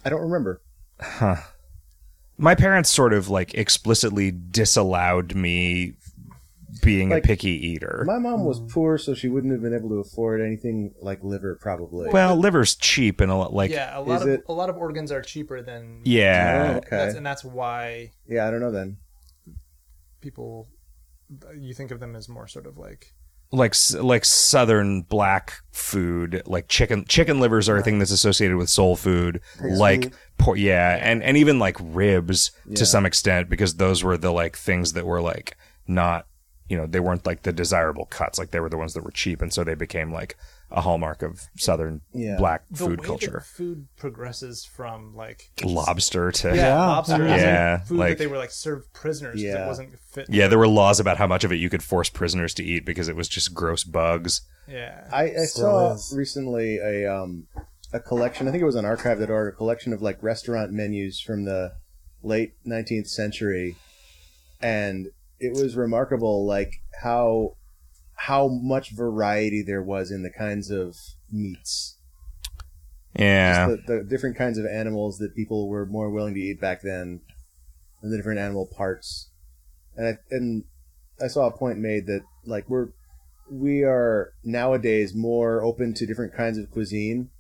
I don't remember. Huh. My parents sort of like explicitly disallowed me being Like, a picky eater. My mom was poor, so she wouldn't have been able to afford anything like liver, probably. well, liver's cheap and a lot like yeah a lot of it- a lot of organs are cheaper than yeah. Oh, okay. that's, and that's why yeah, I don't know then. people you think of them as more sort of like like like southern black food like chicken chicken livers are a thing that's associated with soul food Pretty like sweet. por- yeah and and even like ribs Yeah. to some extent because those were the like things that were like not you know they weren't like the desirable cuts like they were the ones that were cheap and so they became like a hallmark of southern Yeah. black the food way culture that food progresses from like lobster to yeah, Yeah. lobster Yeah, as in food like- that they were like served prisoners Yeah. it wasn't fit yeah there were laws about how much of it you could force prisoners to eat because it was just gross bugs yeah I, I saw is. recently a um a collection. I think it was on archive.org. A collection of like restaurant menus from the late 19th century, and it was remarkable, like how how much variety there was in the kinds of meats, yeah the, the different kinds of animals that people were more willing to eat back then, and the different animal parts. And I, and I saw a point made that like we're we are nowadays more open to different kinds of cuisine,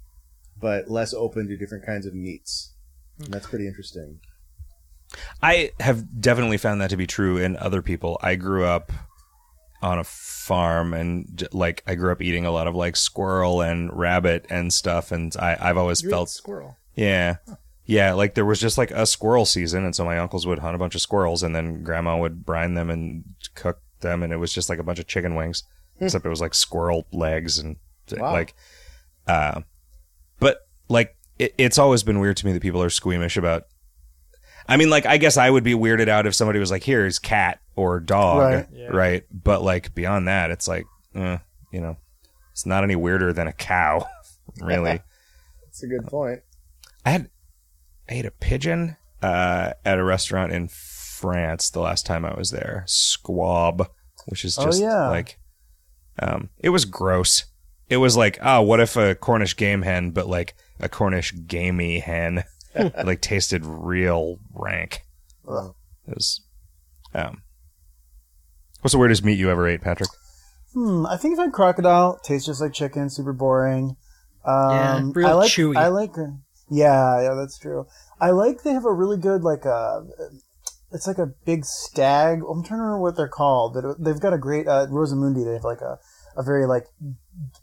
but less open to different kinds of meats. And that's pretty interesting. I have definitely found that to be true in other people. I grew up on a farm and like I grew up eating a lot of like squirrel and rabbit and stuff and I I've always you felt squirrel yeah. Yeah, like there was just like a squirrel season and so my uncles would hunt a bunch of squirrels and then grandma would brine them and cook them and it was just like a bunch of chicken wings except it was like squirrel legs and Wow. like uh but like it, it's always been weird to me that people are squeamish about I mean, like, I guess I would be weirded out if somebody was like, "Here's cat or dog," Right. Yeah. right? But like beyond that, it's like, eh, you know, it's not any weirder than a cow, really. That's a good point. I had I ate a pigeon uh, at a restaurant in France the last time I was there. Squab, which is Oh, just yeah. like, um, it was gross. It was like, oh, what if a Cornish game hen, but like a Cornish gamey hen, It, like tasted real rank. Ugh. It was, um, what's the weirdest meat you ever ate, Patrick? Hmm, I think if I had crocodile, tastes just like chicken, super boring. Um, Yeah, real I like, chewy. I like, yeah, yeah, that's true. I like they have a really good like uh it's like a big stag. I'm trying to remember what they're called, but they've got a great uh, Rosamunde. They have like a a very like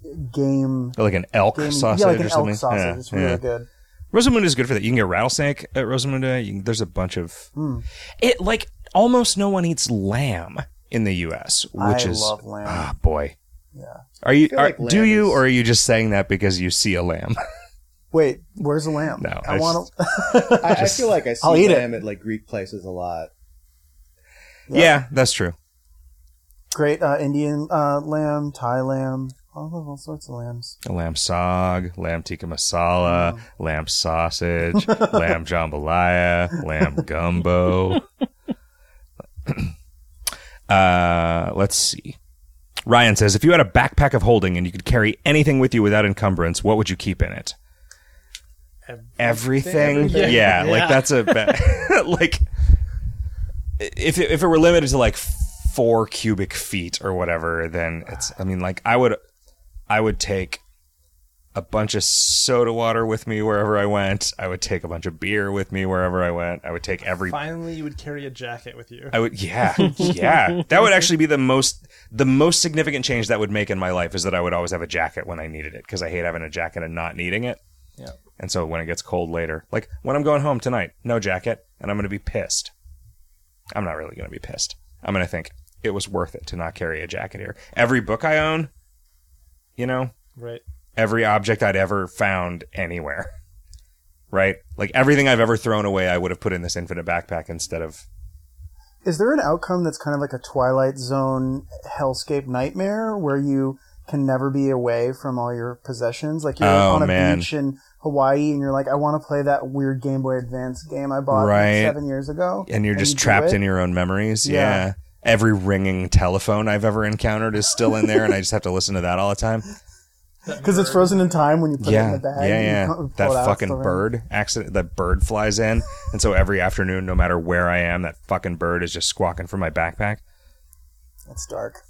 g- game. Like an elk game sausage yeah, like an or something? elk sausage. Yeah, it's really yeah. good. Rosamunde is good for that. You can get rattlesnake at Rosamunde. You can, there's a bunch of Hmm. it. Like almost no one eats lamb in the U.S., which I is love lamb. ah boy. Yeah. Are you? Are, like do you, is- or are you just saying that because you see a lamb? Wait, where's the lamb? No, I I want to. I feel like I see I'll eat it. lamb at like Greek places a lot. yeah. that's true. Great uh, Indian uh, lamb, Thai lamb. I'll have all sorts of lambs. lamb saag, lamb tikka masala, lamb sausage, lamb jambalaya, lamb gumbo. uh, let's see. Ryan says, if you had a backpack of holding and you could carry anything with you without encumbrance, what would you keep in it? Everything. Everything. Yeah, Yeah. like that's a ba- like if it, if it were limited to like four cubic feet or whatever, then it's. I mean, like I would I would take a bunch of soda water with me wherever I went. I would take a bunch of beer with me wherever I went. I would take every. Finally, you would carry a jacket with you. I would, yeah, yeah. That would actually be the most, the most significant change that would make in my life is that I would always have a jacket when I needed it because I hate having a jacket and not needing it. Yeah. And so when it gets cold later, like when I'm going home tonight, no jacket, and I'm going to be pissed. I'm not really going to be pissed. I'm going to think it was worth it to not carry a jacket here. Every book I own, you know, Right. every object I'd ever found anywhere. Right? Like everything I've ever thrown away, I would have put in this infinite backpack instead of. Is there an outcome that's kind of like a Twilight Zone hellscape nightmare where you can never be away from all your possessions? Like you're Oh, on a man. beach in Hawaii and you're like, I want to play that weird Game Boy Advance game I bought Right. seven years ago. And you're just you trapped in your own memories. Yeah. Yeah. Every ringing telephone I've ever encountered is still in there, and I just have to listen to that all the time. Because it's frozen in time when you put it in the bag. yeah, yeah. That fucking in. bird accident. That bird flies in, and so every afternoon, no matter where I am, that fucking bird is just squawking from my backpack. That's dark.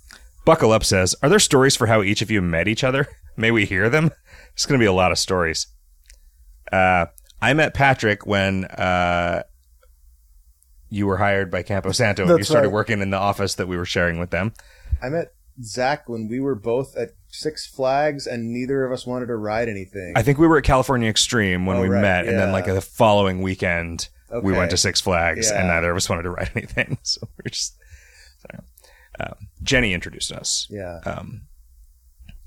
Buckle up says, "Are there stories for how each of you met each other? May we hear them? It's going to be a lot of stories." Uh, I met Patrick when uh, you were hired by Campo Santo and you started right. working in the office that we were sharing with them. I met Zach when we were both at Six Flags and neither of us wanted to ride anything. I think we were at California Extreme when Oh, we right, met, and then like the following weekend we went to Six Flags, and neither of us wanted to ride anything, so we are just. Um, Jenny introduced us. yeah. Um,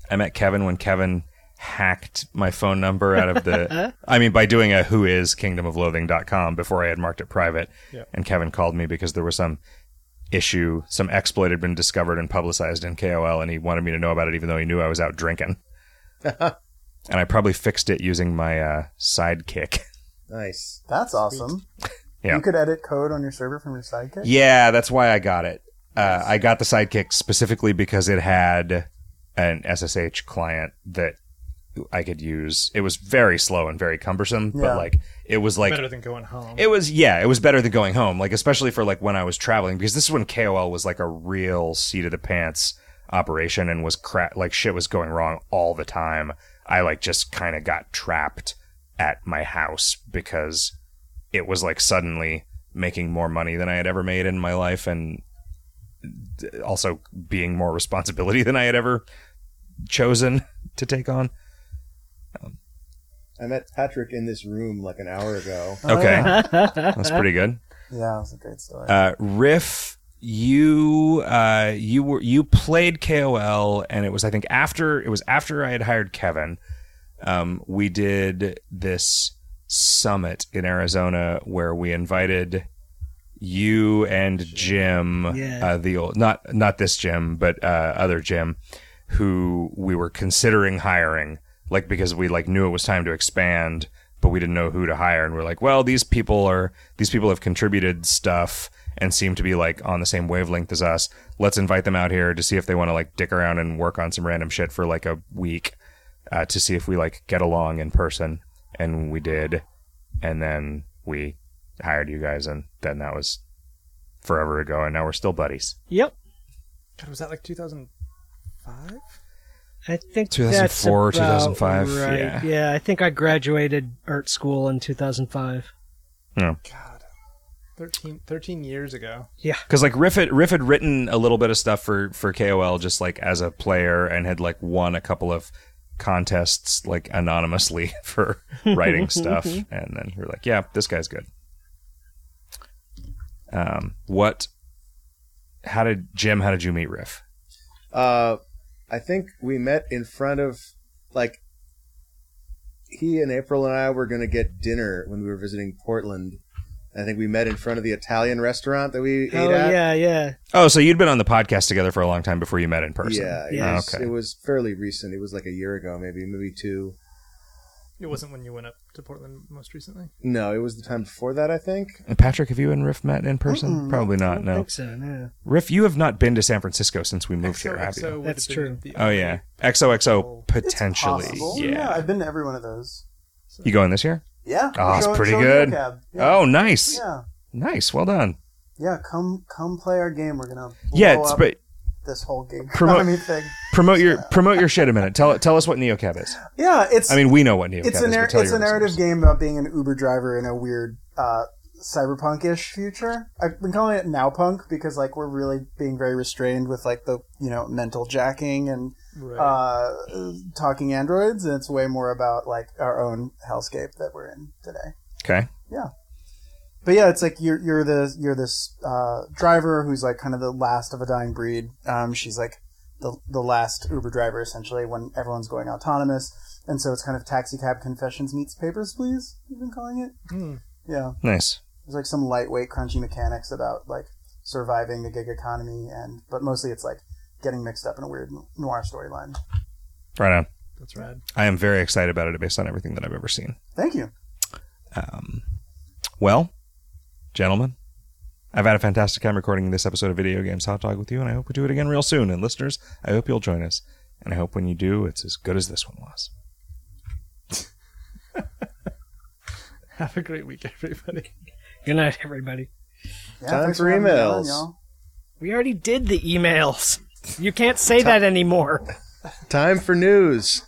I met Kevin when Kevin hacked my phone number out of the. I mean, by doing a who is kingdomofloathing.com before I had marked it private, Yeah. and Kevin called me because there was some issue, some exploit had been discovered and publicized in KOL, and he wanted me to know about it, even though he knew I was out drinking. and I probably fixed it using my uh, sidekick. Nice. That's awesome. Yeah. You could edit code on your server from your sidekick? Yeah, that's why I got it. Uh, I got the sidekick specifically because it had an SSH client that I could use. It was very slow and very cumbersome, but like it was like Better than going home. it was yeah, it was better than going home. Like especially for like when I was traveling because this is when KOL was like a real seat of the pants operation and was crap like shit was going wrong all the time. I like just kind of got trapped at my house because it was like suddenly making more money than I had ever made in my life and also being more responsibility than I had ever chosen to take on. I met Patrick in this room like an hour ago. Oh, Okay. That's pretty good. yeah, that's a great story. Uh, Riff, you uh, you were you played KOL, and it was I think after it was after I had hired Kevin. Um, we did this summit in Arizona where we invited you and Jim, Yeah. uh, the old not not this Jim, but uh, other Jim, who we were considering hiring, like because we like knew it was time to expand, but we didn't know who to hire, and we're like, well, these people are these people have contributed stuff and seem to be like on the same wavelength as us. Let's invite them out here to see if they want to like dick around and work on some random shit for like a week uh, to see if we like get along in person, and we did, and then we hired you guys, and then that was forever ago, and now we're still buddies. Yep. God, was that like 2005? I think 2004, that's about 2005, Right. yeah. I think I graduated art school in 2005. God. 13, 13 years ago. Yeah, because like Riff had, Riff had written a little bit of stuff for for KOL just like as a player and had like won a couple of contests like anonymously for writing stuff, and then you're like, yeah, this guy's good. Um, what? How did Jim? How did you meet Riff? Uh, I think we met in front of like he and April and I were gonna get dinner when we were visiting Portland, I think we met in front of the Italian restaurant that we ate Oh at. yeah, yeah. Oh, so you'd been on the podcast together for a long time before you met in person. Yeah, Yeah. was, Okay. it was fairly recent. It was like a year ago, maybe, maybe two. It wasn't when you went up to Portland most recently. No, it was the time before that, I think. And Patrick, have you and Riff met in person? Probably I not. don't No. think so. No. Riff, you have not been to San Francisco since we moved here, have XOXO you? That's true. Oh yeah, XOXO potentially. possible. Yeah. I've been to every one of those. You going this year? Yeah. Oh, it's pretty good. Yeah. Oh, nice, Yeah. nice. Well done. Yeah, come come play our game. We're gonna blow Yeah, it's, up but this whole game Promote- economy thing. Promote your promote your shit a minute. Tell tell us what NeoCab is. Yeah, it's I mean, we know what NeoCab it's is. a nar- but it's a narrative listeners. game about being an Uber driver in a weird uh, cyberpunk-ish future. I've been calling it nowpunk because like we're really being very restrained with like the you know mental jacking and Right. uh, talking androids, and it's way more about like our own hellscape that we're in today. Okay. Yeah. But yeah, it's like you're you're the you're this uh, driver who's like kind of the last of a dying breed. Um, she's like the the last Uber driver essentially when everyone's going autonomous, and so it's kind of taxi cab confessions meets papers, please. You've been calling it. Hmm. Yeah, Nice. there's like some lightweight, crunchy mechanics about like surviving the gig economy, and but mostly it's like getting mixed up in a weird noir storyline. Right on. That's rad. I am very excited about it based on everything that I've ever seen. Thank you. Um, well, gentlemen, I've had a fantastic time recording this episode of Video Games Hot Dog with you, and I hope we do it again real soon. And listeners, I hope you'll join us. And I hope when you do, it's as good as this one was. Have a great week, everybody. Good night, everybody. Yeah, Time for having on, emails. y'all. We already did the emails. You can't say that anymore. Time for news.